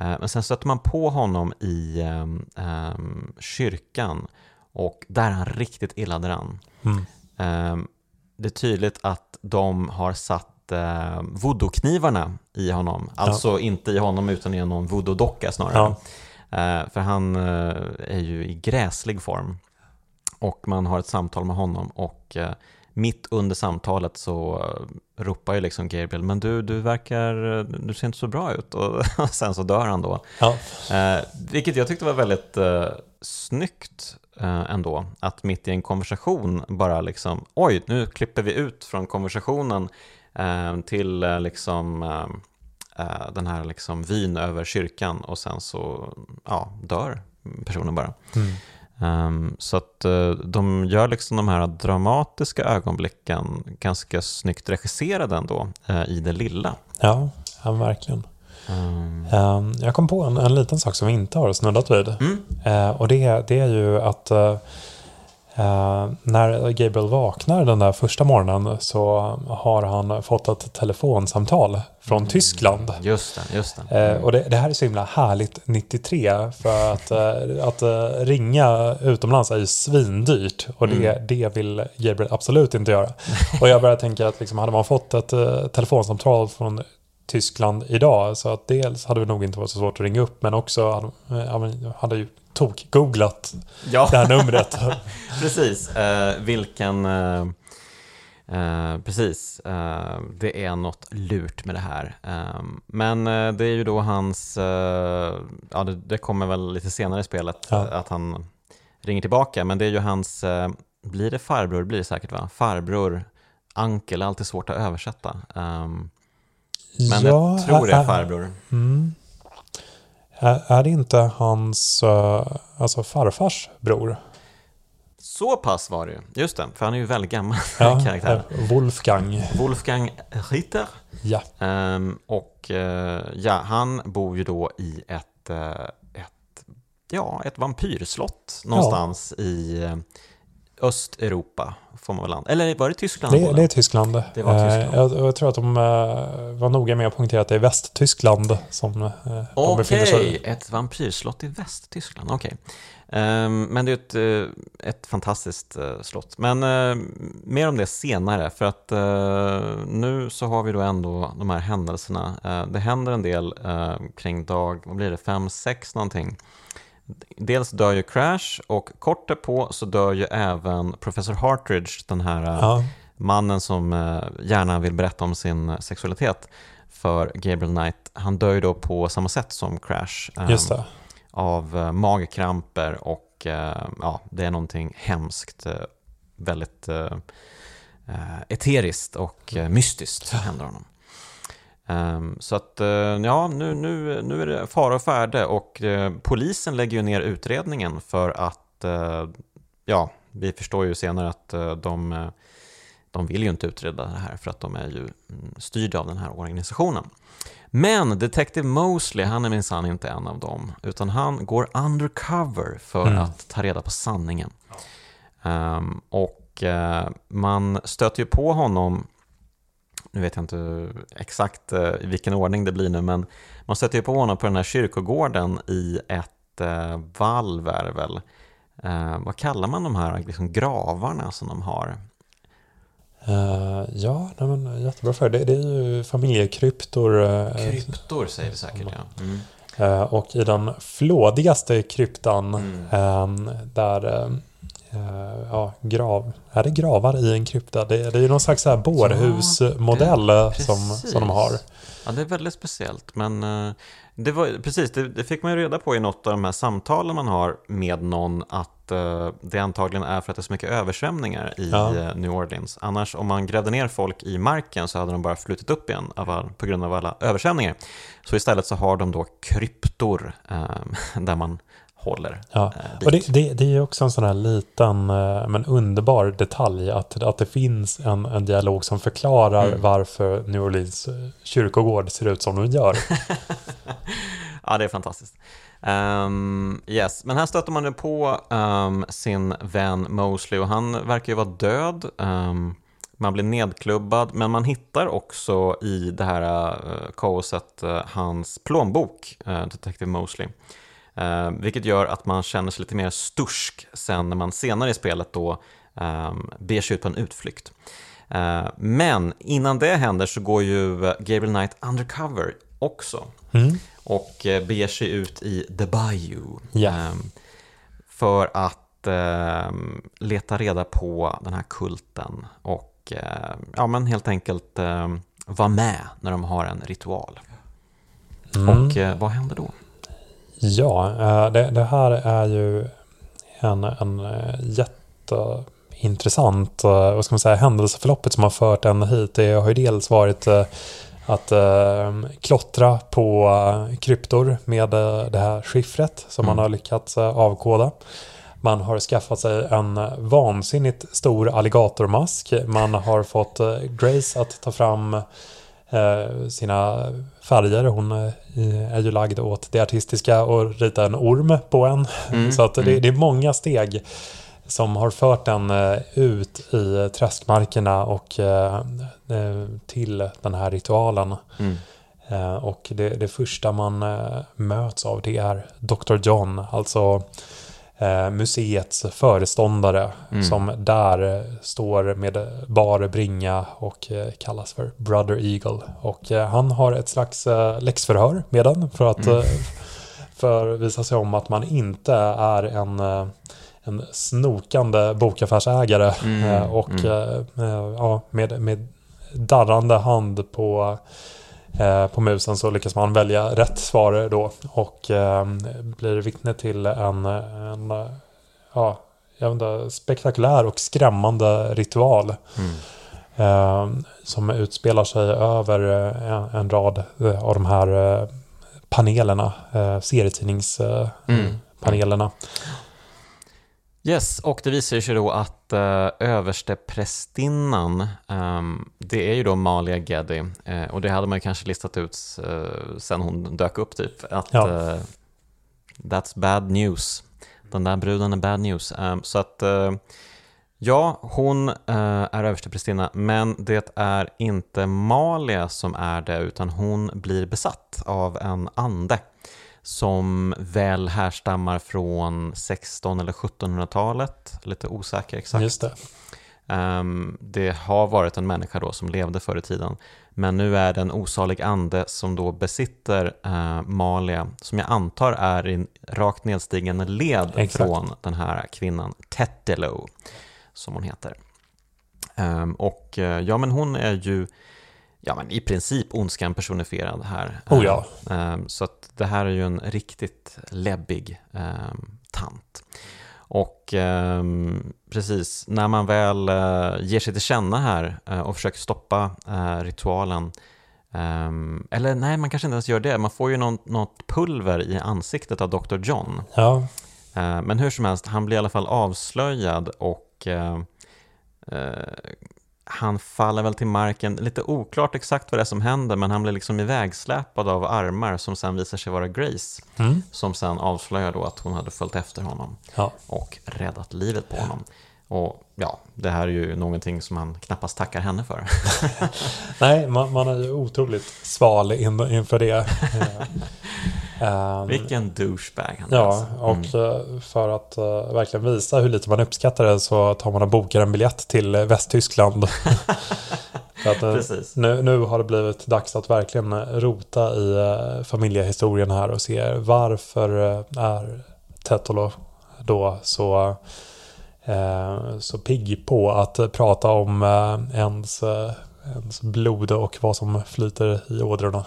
Men sen stöter man på honom i ehm, ehm, kyrkan och där är han riktigt illa däran. Mm. Ehm, det är tydligt att de har satt eh, voodoo-knivarna i honom. Alltså inte i honom utan i någon voodoo-docka snarare. Eh, för han eh, är ju i gräslig form. Och man har ett samtal med honom och eh, mitt under samtalet så eh, ropar ju liksom Gabriel, men du, du verkar, du ser inte så bra ut. Och, sen så dör han då. Ja. Eh, vilket jag tyckte var väldigt eh, snyggt eh, ändå. Att mitt i en konversation bara liksom, oj, nu klipper vi ut från konversationen eh, till eh, liksom eh, eh, den här liksom vyn över kyrkan och sen så ja, dör personen bara. Mm. Ehm, så att eh, de gör liksom de här dramatiska ögonblicken ganska snyggt regisserade ändå eh, i det lilla. Ja, ja, verkligen. Ehm, Jag kom på en, en liten sak som vi inte har snuddat vid. Mm. Eh, och det, det är ju att eh, när Gabriel vaknar den där första morgonen så har han fått ett telefonsamtal från Tyskland. Just det, just det. Eh, och det, det här är så himla härligt 93 för att, eh, att ringa utomlands är ju svindyrt och det, det vill Gabriel absolut inte göra. Och jag börjar tänka att liksom, hade man fått ett telefonsamtal från Tyskland idag så att dels hade det nog inte varit så svårt att ringa upp men också hade, eh, hade ju tok-googlat Ja. det här numret. Precis, eh, vilken... Eh, eh, precis, eh, det är något lurt med det här. Eh, men det är ju då hans... Ja, det, det kommer väl lite senare i spelet Ja. att han ringer tillbaka. Men det är ju hans... Blir det farbror? blir det säkert va? Farbror, Ankel, alltid svårt att översätta. Eh, men jag tror det är farbror. Mm. Är, är det inte hans eh, alltså farfars bror? Så pass var det ju. Just det, för han är ju väldigt gammal Ja, karaktär. eh, Wolfgang. Wolfgang Ritter. Ja. Ehm, och eh, ja, han bor ju då i ett, eh, ett, ja, ett vampyrslott någonstans i eh, Östeuropa, får man väl an- Eller var det Tyskland? Det, det är Tyskland. Det var Tyskland. Eh, Jag, jag tror att de eh, var noga med att poängtera att det är Västtyskland som eh, de befinner sig Okej, i. ett vampyrslott i Västtyskland. Okej. Ehm, men det är ett, eh, ett fantastiskt eh, slott. Men eh, mer om det senare, för att eh, nu så har vi då ändå de här händelserna. Eh, det händer en del eh, kring dag, vad blir det, fem, sex någonting. Dels dör ju Crash och kort därpå så dör ju även Professor Hartridge, den här eh, Ja, mannen som eh, gärna vill berätta om sin sexualitet för Gabriel Knight. Han dör ju då på samma sätt som Crash. det. Av magkramper och ja, det är någonting hemskt, väldigt eh, eteriskt och mystiskt som händer honom. Ehm, så att, eh, ja, nu, nu, nu är det fara och färde och eh, polisen lägger ju ner utredningen för att, eh, ja, vi förstår ju senare att de, de vill ju inte utreda det här för att de är ju mm, styrda av den här organisationen. Men Detective Mosley, han är minsann inte en av dem, utan han går undercover för Mm. att ta reda på sanningen. Ehm, och man stöter ju på honom, nu vet jag inte exakt eh, i vilken ordning det blir nu, men man stöter ju på honom på den här kyrkogården i ett eh, valv är det väl. Eh, vad kallar man de här liksom, gravarna som de har? Uh, ja, nej, men, jättebra fråga. Det, det, är ju familjekryptor. Uh, Kryptor säger vi säkert, ja. Mm. Uh, och i den flådigaste kryptan mm. där ja, grav, är det gravar i en krypta? Det, det är ju någon slags bårhusmodell ja, som, som de har. Ja, det är väldigt speciellt. Men det var, precis, det, det, fick man ju reda på i något av de här samtalen man har med någon att uh, det antagligen är för att det är så mycket översvämningar i ja. New Orleans. Annars om man grävde ner folk i marken så hade de bara flutit upp igen all, på grund av alla översvämningar. Så istället så har de då kryptor uh, där man håller. Ja. och det, det, det, är också en sån här liten men underbar detalj att, att det finns en, en dialog som förklarar mm. varför New Orleans kyrkogård ser ut som den gör. ja, det är fantastiskt. Um, yes, men här stöter man på um, sin vän Mosley och han verkar ju vara död. Um, man blir nedklubbad, men man hittar också i det här uh, kaoset uh, hans plånbok, uh, Detective Mosley. Uh, vilket gör att man känner sig lite mer stursk sen när man senare i spelet då um, beger sig ut på en utflykt. Uh, men innan det händer så går ju Gabriel Knight undercover också. Mm. Och uh, beger sig ut i The Bayou. Yeah. För att um, leta reda på den här kulten och uh, ja, men helt enkelt vara med när de har en ritual. Mm. Och vad händer då? Ja, eh, det, det, här är ju en, en eh, jätteintressant eh, vad ska man säga, händelseförloppet som har fört en hit. Det har ju dels varit att klottra på kryptor med det här skiffret som mm. man har lyckats avkoda. Man har skaffat sig en vansinnigt stor alligatormask. Man har fått Grace att ta fram sina färger. Hon eh, är ju lagd åt det artistiska och rita en orm på en. Mm, så att det, mm. det, är många steg som har fört den eh, ut i träskmarkerna och eh, till den här ritualen. Mm. Och det, det, första man möts av det är Dr. John, alltså eh, museets föreståndare mm. som där eh, står med bar bringa och eh, kallas för Brother Eagle. Och eh, han har ett slags eh, läxförhör med den för att mm. Eh, för visa sig om att man inte är en en snokande bokaffärsägare mm, och mm. ja, med, med darrande hand på Eh, på musen så lyckas man välja rätt svar då och eh, blir vittne till en, en ja, jag inte, spektakulär och skrämmande ritual. Mm. Eh, som utspelar sig över en, en, rad av de här panelerna, serietidningspanelerna. Mm. Yes, och det visar sig då att uh, översteprästinnan, um, det är ju då Malia Geddy, uh, och det hade man ju kanske listat ut uh, sen hon dök upp typ, att ja. uh, that's bad news. Den där bruden är bad news. Um, så att ja, hon är översteprästinna, men det är inte Malia som är det, utan hon blir besatt av en ande som väl härstammar från 16 eller 1700-talet, lite osäker exakt. Just det. Um, det har varit en människa då som levde förr i tiden, men nu är det en osalig ande som då besitter uh, Malia, som jag antar är i rakt nedstigande led exakt. från den här kvinnan, Tetelo, som hon heter. Um, och uh, ja, men hon är ju ja, men i princip ondskan personifierad här. Oh ja. Um, så att det här är ju en riktigt läbbig um, tant. Och um, precis, när man väl uh, ger sig till känna här och försöker stoppa ritualen um, eller nej, man kanske inte ens gör det. Man får ju något, något pulver i ansiktet av Dr. John. Ja. men hur som helst, han blir i alla fall avslöjad och han faller väl till marken, lite oklart exakt vad det är som händer, men han blir liksom ivägsläpad av armar som sen visar sig vara Grace, mm. som sen avslöjar då att hon hade följt efter honom ja. och räddat livet på honom. Och ja, det här är ju någonting som man knappast tackar henne för. Nej, man, man är ju otroligt sval in, inför det. Um, Vilken douchebag han Ja, alltså. mm. och mm. för att uh, verkligen visa hur lite man uppskattar det så tar man och bokar en biljett till Västtyskland. att, uh, nu, nu har det blivit dags att verkligen rota i uh, familjehistorien här och se varför är Tetolo då så Eh, så pigg på att prata om eh, ens, eh, ens blod och vad som flyter i ådrorna.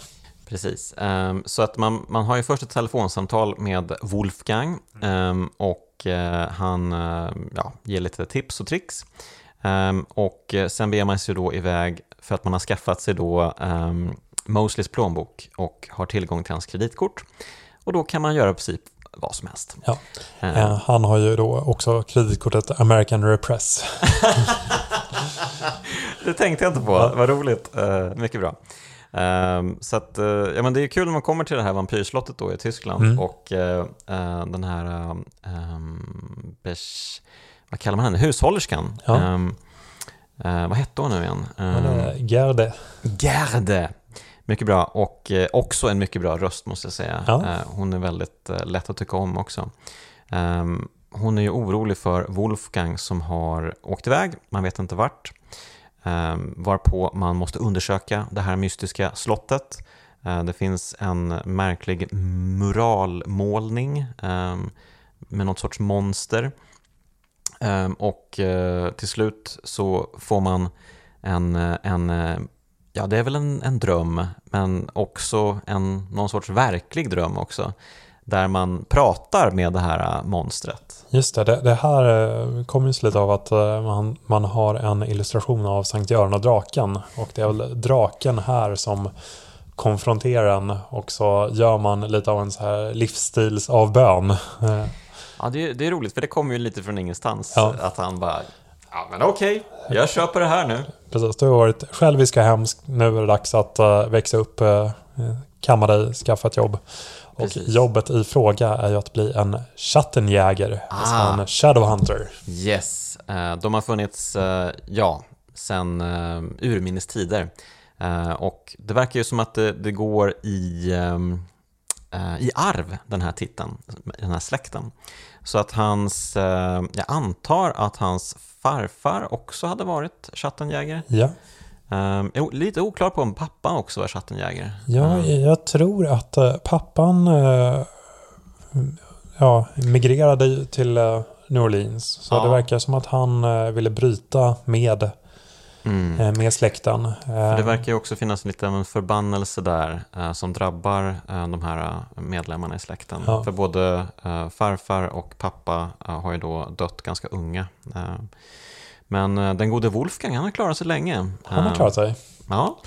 Precis. Ehm, så att man, man har ju först ett telefonsamtal med Wolfgang ehm, och han ja, ger lite tips och tricks. Ehm, och sen beger man sig då iväg för att man har skaffat sig då Mosleys plånbok och har tillgång till hans kreditkort. Och då kan man göra i princip vad som helst. Ja. Uh, han har ju då också kreditkortet American Repress. det tänkte jag inte på, vad roligt. Uh, mycket bra. Um, så att, uh, ja men det är kul när man kommer till det här vampyrslottet då i Tyskland mm. och uh, den här, um, besh, vad kallar man henne, hushållerskan. Ja. Um, vad hette hon nu igen? Um, Gerde. Gerde. Mycket bra och också en mycket bra röst måste jag säga. Ja. hon är väldigt lätt att tycka om också. hon är ju orolig för Wolfgang som har åkt iväg, man vet inte vart. Ehm, varpå man måste undersöka det här mystiska slottet. Ehm, det finns en märklig muralmålning ehm, med något sorts monster. Och eh, till slut så får man en, en ja det är väl en, en dröm, men också en, någon sorts verklig dröm också där man pratar med det här äh, monstret. Just det, det, det här äh, kommer ju lite av att äh, man, man har en illustration av Sankt Göran och draken. Och det är väl draken här som konfronterar en och så gör man lite av en så här livsstilsavbön. Ja, det, det är roligt för det kommer ju lite från ingenstans. Ja. Att han bara, ja men okej, okay, jag köper det här nu. Precis, du har varit självisk och hemsk. Nu är det dags att uh, växa upp, uh, kamma dig, skaffa ett jobb. Precis. Och jobbet i fråga är ju att bli en Schattenjäger, alltså ah. alltså en Shadowhunter. Yes, eh, de har funnits, eh, ja, uh, urminnes tider. Och det verkar ju som att det, det går i, i arv, den här titeln, den här släkten. Så att hans, jag antar att hans farfar också hade varit Schattenjäger. Ja. Um, lite oklar på om pappan också var Schattenjäger. Ja, um. jag tror att uh, pappan uh, ja, migrerade till uh, New Orleans. Så ja. det verkar som att han ville bryta med, mm. med släkten. För det verkar ju också finnas lite av en förbannelse där som drabbar de här medlemmarna i släkten. Ja. För både farfar och pappa har ju då dött ganska unga. Men eh, den gode Wolfgang, han har klarat sig länge. Han har klarat sig. Eh, ja,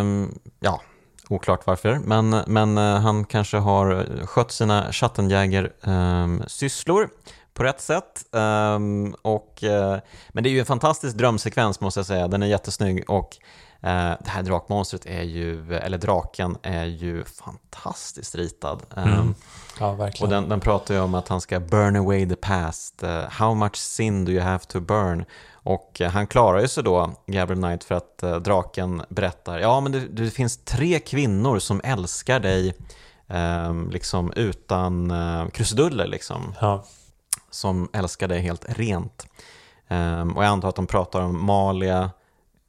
um, ja oklart varför. Men, men han kanske har skött sina Schattenjäger-sysslor um, på rätt sätt. Um, och, uh, men det är ju en fantastisk drömsekvens måste jag säga. Den är jättesnygg och uh, det här drakmonstret är ju, eller draken är ju fantastiskt ritad. Mm. Ja, verkligen. Och den, den pratar ju om att han ska burn away the past. Uh, how much sin do you have to burn? Och han klarar ju sig då, Gabriel Knight, för att draken berättar ja men det, det, finns tre kvinnor som älskar dig um, liksom utan uh, krusiduller liksom. Ja. Som älskar dig helt rent. Um, och jag antar att de pratar om Malia,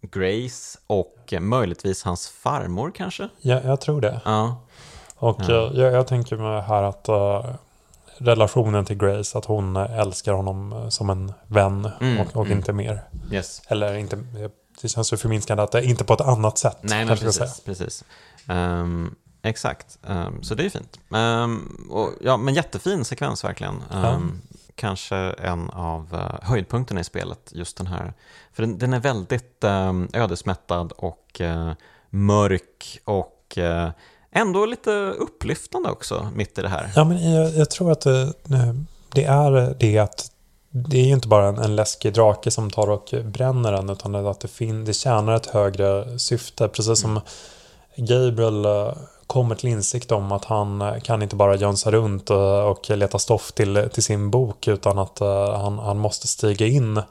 Grace och möjligtvis hans farmor kanske? Ja, jag tror det. Ja. Och ja. jag, jag, tänker mig här att uh, relationen till Grace, att hon älskar honom eh, som en vän mm, och, och mm. inte mer. Yes. Eller inte, det känns ju förminskande att det är inte på ett annat sätt. Nej, men precis. precis. Um, exakt, um, så det är fint. Um, och, ja, men jättefin sekvens verkligen. Ja. Kanske en av uh, höjdpunkterna i spelet, just den här. För den, den är väldigt ödesmättad och uh, mörk och ändå lite upplyftande också mitt i det här. Ja, men jag, jag tror att det, är det att det är ju inte bara en, en läskig drake som tar och bränner den utan att det, fin, det tjänar ett högre syfte. Precis som Gabriel eh, kommer till insikt om att han kan inte bara jönsa runt och leta stoff till, till sin bok utan att han, han måste stiga in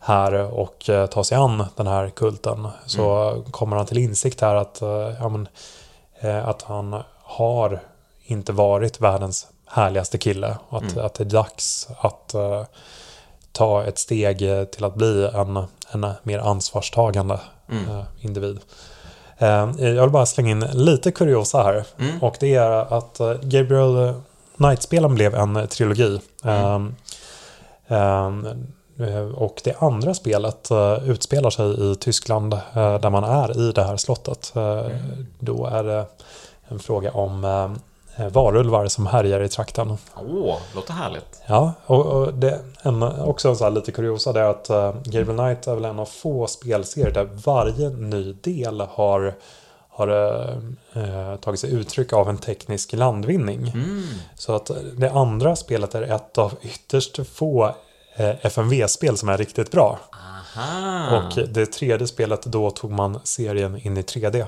här och ta sig an den här kulten. Så mm. kommer han till insikt här att, ja, men, att han har inte varit världens härligaste kille. Att, mm. att det är dags att uh, ta ett steg till att bli en, en mer ansvarstagande mm. uh, individ. Uh, jag vill bara slänga in lite kuriosa här. Mm. Och det är att Gabriel Knight-spelen blev en trilogi. Mm. Um, och det andra spelet utspelar sig i Tyskland där man är i det här slottet. Mm. Då är det en fråga om Eh, varulvar som härjar i trakten. Åh, oh, låter härligt. Ja, och, och det, en, också en så här lite kuriosa det är att uh, Gabriel Knight är väl en av få spelserier där varje ny del har har uh, tagit sig uttryck av en teknisk landvinning. Mm. Så att det andra spelet är ett av ytterst få uh, FMV-spel som är riktigt bra. Aha. Och det tredje spelet, då tog man serien in i 3D.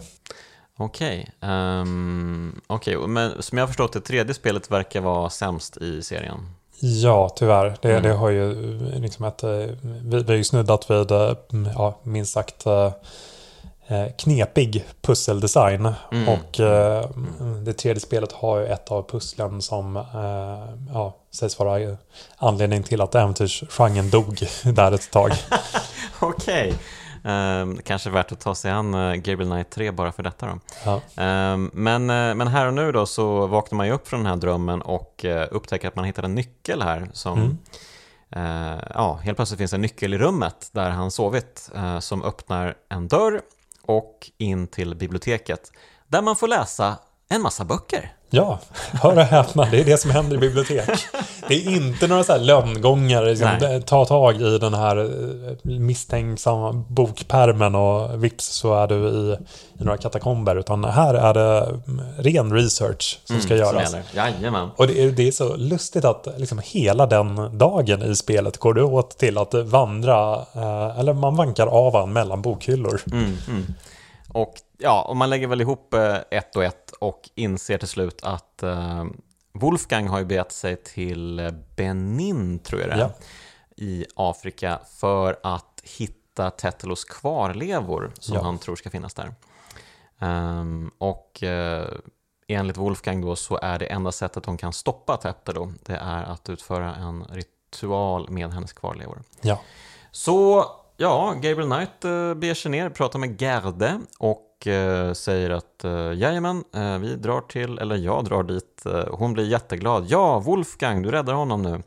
Okej, okay. um, okay. men som jag har förstått det, tredje spelet verkar vara sämst i serien. Ja, tyvärr. Det, mm. det har ju liksom ett, eh, vi, vi har ju snuddat vid, eh, ja, minst sagt eh, knepig pusseldesign. Mm. Och eh, det tredje spelet har ju ett av pusslen som eh, ja, sägs vara anledning till att äventyrsgenren dog där ett tag. Okej. Okay. Um, kanske värt att ta sig an uh, Gabriel Knight 3 bara för detta då. Ja. Um, men, uh, men här och nu då så vaknar man ju upp från den här drömmen och uh, upptäcker att man hittar en nyckel här som mm. ja, helt plötsligt finns en nyckel i rummet där han sovit som öppnar en dörr och in till biblioteket där man får läsa en massa böcker. Ja, hör och häpna, det är det som händer i bibliotek. Det är inte några så här lönngångar, liksom, ta tag i den här eh, misstänksamma bokpermen och vips så är du i, i några katakomber. Utan här är det mm, ren research som mm, ska göras. Jajamän. Och det är, det är så lustigt att liksom hela den dagen i spelet går det åt till att vandra, eh, eller man vankar avan mellan bokhyllor. Mm, mm. Och ja, och man lägger väl ihop eh, ett och ett och inser till slut att uh, Wolfgang har ju begett sig till Benin, tror jag det är, ja. i Afrika för att hitta Tetelos kvarlevor som ja. han tror ska finnas där. Um, och uh, enligt Wolfgang då så är det enda sättet de kan stoppa Tetelo, det är att utföra en ritual med hennes kvarlevor. Ja. Så Ja, Gabriel Knight uh, beger sig ner, pratar med Gerde och uh, säger att uh, jajamän, uh, vi drar till, eller jag drar dit. Hon blir jätteglad. Ja, Wolfgang, du räddar honom nu.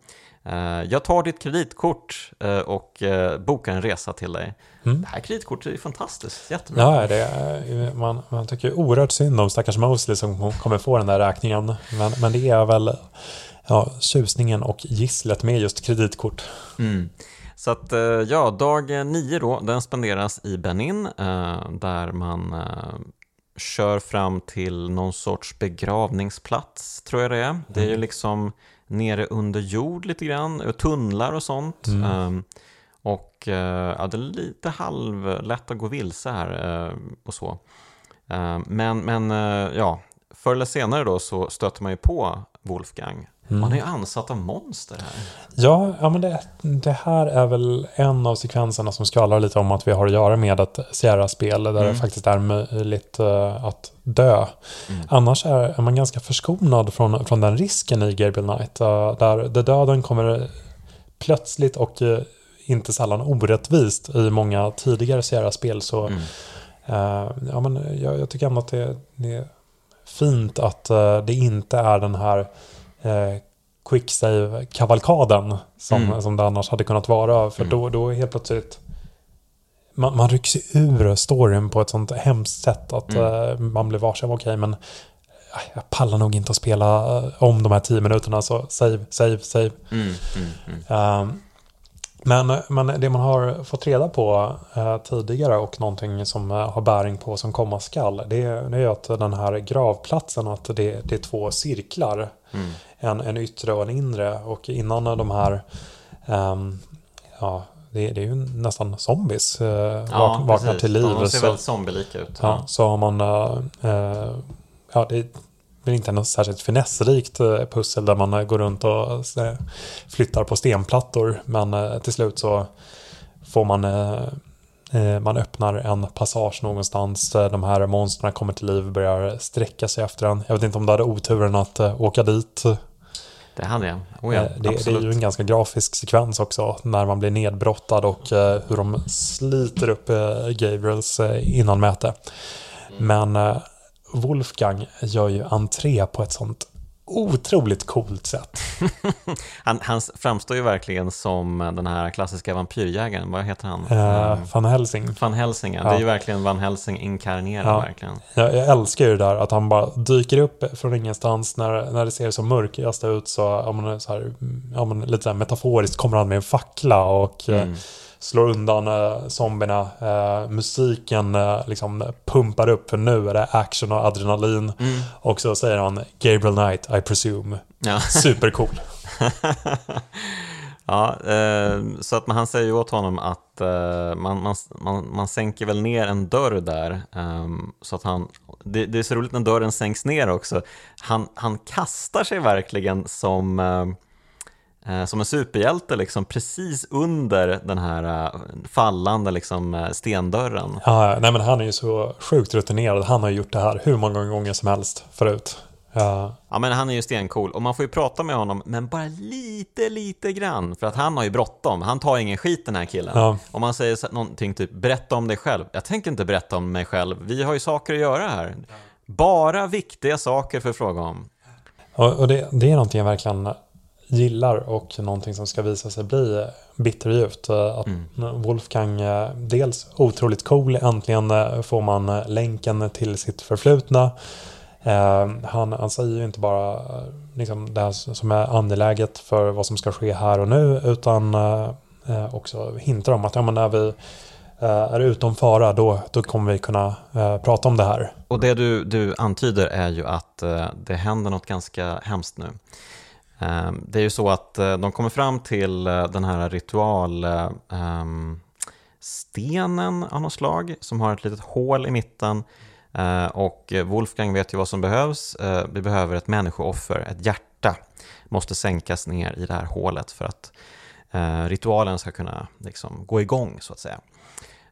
jag tar ditt kreditkort och bokar en resa till dig. Mm. Det här kreditkortet är fantastiskt, jättebra. Ja, det är, man, man tycker oerhört synd om stackars Mosley som kommer få den där räkningen. Men, men det är väl ja, tjusningen och gisslet med just kreditkort. Mm. Så att eh, ja, dag nio då, den spenderas i Benin eh, där man eh, kör fram till någon sorts begravningsplats, tror jag det är. Det är ju mm. liksom nere under jord lite grann, tunnlar och sånt. Mm. Och ja, det är lite halvlätt att gå vilse här och så. Men, men ja, förr eller senare då så stöter man ju på Wolfgang Mm. Man är ju ansatt av monster här. Ja, ja men det, det, här är väl en av sekvenserna som skvallrar lite om att vi har att göra med ett Sierra-spel där mm. det faktiskt är möjligt uh, att dö. Mm. Annars är, man ganska förskonad från, från den risken i Gabriel Knight. Uh, där, där döden kommer plötsligt och uh, inte sällan orättvist i många tidigare Sierra-spel. Så mm. ja, men jag, jag, tycker ändå att det, det är fint att det inte är den här eh, quicksave-kavalkaden som, mm. som det annars hade kunnat vara. För mm. då, då helt plötsligt man, man rycks ur storyn på ett sånt hemskt sätt att mm. eh, man blir varse, okej okay, men eh, jag pallar nog inte att spela eh, om de här tio minuterna så save, save, save. Um, men, men det man har fått reda på eh, tidigare och någonting som eh, har bäring på som komma skall det, det är att den här gravplatsen att det, det är två cirklar. Mm. En, en yttre och en inre och innan de här um, ja, det, det, är ju nästan zombies eh, ja, vaknar till liv. De ser väldigt zombielika ut. Ja, så har man eh, ja, det är inte något särskilt finessrikt pussel där man går runt och flyttar på stenplattor. Men till slut så får man man öppnar en passage någonstans. De här monstren kommer till liv och börjar sträcka sig efter en. Jag vet inte om du hade oturen att åka dit det hade jag. Oh ja, det, det, är ju en ganska grafisk sekvens också när man blir nedbrottad och uh, hur de sliter upp uh, Gabriels innanmäte. Mm. Men Wolfgang gör ju entré på ett sånt otroligt coolt sätt. han, han framstår ju verkligen som den här klassiska vampyrjägaren, vad heter han? Uh, Van Helsing. Van Helsing, ja. Det är ju verkligen Van Helsing inkarnerad ja. verkligen. Jag, jag, älskar ju det där att han bara dyker upp från ingenstans när, när det ser som mörkast ut så, ja, men, så här, ja, men, lite så här metaforiskt kommer han med en fackla och mm slår undan eh, zombierna. Eh, musiken eh, liksom pumpar upp för nu är det action och adrenalin. Mm. Och så säger han Gabriel Knight, I presume. Ja. Supercool. ja, eh, så att han säger åt honom att eh, man, man, man, man sänker väl ner en dörr där. Ehm, så att han, det, det, är så roligt när dörren sänks ner också. Han, han kastar sig verkligen som eh, Eh, som en superhjälte liksom precis under den här eh, fallande liksom eh, stendörren. Ja, nej men han är ju så sjukt rutinerad. Han har gjort det här hur många gånger som helst förut. Ja. ja, men han är ju stencool och man får ju prata med honom, men bara lite, lite grann. För att han har ju bråttom. Han tar ingen skit den här killen. Ja. Om man säger någonting typ, berätta om dig själv. Jag tänker inte berätta om mig själv. Vi har ju saker att göra här. Bara viktiga saker för att fråga om. Och det, det är någonting jag verkligen gillar och någonting som ska visa sig bli bitterljuvt. Eh, att mm. Wolfgang, eh, dels otroligt cool, äntligen eh, får man länken till sitt förflutna. Han, han säger ju inte bara liksom, det som är angeläget för vad som ska ske här och nu utan också hintar om att ja, men när vi är utom fara då, då kommer vi kunna prata om det här. Och det du, du antyder är ju att det händer något ganska hemskt nu. Ehm, det är ju så att eh, de kommer fram till eh, den här ritualstenen ehm, av något slag som har ett litet hål i mitten eh, och Wolfgang vet ju vad som behövs. Vi behöver ett människooffer, ett hjärta måste sänkas ner i det här hålet för att ritualen ska kunna liksom gå igång så att säga.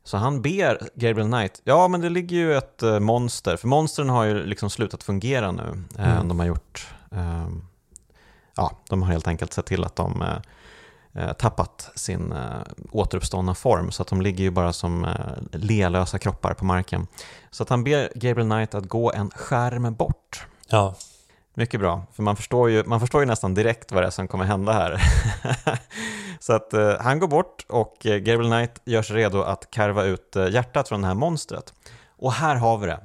Så han ber Gabriel Knight, ja men det ligger ju ett monster, för monstren har ju liksom slutat fungera nu. Mm. De har gjort um, ja, de har helt enkelt sett till att de eh, eh, tappat sin eh, återuppståndna form så att de ligger ju bara som lelösa kroppar på marken. Så att han ber Gabriel Knight att gå en skärm bort. Ja. Mycket bra, för man förstår ju, man förstår ju nästan direkt vad det är som kommer hända här. så att eh, han går bort och Gabriel Knight gör sig redo att karva ut hjärtat från det här monstret. Och här har vi det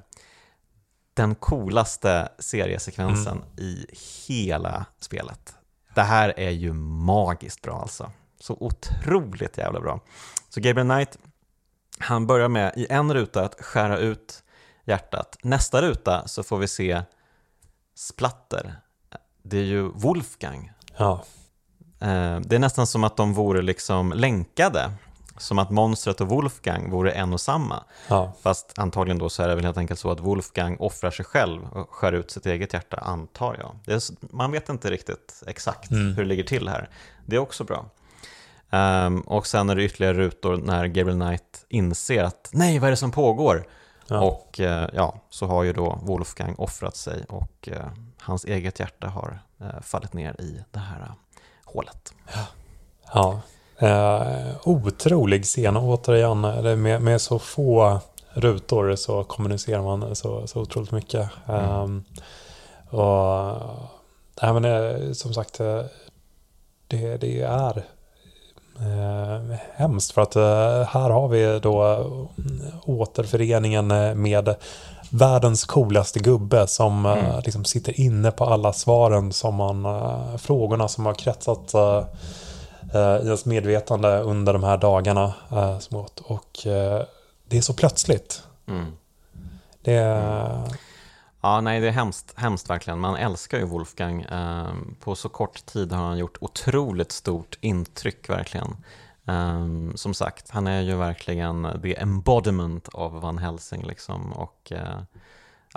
den coolaste seriesekvensen mm. i hela spelet. Det här är ju magiskt bra alltså. Så otroligt jävla bra. Så Gabriel Knight, han börjar med i en ruta att skära ut hjärtat. Nästa ruta så får vi se splatter. Det är ju Wolfgang. Ja. Eh, det är nästan som att de vore liksom länkade som att monstret och Wolfgang vore en och samma. Ja. Fast antagligen då så är det väl helt enkelt så att Wolfgang offrar sig själv och skär ut sitt eget hjärta, antar jag. Är, man vet inte riktigt exakt mm. hur det ligger till här. Det är också bra. Um, och sen är det ytterligare rutor när Gabriel Knight inser att nej, vad är det som pågår? Ja. Och uh, ja, så har ju då Wolfgang offrat sig och uh, hans eget hjärta har uh, fallit ner i det här hålet. Ja. ja. Eh, otrolig scen, återigen, med, med så få rutor så kommunicerar man så, så otroligt mycket. Mm. Um, och, äh, men, eh, som sagt, eh, det, det är eh, hemskt för att eh, här har vi då återföreningen med världens coolaste gubbe som mm. liksom sitter inne på alla svaren som man, frågorna som har kretsat i ens medvetande under de här dagarna. Eh, smått. Och eh, det är så plötsligt. Mm. Det är... Ja, nej, det är hemskt, hemskt verkligen. Man älskar ju Wolfgang. Eh, på så kort tid har han gjort otroligt stort intryck verkligen. Som sagt, han är ju verkligen the embodiment av Van Helsing liksom och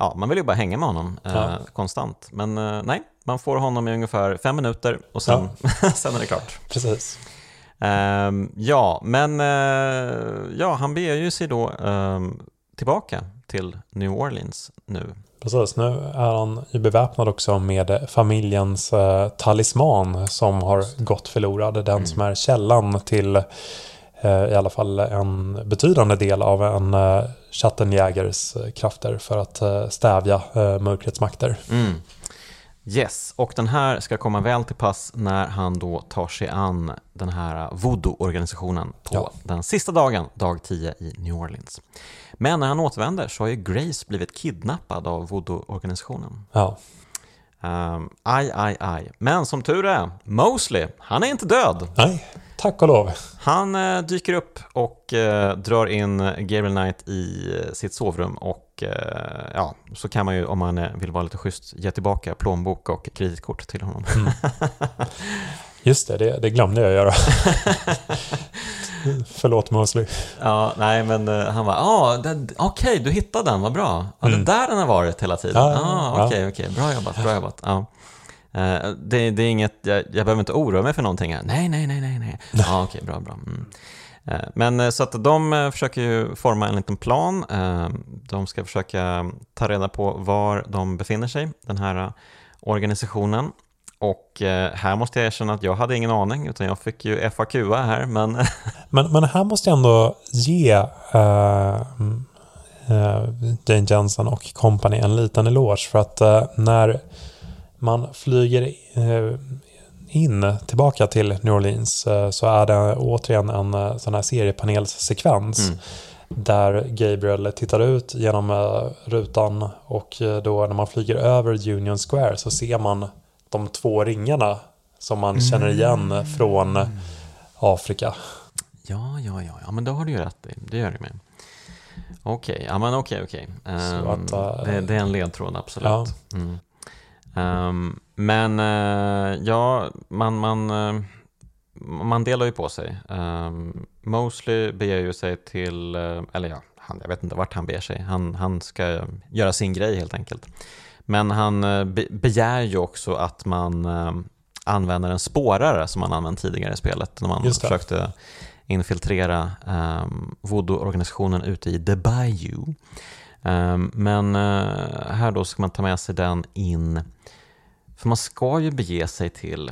ja, man vill ju bara hänga med honom eh, Ja. konstant. Men eh, nej, man får honom i ungefär fem minuter och sen, sen är det klart. Precis. Ehm, ja, men eh, ja, han beger ju sig då ehm, tillbaka till New Orleans nu. Precis, nu är han ju beväpnad också med familjens eh, talisman som har gått förlorad. Den som är källan till eh, i alla fall en betydande del av en eh, Schattenjägers eh, krafter för att eh, stävja eh, mörkrets makter. Mm. Yes, och den här ska komma väl till pass när han då tar sig an den här voodoo-organisationen på Ja. den sista dagen, dag 10 i New Orleans. Men när han återvänder så har ju Grace blivit kidnappad av voodoo-organisationen. Ja, Um, aj, aj, aj. Men som tur är, Mosley, han är inte död. nej, tack och lov. Han eh, dyker upp och eh, drar in Gabriel Knight i eh, sitt sovrum och ja, så kan man ju om man vill vara lite schysst ge tillbaka plånbok och kreditkort till honom. Just det, det, det glömde jag göra. Förlåt Mosley. ja, nej men han var, ah, det- okej du hittade den, vad bra. Ja, det är där den har varit hela tiden. Ja, ah, ja. okej, okej, bra jobbat, bra jobbat. Ja. Eh, det, det är inget, jag, jag behöver inte oroa mig för någonting här. Nej, nej, nej, nej, nej. Ja, okej, bra, bra. Mm. Eh, Men eh, så att de försöker ju forma en liten plan. Eh, De ska försöka ta reda på var de befinner sig, den här organisationen. Och här måste jag erkänna att jag hade ingen aning, utan jag fick ju FAQa här, men Men, men här måste jag ändå ge uh, Jane Jensen och company en liten eloge för att när man flyger eh, in tillbaka till New Orleans eh, så är det återigen en eh, sån här seriepanelssekvens Mm. där Gabriel tittar ut genom rutan och då när man flyger över Union Square så ser man de två ringarna som man känner igen från Afrika. Ja, ja, ja, ja, men då har du ju rätt i. Det gör du med. Okej, ja men okej, okej. Ehm, att, äh, det, det är en ledtråd, absolut. Ja. Mm. Ehm, men eh, ja, man, man, eh, man delar ju på sig. Um, Mosley beger ju sig till, eh, eller ja, han, jag vet inte vart han beger sig. Han, han ska göra sin grej helt enkelt. Men han be, begär ju också att man använder en spårare som man använt tidigare i spelet när man försökte infiltrera um, voodoo-organisationen ute i The Bayou. Ehm, men eh, här då ska man ta med sig den in, för man ska ju bege sig till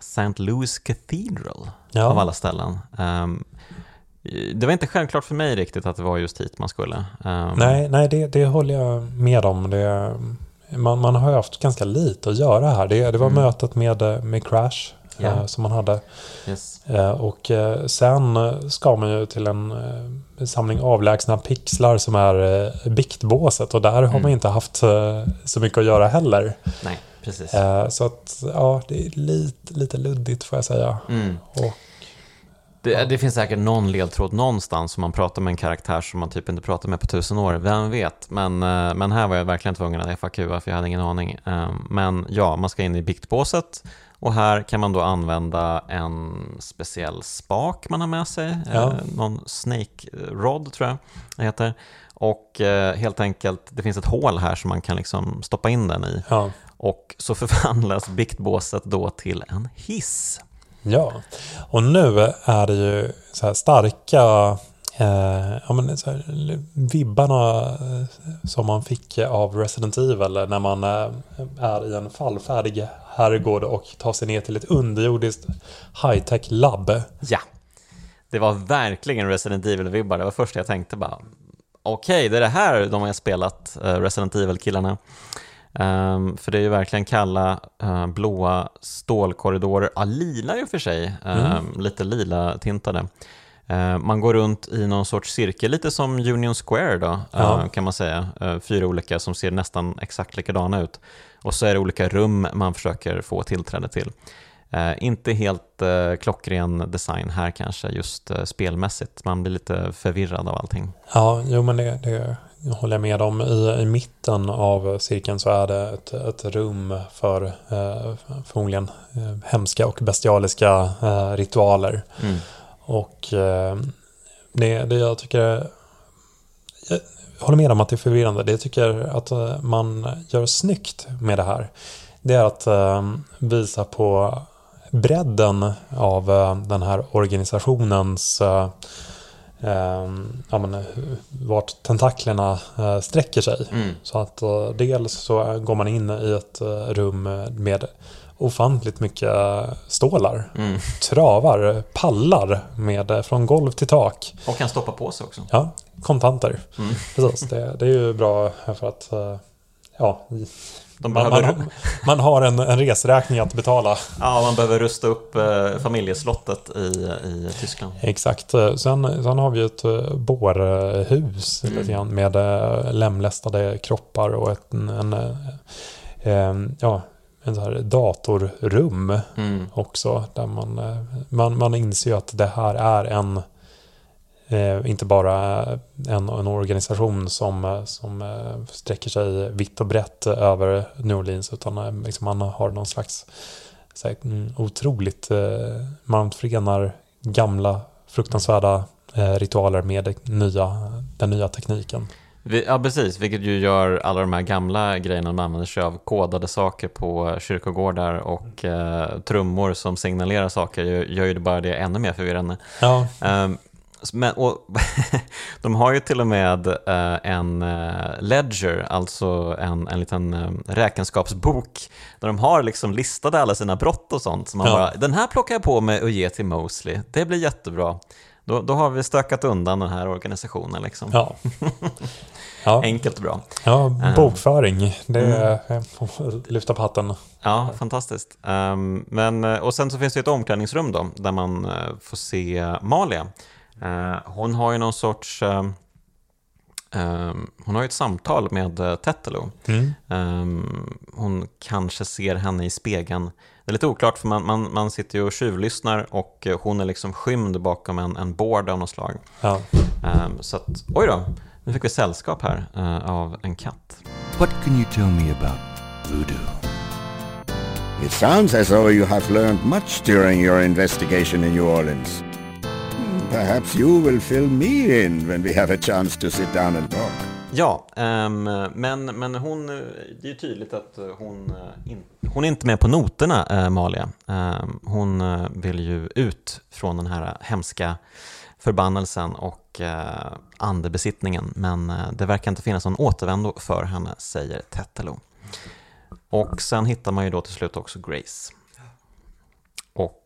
St. Louis Cathedral Ja. av alla ställen. Ehm, det var inte självklart för mig riktigt att det var just hit man skulle. Ehm, Nej, nej det, det håller jag med om. Det, man, man har ju haft ganska lite att göra här. Det, det var Mm. mötet med, med Crash Ja. eh, som man hade. Yes. Eh, och eh, sen ska man ju till en eh, samling avlägsna pixlar som är biktbåset. Och där har Mm. man inte haft så mycket att göra heller. Nej, precis. Eh, så att ja, det är lite, lite luddigt får jag säga. Mm. Och, Det, det finns säkert någon ledtråd någonstans som man pratar med en karaktär som man typ inte pratar med på tusen år. Vem vet? Men, eh, men här var jag verkligen tvungen att FAQa för jag hade ingen aning. Eh, Men ja, man ska in i biktbåset och här kan man då använda en speciell spak man har med sig. Ja. Eh, Någon snake rod tror jag det heter. Och helt enkelt, det finns ett hål här som man kan liksom stoppa in den i. ja. Och så förvandlas biktbåset då till en hiss. Ja, och nu är det ju så här starka eh, ja, men så här, vibbarna eh, som man fick av Resident Evil när man eh, är i en fallfärdig herrgård och tar sig ner till ett underjordiskt high-tech labb. Ja, det var verkligen Resident Evil-vibbar. Det var första jag tänkte bara. Okej, det är det här de har spelat, eh, Resident Evil-killarna. Ehm, för det är ju verkligen kalla, uh, blåa stålkorridorer. Ja, lila i och för sig. ehm, Lite lila tintade. Ehm, man går runt i någon sorts cirkel, lite som Union Square då, Ja. eh, kan man säga. Eh, fyra olika som ser nästan exakt likadana ut. Och så är det olika rum man försöker få tillträde till. Eh, inte helt eh, klockren design här kanske, just eh, spelmässigt. Man blir lite förvirrad av allting. Ja, jo men det, det håller jag med om. I, I mitten av cirkeln så är det ett, ett rum för eh, förmodligen eh, hemska och bestialiska eh, ritualer. Mm. Och eh, det, det jag tycker jag håller med om att det är förvirrande. Det jag tycker att man gör snyggt med det här. Det är att eh, visa på bredden av eh, den här organisationens eh, eh, ja, men, vart tentaklerna sträcker sig. Mm. Så att dels så går man in i ett rum med ofantligt mycket stålar. Mm. Travar, pallar med, från golv till tak. Och kan stoppa på sig också. Ja, kontanter. Mm. Precis, det, det är ju bra för att ja, man, behöver, man, man har en, en resräkning att betala. ja, man behöver rusta upp eh, familjeslottet i, i Tyskland. Exakt. Sen, sen har vi ett eh, bårhus Mm. lite grann med eh, lemlästade kroppar och ett, en, en, eh, ja, en så här datorrum Mm. också. Där man, man, man inser att det här är en eh, inte bara en, en organisation som, eh, som eh, sträcker sig vitt och brett över New Orleans utan eh, liksom man har någon slags så här, mm, otroligt eh, man förenar gamla fruktansvärda eh, ritualer med nya, den nya tekniken. Vi, ja, precis, vilket ju gör alla de här gamla grejerna man använder sig av, kodade saker på kyrkogårdar och eh, trummor som signalerar saker, gör, ju det bara det ännu mer förvirrande. Ja, Ehm, men, och, de har ju till och med eh, en eh, ledger, alltså en, en liten eh, räkenskapsbok, där de har liksom listade alla sina brott och sånt. Så man Ja. bara, den här plockar jag på mig och ger till Mosley, det blir jättebra. Då, då har vi stökat undan den här organisationen. Liksom. ja. Ja, Enkelt och bra. ja bokföring. Det är mm. lyfta på hatten. Ja, fantastiskt. Ehm, men, och sen så finns det ett omklädningsrum då, där man får se Malia. Eh, hon har ju någon sorts... ehm, ehm, hon har ju ett samtal med uh, Tetelo. Mm. Ehm, hon kanske ser henne i spegeln. Det är lite oklart för man, man, man sitter ju och tjuvlyssnar och eh, hon är liksom skymd bakom en, en board av något slag. Ja. Så att, oj då, nu fick vi sällskap här eh, av en katt. What can you tell me about voodoo? It sounds as though you have learned much during your investigation in New Orleans. Perhaps you will fill me in when we have a chance to sit down and talk. Ja, um, men, men hon, det är ju tydligt att hon, eh, in, hon är inte med på noterna, uh, Malia. Um, hon eh, vill ju ut från den här hemska förbannelsen och uh, andebesittningen, men uh, det verkar inte finnas någon återvändo för henne, säger Tetelo. Och sen hittar man ju då till slut också Grace.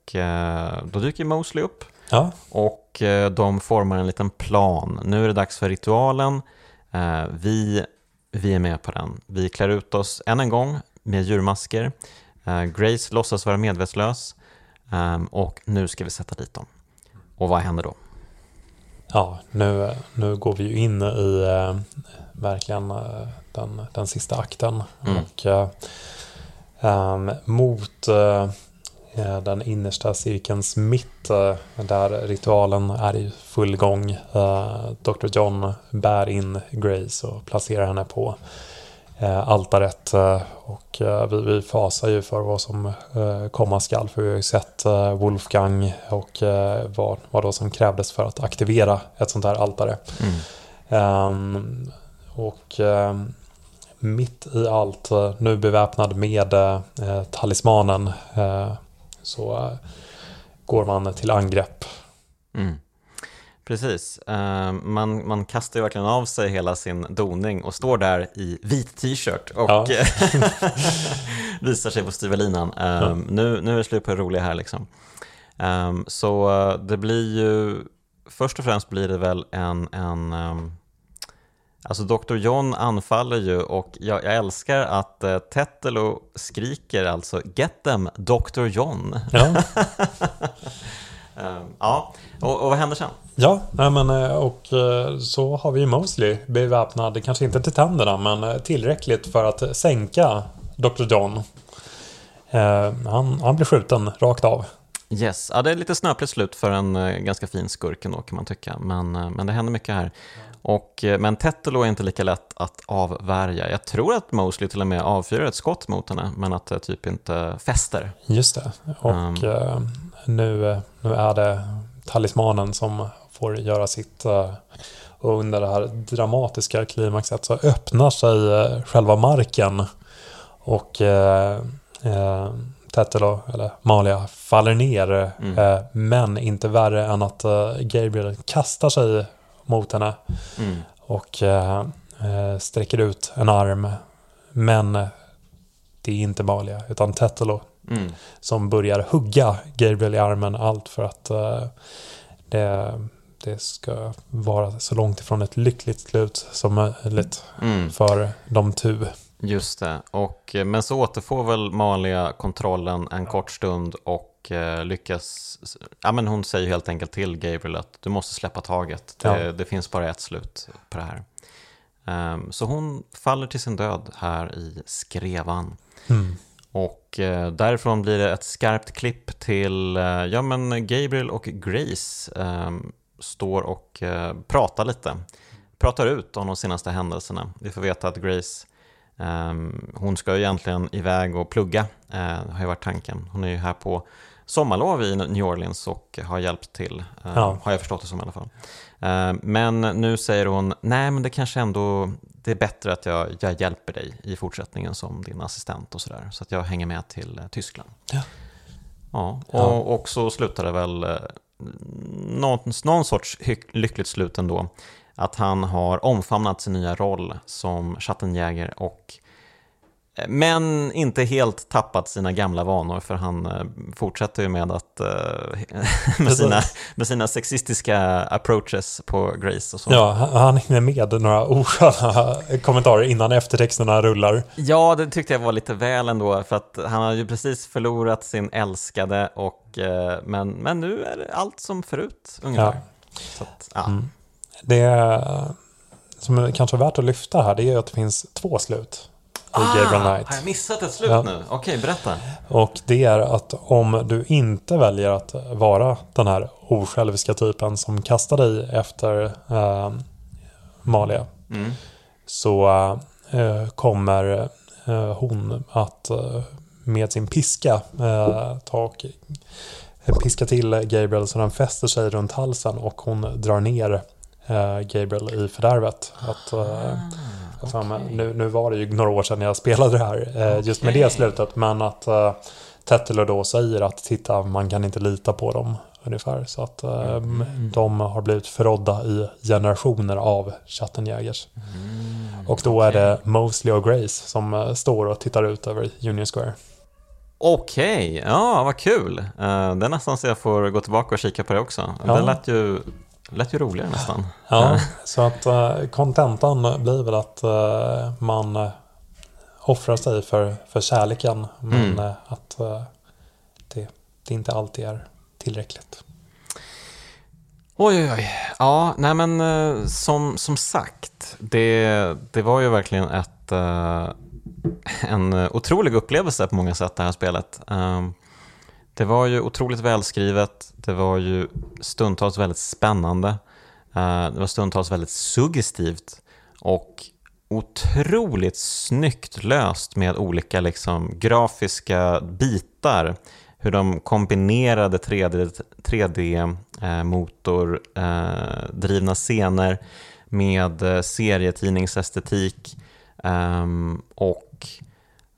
Och eh, då dyker Mosley upp Ja. och eh, de formar en liten plan. Nu är det dags för ritualen. Eh, Vi, vi är med på den. Vi klär ut oss än en gång med djurmasker. Grace låtsas vara medvetslös ehm, och nu ska vi sätta dit dem. Och vad händer då? Ja, nu, nu går vi ju in i eh, verkligen den, den sista akten. Mm. Och eh, ehm, mot eh, den innersta cirkelns mitt eh, där ritualen är i full gång. Eh, Dr. John bär in Grace och placerar henne på eh, altaret. Eh, och eh, vi, fasar ju för vad som eh, komma skall. För vi har ju sett eh, Wolfgang och eh, vad, vad då som krävdes för att aktivera ett sånt här altare. Mm. Ehm, och ehm, mitt i allt, eh, nu beväpnad med eh, talismanen, eh, så eh, går man till angrepp. Mm. Precis, Eh, man, man kastar ju verkligen av sig hela sin doning och står där i vit t-shirt och Ja. visar sig på styvelinan. Eh, nu, nu är det slut på det roliga här liksom. Så det blir ju, först och främst blir det väl en, en ehm, Alltså Dr. John anfaller ju och jag, jag älskar att uh, Tetelo skriker alltså “Get them, Dr. John”. Ja, Eh, ja, och, och vad händer sen? ja men, eh, och eh, så har vi Mosley beväpnad, kanske inte till tänderna, men eh, tillräckligt för att sänka Dr. John. Eh, han, han blir skjuten rakt av. Yes, ja, det är lite snöpligt slut för en eh, ganska fin skurk ändå kan man tycka, men, eh, men det händer mycket här. Och, eh, men Tetelo är inte lika lätt att avvärja. Jag tror att Mosley till och med avfyrar ett skott mot henne, men att det typ inte fäster. Just det. Och eh, nu, nu är det talismanen som får göra sitt. Eh, och under det här dramatiska klimaxet så öppnar sig eh, själva marken. Och eh, eh, Tetelo, eller Malia, faller ner. Mm. Eh, men inte värre än att eh, Gabriel kastar sig mot henne. Mm. Och eh, sträcker ut en arm. Men det är inte Malia, utan Tetelo. Mm. Som börjar hugga Gabriel i armen. Allt för att det det ska vara så långt ifrån ett lyckligt slut som möjligt mm. för de tu. Just det, och, eh, men så återfår väl Malia kontrollen en kort stund och eh, lyckas, ja men hon säger helt enkelt till Gabriel att du måste släppa taget, det, ja. det finns bara ett slut på det här. Um, så hon faller till sin död här i skrevan. Mm. Och eh, därifrån blir det ett skarpt klipp till, eh, ja men Gabriel och Grace eh, står och eh, pratar lite. Pratar ut om de senaste händelserna. Vi får veta att Grace, eh, hon ska ju egentligen iväg och plugga, har ju varit tanken. Hon är ju här på sommarlov i New Orleans och har hjälpt till, eh, ja. har jag förstått det som i alla fall. Eh, men nu säger hon, nej men det kanske ändå, det är bättre att jag, jag hjälper dig i fortsättningen som din assistent och sådär. Så att jag hänger med till eh, Tyskland. Ja. Ja, och, ja. och så slutar det väl någon, någon sorts lyckligt slut ändå. Att han har omfamnat sin nya roll som Schattenjäger och men inte helt tappat sina gamla vanor för han eh, fortsätter ju med att eh, med sina, med sina sexistiska approaches på Grace och så. Ja, han hinner med några osköna kommentarer innan eftertexterna rullar. Ja, det tyckte jag var lite väl ändå för att han har ju precis förlorat sin älskade och Eh, men, men nu är det allt som förut ungefär. Ja. Att, ja. Mm. Det som är kanske värt att lyfta här det är att det finns två slut ah, Gabriel Knight. Har jag missat ett slut ja. nu? Okej, berätta. Och det är att om du inte väljer att vara den här osjälviska typen som kastar dig efter eh, Malia mm. så eh, kommer eh, hon att eh, med sin piska eh, ta och piska till Gabriel så den fäster sig runt halsen och hon drar ner eh, Gabriel i fördärvet. Att, eh, ah, okay. nu, nu var det ju några år sedan jag spelade det här, eh, just med det slutet, men att eh, Tetelo då säger att titta, man kan inte lita på dem ungefär. Så att eh, mm. de har blivit förrådda i generationer av Chattenjägers. Mm, och då okay. är det Mosley och Grace som eh, står och tittar ut över Union Square. Okej, okay. ja vad kul. Uh, det är nästan så jag får gå tillbaka och kika på det också. Ja. Det lät ju, lät ju roligare nästan. Ja, så att uh, kontentan blir väl att uh, man uh, offrar sig för, för kärleken. Men mm. att det, det inte alltid är tillräckligt. Oj, oj, oj. Ja, nej men som, som sagt, det, det var ju verkligen ett en otrolig upplevelse på många sätt det här spelet. Det var ju otroligt välskrivet, det var ju stundtals väldigt spännande, eh, det var stundtals väldigt suggestivt och otroligt snyggt löst med olika liksom, grafiska bitar. Hur de kombinerade 3D, 3D-motordrivna eh, eh scener med eh, serietidningsestetik eh, och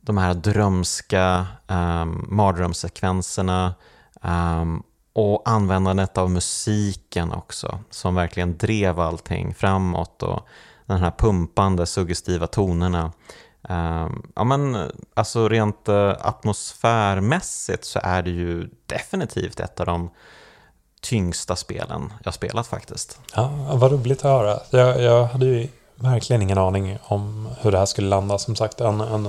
de här drömska um, mardrömssekvenserna um, och användandet av musiken också som verkligen drev allting framåt och den här pumpande suggestiva tonerna. Um, ja men alltså rent uh, atmosfärmässigt så är det ju definitivt ett av de tyngsta spelen jag spelat faktiskt. Ja, vad roligt att höra. Jag, jag hade ju verkligen ingen aning om hur det här skulle landa. Som sagt, en, en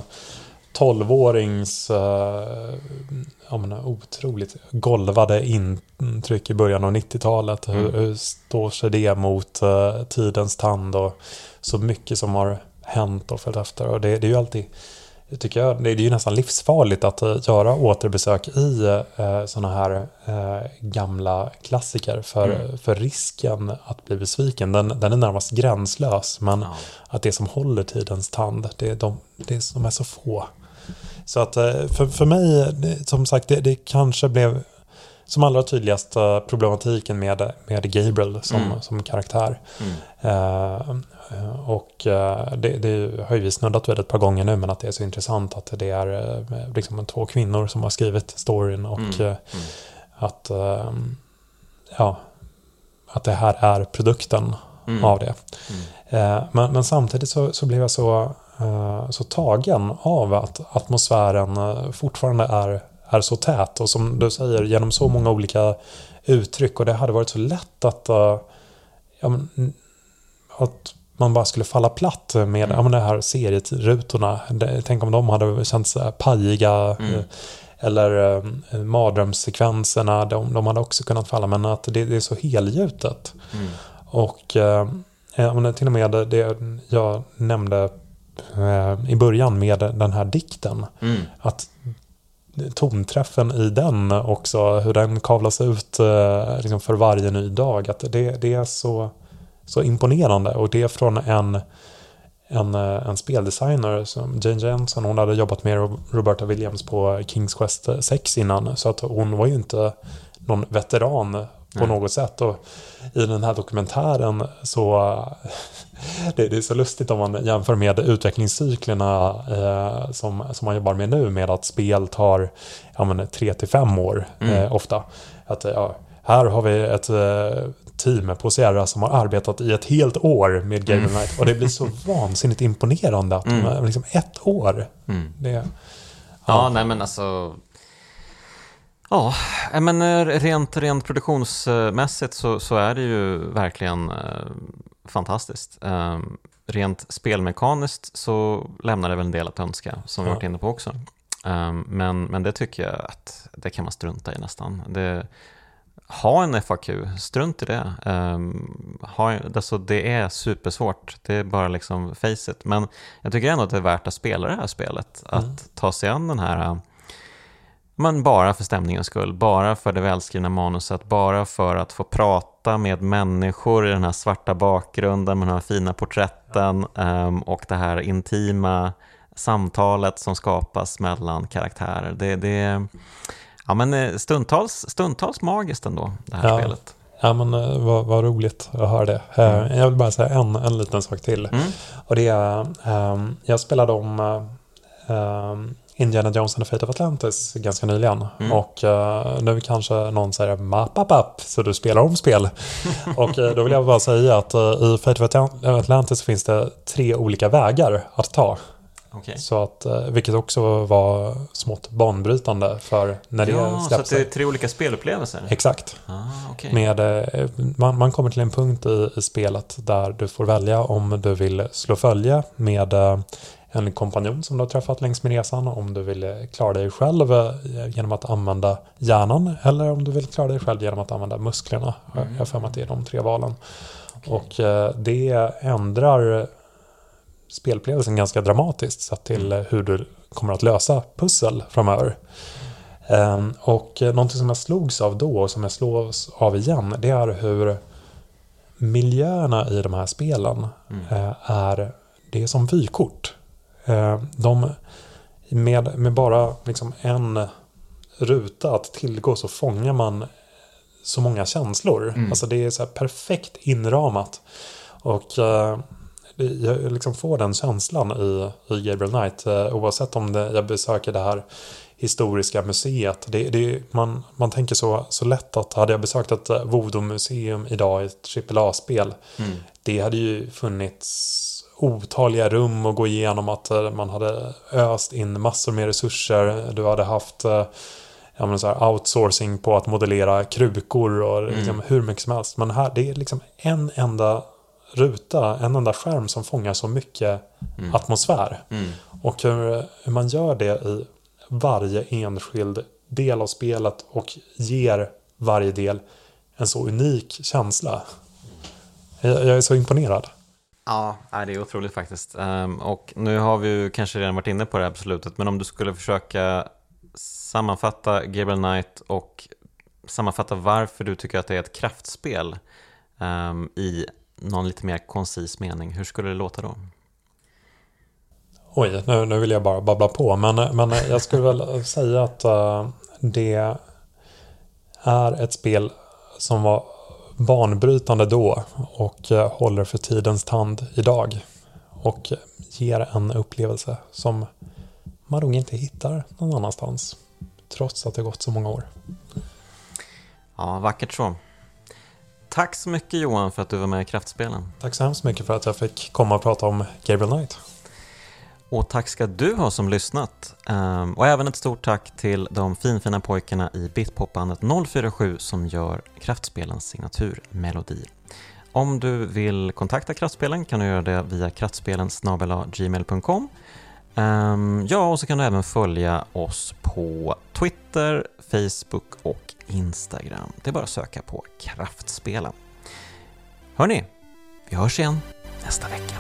12-årings eh, ja, otroligt golvade intryck i början av 90-talet. Mm. Hur, hur står sig det mot uh, tidens tand och så mycket som har hänt och följt efter. Och det, det är ju alltid tycker jag, det är ju nästan livsfarligt att uh, göra återbesök i uh, sådana här uh, gamla klassiker. För, mm. för risken att bli besviken, den, den är närmast gränslös. Men ja. att det som håller tidens tand, det är de, det är, de är så få. Så att för, för mig, som sagt, det, det kanske blev som allra tydligast problematiken med, med Gabriel som, mm. som karaktär. Mm. Uh, och uh, det, det, har ju vi snuddat vid ett par gånger nu, men att det är så intressant att det är liksom två kvinnor som har skrivit storyn och mm. mm. att, ja, att det här är produkten mm. av det. Mm. Men, men, samtidigt så, så blev jag så, så tagen av att atmosfären fortfarande är är så tät och som du säger genom så många olika uttryck och det hade varit så lätt att, uh, ja, men, att man bara skulle falla platt med mm. ja, men det här serierutorna. Tänk om de hade känts pajiga mm. Eh, eller uh, mardrömssekvenserna, de, de hade också kunnat falla men att det, det är så helgjutet. Mm. Och uh, till och med det jag nämnde i början med den här dikten. Mm. Att tonträffen i den också, hur den kavlas ut eh, liksom för varje ny dag. Att det, det är så, så imponerande och det är från en, en, eh, en speldesigner som Jane Jensen, hon hade jobbat med Roberta Williams på Kings Quest 6 innan så att hon var ju inte någon veteran på mm. något sätt. Och i den här dokumentären så det, det, är så lustigt om man jämför med utvecklingscyklerna eh, som, som man jobbar med nu med att spel tar ja, 3 till 5 år mm. eh, ofta. Att, ja, här har vi ett eh, team på Sierra som har arbetat i ett helt år med Game mm. Night och det blir så vansinnigt imponerande att mm. de, liksom ett år. Mm. Det, ja. ja, nej men alltså Ja, men eh, rent, rent produktionsmässigt så, så är det ju verkligen eh, fantastiskt. Eh, rent spelmekaniskt så lämnar det väl en del att önska, som vi varit inne på också. Eh, men, men det tycker jag att det kan man strunta i nästan. Det, ha en FAQ, strunt i det. Um, ha, alltså det är supersvårt, det är bara liksom face it. Men jag tycker ändå att det är värt att spela det här spelet. Att mm. ta sig an den här men bara för stämningens skull, bara för det välskrivna manuset, bara för att få prata med människor i den här svarta bakgrunden med de här fina porträtten um, och det här intima samtalet som skapas mellan karaktärer. Det, det ja, men eh, stundtals, stundtals magiskt ändå, det här ja. spelet. Ja men eh, vad, vad roligt att höra det. Eh, mm. Jag vill bara säga en, en liten sak till. Mm. Och det är, um, jag spelade om um, Indiana Jones and the Fate of Atlantis ganska nyligen. Mm. Och uh, nu kanske någon säger map up up så du spelar om spel. och uh, då vill jag bara säga att uh, i Fate of Atlantis finns det tre olika vägar att ta. Okay. Så att, vilket också var smått banbrytande för när det ja, släpps. Så att det är tre olika spelupplevelser? Exakt. Ah, okay. Med, man, man, kommer till en punkt i, i, spelet där du får välja om du vill slå följe med en kompanjon som du har träffat längs med resan om du vill klara dig själv eh, genom att använda hjärnan eller om du vill klara dig själv genom att använda musklerna. Mm. Jag har för mig att det är de tre valen. Okay. Och eh, det ändrar spelupplevelsen ganska dramatiskt sett till mm. hur du kommer att lösa pussel framöver. Mm. Och eh, någonting som jag slogs av då och som jag slås av igen det är hur miljöerna i de här spelen mm. är det är som vykort. Eh, de, med, med bara liksom en ruta att tillgå så fångar man så många känslor. Mm. Alltså det är så perfekt inramat. Och uh, jag liksom får den känslan i, i Gabriel Knight. Uh, oavsett om det, jag besöker det här historiska museet. Det, det, man, man tänker så, så lätt att hade jag besökt ett voodoo-museum idag i ett AAA-spel. Mm. Det hade ju funnits otaliga rum att gå igenom. Att eh, man hade öst in massor med resurser. Du hade haft eh, ja, så här outsourcing på att modellera krukor och mm. liksom hur mycket som helst. Men här, det är liksom en enda ruta, en enda skärm som fångar så mycket mm. atmosfär. Mm. Och hur, hur, man gör det i varje enskild del av spelet och ger varje del en så unik känsla. Jag, jag är så imponerad. Ja, det är otroligt faktiskt. Ehm, och nu har vi ju kanske redan varit inne på det här på slutet, men om du skulle försöka sammanfatta Gabriel Knight och sammanfatta varför du tycker att det är ett kraftspel ehm, i någon lite mer koncis mening, hur skulle det låta då? Oj, nu, nu vill jag bara babbla på, men, men jag skulle väl säga att eh, det är ett spel som var banbrytande då och eh, håller för tidens tand idag. Och ger en upplevelse som man nog inte hittar någon annanstans. Trots att det gått så många år. Ja, vackert så. Tack så mycket Johan för att du var med i Kraftspelen. Tack så hemskt mycket för att jag fick komma och prata om Gabriel Knight. Och tack ska du ha som lyssnat. Ehm, och även ett stort tack till de finfina pojkarna i Bitpopbandet 047 som gör Kraftspelens signaturmelodi. Om du vill kontakta Kraftspelen kan du göra det via kraftspelen gmail.com ehm, Ja, och så kan du även följa oss på Twitter, Facebook och Instagram. Det är bara att söka på Kraftspelen. Hörni, vi hörs igen nästa vecka.